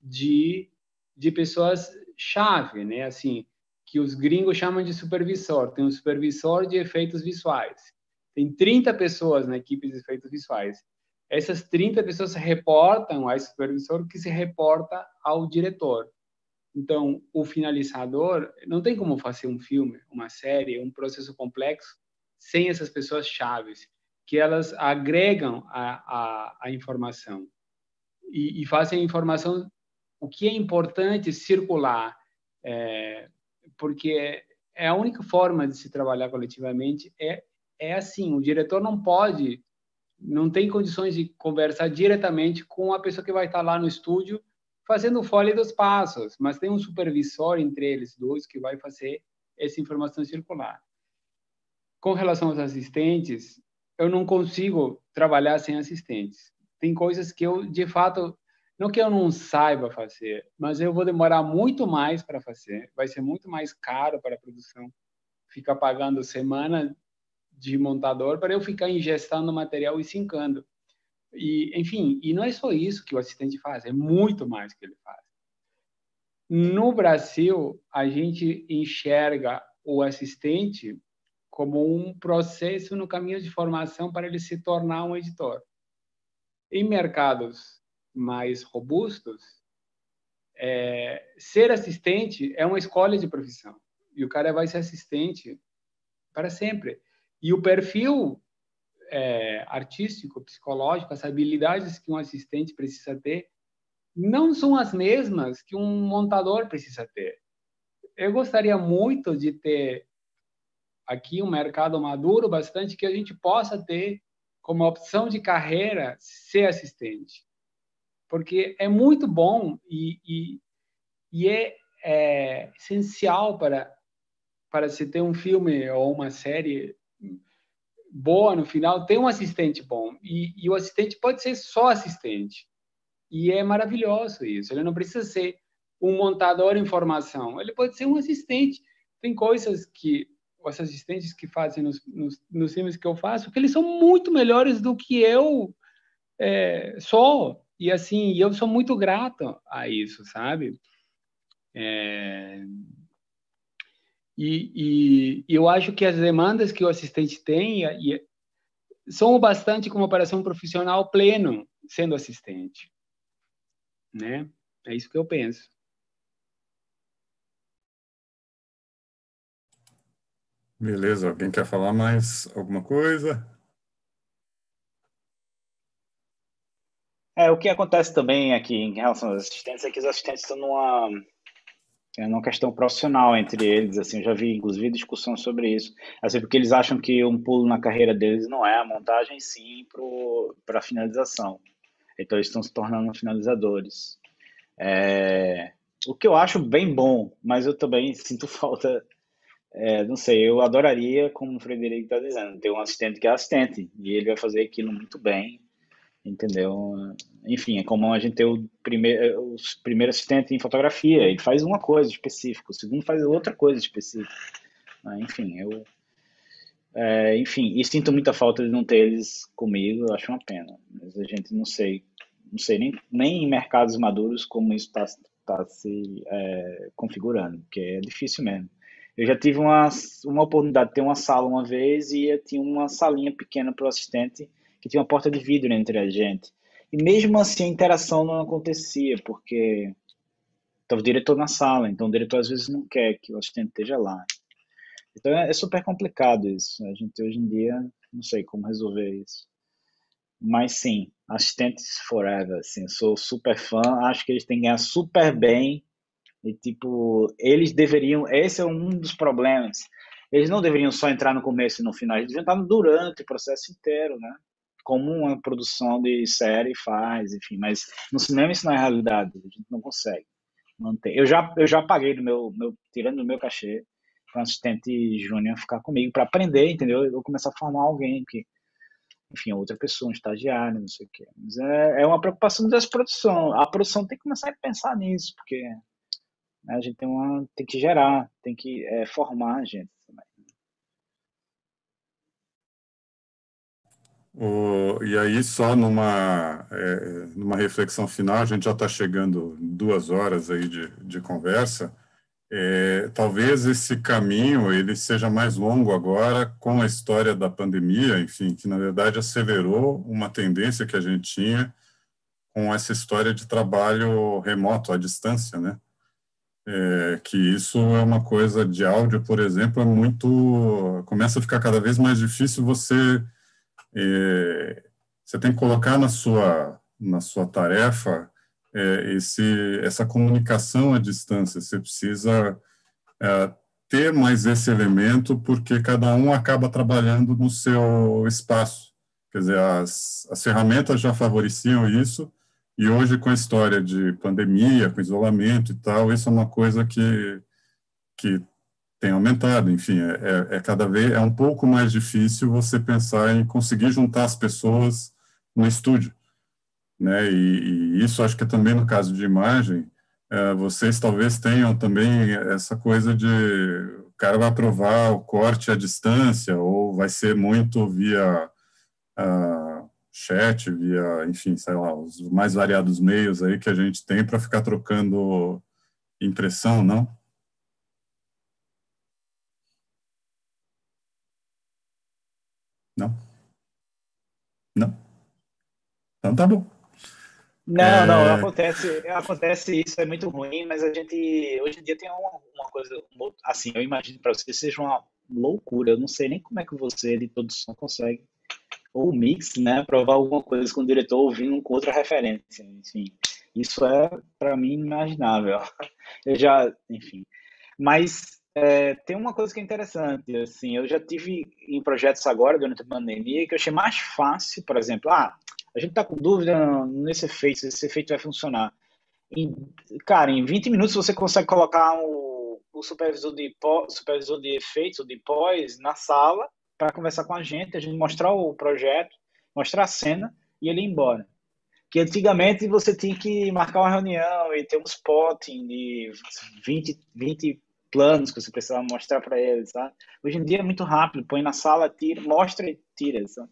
de, de pessoas chave, né? Assim, que os gringos chamam de supervisor. Tem um supervisor de efeitos visuais. Tem 30 pessoas na equipe de efeitos visuais. Essas 30 pessoas reportam ao supervisor que se reporta ao diretor. Então, o finalizador não tem como fazer um filme, uma série, um processo complexo sem essas pessoas chaves que elas agregam a, a, a informação e, e, fazem a informação o que é importante circular, é, porque é a única forma de se trabalhar coletivamente é é assim, o diretor não pode, não tem condições de conversar diretamente com a pessoa que vai estar lá no estúdio fazendo fole dos passos, mas tem um supervisor entre eles dois que vai fazer essa informação circular. Com relação aos assistentes, eu não consigo trabalhar sem assistentes. Tem coisas que eu, de fato, não que eu não saiba fazer, mas eu vou demorar muito mais para fazer. Vai ser muito mais caro para a produção ficar pagando semana de montador para eu ficar ingestando material e sincando. E, enfim, e não é só isso que o assistente faz, é muito mais que ele faz. No Brasil, a gente enxerga o assistente como um processo no caminho de formação para ele se tornar um editor. Em mercados mais robustos, é, ser assistente é uma escolha de profissão e o cara vai ser assistente para sempre. E o perfil é, artístico, psicológico, as habilidades que um assistente precisa ter não são as mesmas que um montador precisa ter. Eu gostaria muito de ter aqui um mercado maduro bastante que a gente possa ter como opção de carreira ser assistente. Porque é muito bom e, e, e é, é, essencial para, para se ter um filme ou uma série boa no final, ter um assistente bom. E, e o assistente pode ser só assistente. E é maravilhoso isso. Ele não precisa ser um montador em formação. Ele pode ser um assistente. Tem coisas que os assistentes que fazem nos, nos, nos filmes que eu faço, que eles são muito melhores do que eu é, sou. E assim, eu sou muito grato a isso, sabe? É... E, e, eu acho que as demandas que o assistente tem e, são o bastante como para ser um profissional pleno sendo assistente, né? É isso que eu penso. Beleza, alguém quer falar mais alguma coisa? É, o que acontece também aqui em relação aos assistentes é que os assistentes estão numa, é numa questão profissional entre eles, assim, eu já vi inclusive discussão sobre isso, assim, porque eles acham que um pulo na carreira deles não é a montagem, sim, para a finalização. Então eles estão se tornando finalizadores. É, o que eu acho bem bom, mas eu também [laughs] sinto falta é, não sei, eu adoraria, como o Frederico está dizendo, ter um assistente que é assistente, e ele vai fazer aquilo muito bem, entendeu? Enfim, é como a gente ter o primeiro, o primeiro assistente em fotografia, ele faz uma coisa específica, o segundo faz outra coisa específica. Ah, enfim, eu. É, enfim, e sinto muita falta de não ter eles comigo, eu acho uma pena. Mas a gente não sei, não sei nem, nem em mercados maduros como isso está tá se é, configurando, porque é difícil mesmo. Eu já tive uma, uma oportunidade de ter uma sala uma vez e eu tinha uma salinha pequena para o assistente que tinha uma porta de vidro entre a gente. E mesmo assim a interação não acontecia, porque estava o diretor na sala, então o diretor às vezes não quer que o assistente esteja lá. Então é, é super complicado isso. A gente hoje em dia não sei como resolver isso. Mas sim, assistentes forever, assim, sou super fã, acho que eles têm que ganhar super bem e tipo, eles deveriam, esse é um dos problemas. Eles não deveriam só entrar no começo e no final, eles deveriam estar durante o processo inteiro, né? Como uma produção de série faz, enfim, mas no cinema isso não é realidade, a gente não consegue manter. Eu já eu já paguei do meu, meu tirando do meu cachê para um assistente júnior ficar comigo para aprender, entendeu? Eu vou começar a formar alguém que enfim, outra pessoa, um estagiário, não sei o quê. Mas é, é uma preocupação dessa produção. A produção tem que começar a pensar nisso, porque né, a gente tem, uma, tem que gerar, tem que é, formar a gente O, e aí, só numa, é, numa reflexão final, a gente já está chegando duas horas aí de, de conversa. É, talvez esse caminho ele seja mais longo agora com a história da pandemia, enfim, que na verdade acelerou uma tendência que a gente tinha com essa história de trabalho remoto, à distância, né? É, que isso é uma coisa de áudio, por exemplo, é muito começa a ficar cada vez mais difícil você é, você tem que colocar na sua na sua tarefa é, esse, essa comunicação à distância. Você precisa é, ter mais esse elemento, porque cada um acaba trabalhando no seu espaço. Quer dizer, as, as ferramentas já favoreciam isso, e hoje, com a história de pandemia, com isolamento e tal, isso é uma coisa que, que tem aumentado. Enfim, é, é, é cada vez é um pouco mais difícil você pensar em conseguir juntar as pessoas no estúdio né? E, e, isso acho que é também no caso de imagem, é, vocês talvez tenham também essa coisa de o cara vai aprovar o corte à distância ou vai ser muito via uh, chat, via, enfim, sei lá, os mais variados meios aí que a gente tem para ficar trocando impressão? Não? Não? Então tá bom. Não, é... não, acontece, acontece isso, é muito ruim, mas a gente hoje em dia tem uma, uma coisa, assim, eu imagino para você seja uma loucura, eu não sei nem como é que você de produção consegue, ou mix, né, provar alguma coisa com o diretor ouvindo com outra referência, enfim, isso é para mim inimaginável, [laughs] eu já, enfim, mas é, tem uma coisa que é interessante, assim, eu já tive em projetos agora, durante a pandemia, que eu achei mais fácil, por exemplo, ah, a gente está com dúvida nesse efeito, se esse efeito vai funcionar. Em, cara, em 20 minutos você consegue colocar o, o supervisor, de, supervisor de efeitos, ou de pós, na sala para conversar com a gente, a gente mostrar o projeto, mostrar a cena e ele ir embora. Que antigamente você tinha que marcar uma reunião e ter um spotting de 20, 20 planos que você precisava mostrar para eles, sabe? Hoje em dia é muito rápido, põe na sala, tira, mostra e tira, sabe?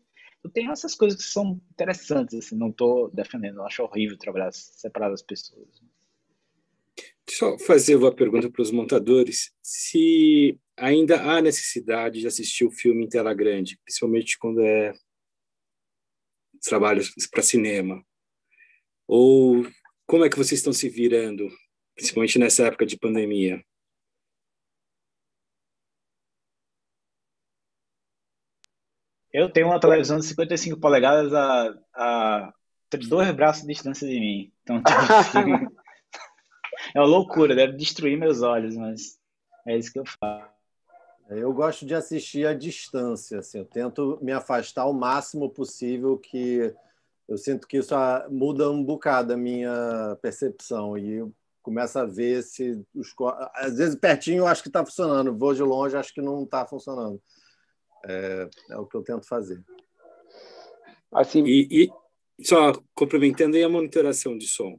Tem essas coisas que são interessantes, assim, não estou defendendo, acho horrível trabalhar separado das pessoas. Eu fazer uma pergunta para os montadores, se ainda há necessidade de assistir o filme em tela grande, principalmente quando é trabalho para cinema, ou como é que vocês estão se virando, principalmente nessa época de pandemia? Eu tenho uma televisão de 55 polegadas a, a dois braços de distância de mim. Então, tipo, [laughs] assim, é uma loucura, deve destruir meus olhos, mas é isso que eu faço. Eu gosto de assistir à distância, assim, eu tento me afastar o máximo possível, que eu sinto que isso muda um bocado a minha percepção. E começa a ver se os às vezes pertinho eu acho que está funcionando, vou de longe acho que não está funcionando. É, é, o que eu tento fazer. Assim, e, e só complementando aí a monitoração de som.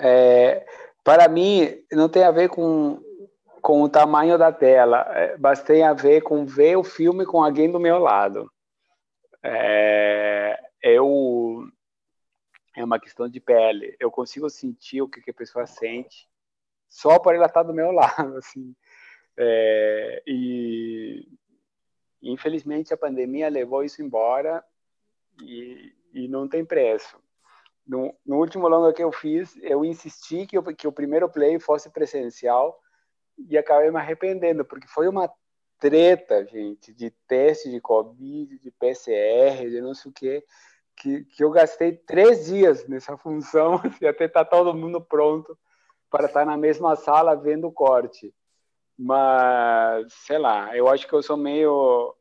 É, para mim não tem a ver com com o tamanho da tela, é, mas tem a ver com ver o filme com alguém do meu lado. É, eu é uma questão de pele. Eu consigo sentir o que, a pessoa sente só por ela estar do meu [laughs] lado, assim. É, e infelizmente a pandemia levou isso embora e, e não tem preço. No, no, último longa que eu fiz, eu insisti que, eu, que o primeiro play fosse presencial e acabei me arrependendo, porque foi uma treta, gente, de teste de Covid, de PCR, de não sei o quê que, que eu gastei três dias nessa [laughs] função, assim, até estar tá todo mundo pronto para estar na mesma sala vendo o corte. Mas, sei lá, eu acho que eu sou meio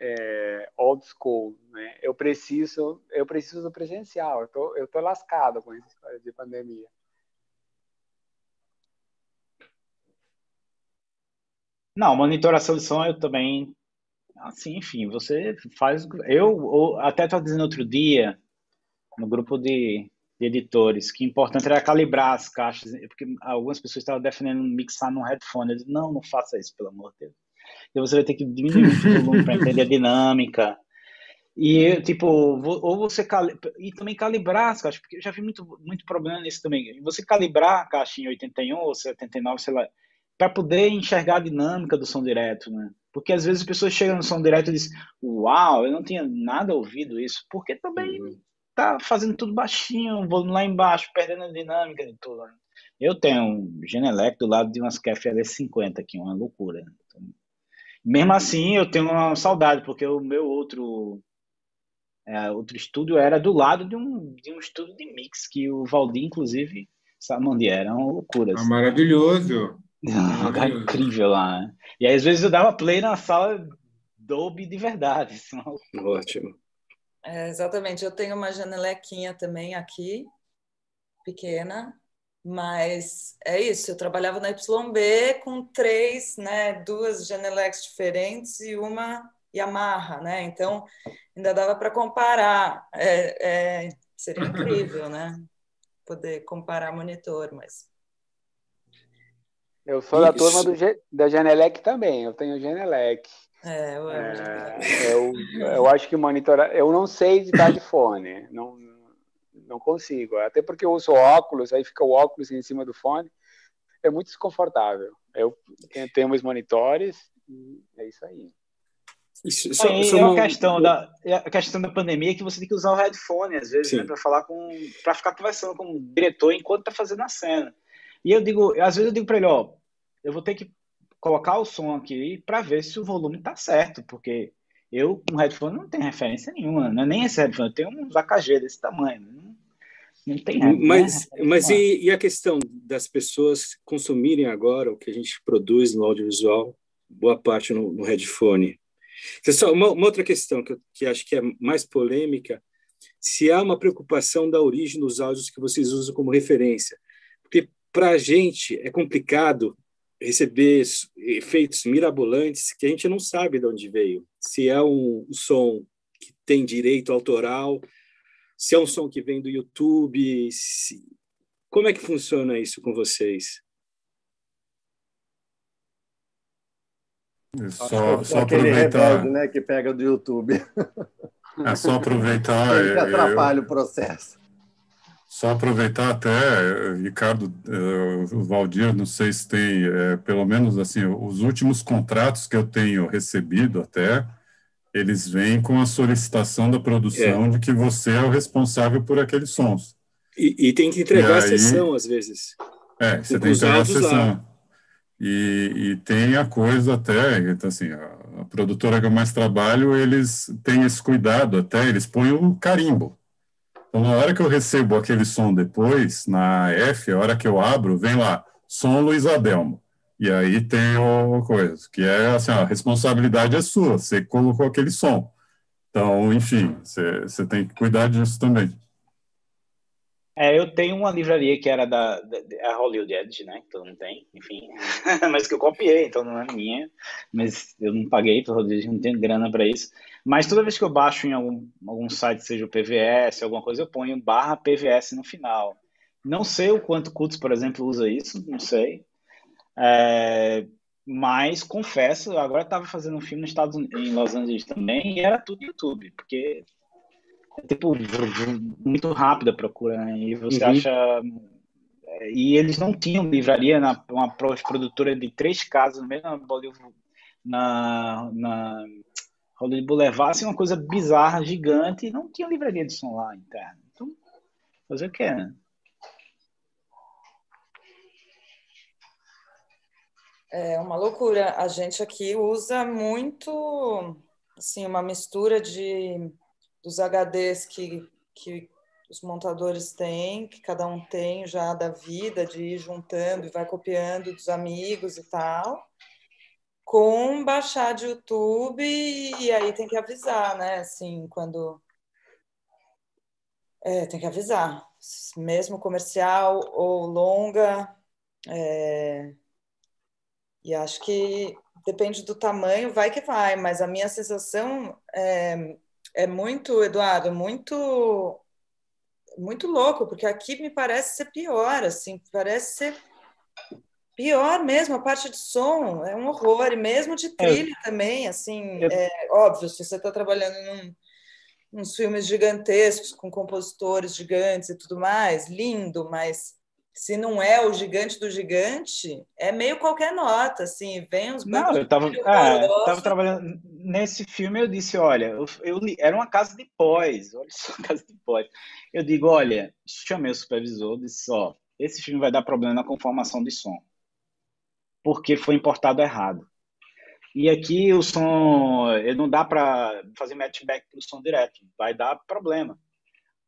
é, old school, né? Eu preciso, eu preciso do presencial. Eu tô, eu tô lascado com essa história de pandemia. Não, monitoração de som eu também Assim, enfim, você faz. Eu até estava dizendo outro dia, no grupo de, de, editores, que importante era calibrar as caixas, porque algumas pessoas estavam defendendo mixar no headphone. Eu disse, não, não faça isso, pelo amor de Deus. E você vai ter que diminuir o volume para entender a dinâmica. E, tipo, ou você. Cali... E também calibrar as caixas, porque eu já vi muito, muito problema nisso também. Você calibrar a caixa em 81 ou 79, sei lá, para poder enxergar a dinâmica do som direto, né? Porque às vezes as pessoas chegam no som direto e dizem, uau, eu não tinha nada ouvido isso, porque também uhum. Tá fazendo tudo baixinho, volume lá embaixo, perdendo a dinâmica de tudo. Eu tenho um Genelec do lado de umas KFL 50 aqui, uma loucura. Então, mesmo assim, eu tenho uma saudade, porque o meu outro é, outro estúdio era do lado de um, de um estúdio de mix, que o Valdir, inclusive, sabe onde era, uma loucura. Assim. maravilhoso! [laughs] Um lugar incrível lá. Né? E aí, às vezes, eu dava play na sala Dolby de verdade. Senão... Ótimo. É, exatamente. Eu tenho uma janelequinha também aqui, pequena, mas é isso. Eu trabalhava na YB com três, né, duas janelex diferentes e uma Yamaha, né? Então, ainda dava para comparar. É, é, seria incrível, né? Poder comparar monitor, mas eu sou Isso. da turma do, da Genelec também, eu tenho Genelec. É, eu, é, eu, eu acho que monitorar. Eu não sei editar de fone, não, não consigo. Até porque eu uso óculos, aí fica o óculos em cima do fone, é muito desconfortável. Eu tenho meus monitores, e é isso aí. Isso, é, só é uma questão da é a questão da pandemia que você tem que usar o headphone às vezes né, para falar com para ficar conversando com o diretor enquanto está fazendo a cena. E eu digo, às vezes eu digo para ele, ó, eu vou ter que colocar o som aqui para ver se o volume tá certo, porque eu com headphone não tenho referência nenhuma, não é nem esse headphone, eu tenho uns AKG desse tamanho, não, não tem Mas, mas e, e, a questão das pessoas consumirem agora o que a gente produz no audiovisual, boa parte no, no headphone? Pessoal, uma, uma outra questão que, eu, que acho que é mais polêmica, se há uma preocupação da origem dos áudios que vocês usam como referência. Porque para a gente é complicado receber efeitos mirabolantes que a gente não sabe de onde veio. Se é um som que tem direito autoral, se é um som que vem do YouTube, se... como é que funciona isso com vocês? Só, só aproveitar, rebelde, né, que pega do YouTube. É só aproveitar. [laughs] que atrapalha eu... o processo. Só aproveitar até, Ricardo, uh, Valdir, não sei se tem, é, pelo menos assim, os últimos contratos que eu tenho recebido até, eles vêm com a solicitação da produção é. de que você é o responsável por aqueles sons. E, e tem que entregar aí, a sessão, às vezes. É, você tem que entregar a sessão. E, e, tem a coisa até, então assim, a, a produtora que eu mais trabalho, eles têm esse cuidado até, eles põem o carimbo. Então, na hora que eu recebo aquele som depois, na F, a hora que eu abro, vem lá, som Luiz Adelmo. E aí tem o coisa, que é assim, a responsabilidade é sua, você colocou aquele som. Então, enfim, você, tem que cuidar disso também. É, eu tenho uma livraria que era da, da, da Hollywood Edge, né? Que todo mundo tem, enfim. [laughs] mas que eu copiei, então não é minha. Mas eu não paguei Hollywood Edge, não tenho grana para isso. Mas toda vez que eu baixo em algum, algum site, seja o PVS, alguma coisa, eu ponho barra PVS no final. Não sei o quanto Cuts, por exemplo, usa isso, não sei. É, mas confesso, agora estava fazendo um filme nos Estados Unidos, em Los Angeles também, e era tudo YouTube, porque tipo, muito rápida a procura, né? E você uhum. acha. E eles não tinham livraria na uma produtora de três casas, mesmo na Bolívar, na, na Hollywood Boulevard, assim, uma coisa bizarra, gigante, não tinha livraria de som lá interna. Então, fazer o quê, né? É uma loucura. A gente aqui usa muito, assim, uma mistura de dos HDs que, que os montadores têm, que cada um tem já da vida, de ir juntando e vai copiando dos amigos e tal, com baixar de YouTube e aí tem que avisar, né? Assim, quando. É, tem que avisar. Mesmo comercial ou longa. É... E acho que depende do tamanho, vai que vai, mas a minha sensação é, é muito, Eduardo, muito muito louco, porque aqui me parece ser pior, assim, parece ser pior mesmo, a parte de som é um horror, e mesmo de é. trilha é. também, assim, é óbvio, se você está trabalhando num, uns filmes gigantescos, com compositores gigantes e tudo mais, lindo, mas se não é o gigante do gigante, é meio qualquer nota, assim, vem uns Não, eu tava, é, tava trabalhando nesse filme, eu disse, olha, eu, eu, era uma casa de pós, olha só, casa de pós. Eu digo, olha, chamei o supervisor, disse, ó, esse filme vai dar problema na conformação de som, porque foi importado errado. E aqui o som, não dá para fazer matchback pro som direto, vai dar problema.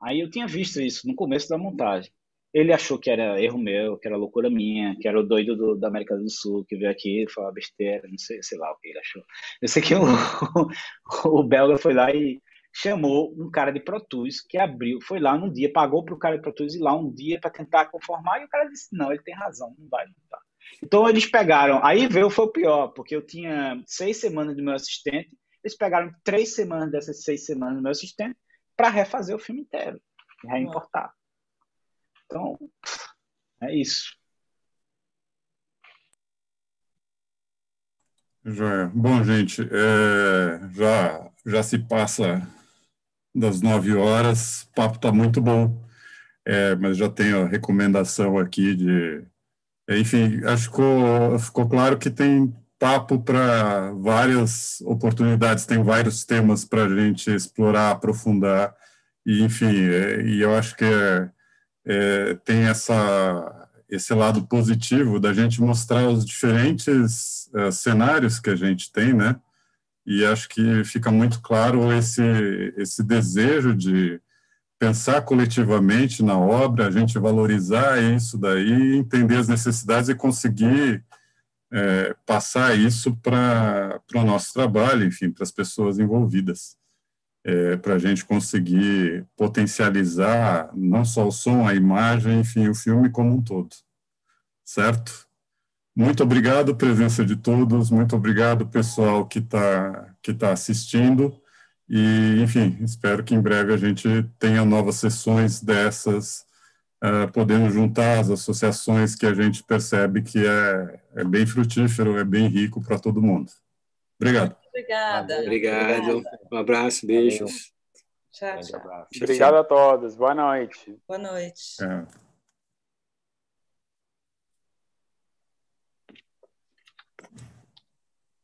Aí eu tinha visto isso no começo da montagem ele achou que era erro meu, que era loucura minha, que era o doido do, da América do Sul que veio aqui falar besteira, não sei, sei lá o que ele achou. Eu sei que o, [laughs] o belga foi lá e chamou um cara de Pro Tools que abriu, foi lá num dia, pagou para o cara de Pro Tools ir lá um dia para tentar conformar e o cara disse: não, ele tem razão, não vai montar. Então eles pegaram, aí veio foi o pior, porque eu tinha seis semanas do meu assistente, eles pegaram três semanas dessas seis semanas do meu assistente para refazer o filme inteiro, reimportar. Então, é isso. Joia. Bom, gente, é, já, já se passa das nove horas, o papo está muito bom, é, mas já tenho a recomendação aqui de. Enfim, acho que ficou, ficou claro que tem papo para várias oportunidades, tem vários temas para a gente explorar, aprofundar, e enfim, é, e eu acho que é, é, tem essa, esse lado positivo da gente mostrar os diferentes uh, cenários que a gente tem, né? E acho que fica muito claro esse, esse desejo de pensar coletivamente na obra, a gente valorizar isso daí, entender as necessidades e conseguir é, passar isso para o nosso trabalho, enfim, para as pessoas envolvidas é, para a gente conseguir potencializar não só o som, a imagem, enfim, o filme como um todo. Certo? Muito obrigado, presença de todos, muito obrigado, pessoal que está que tá assistindo. E, enfim, espero que em breve a gente tenha novas sessões dessas, uh, podendo juntar as associações que a gente percebe que é, é bem frutífero, é bem rico para todo mundo. Obrigado. Obrigada. Obrigado. Um abraço, beijos. Tchau, tchau. Obrigado a todos. Boa noite. Boa noite. É.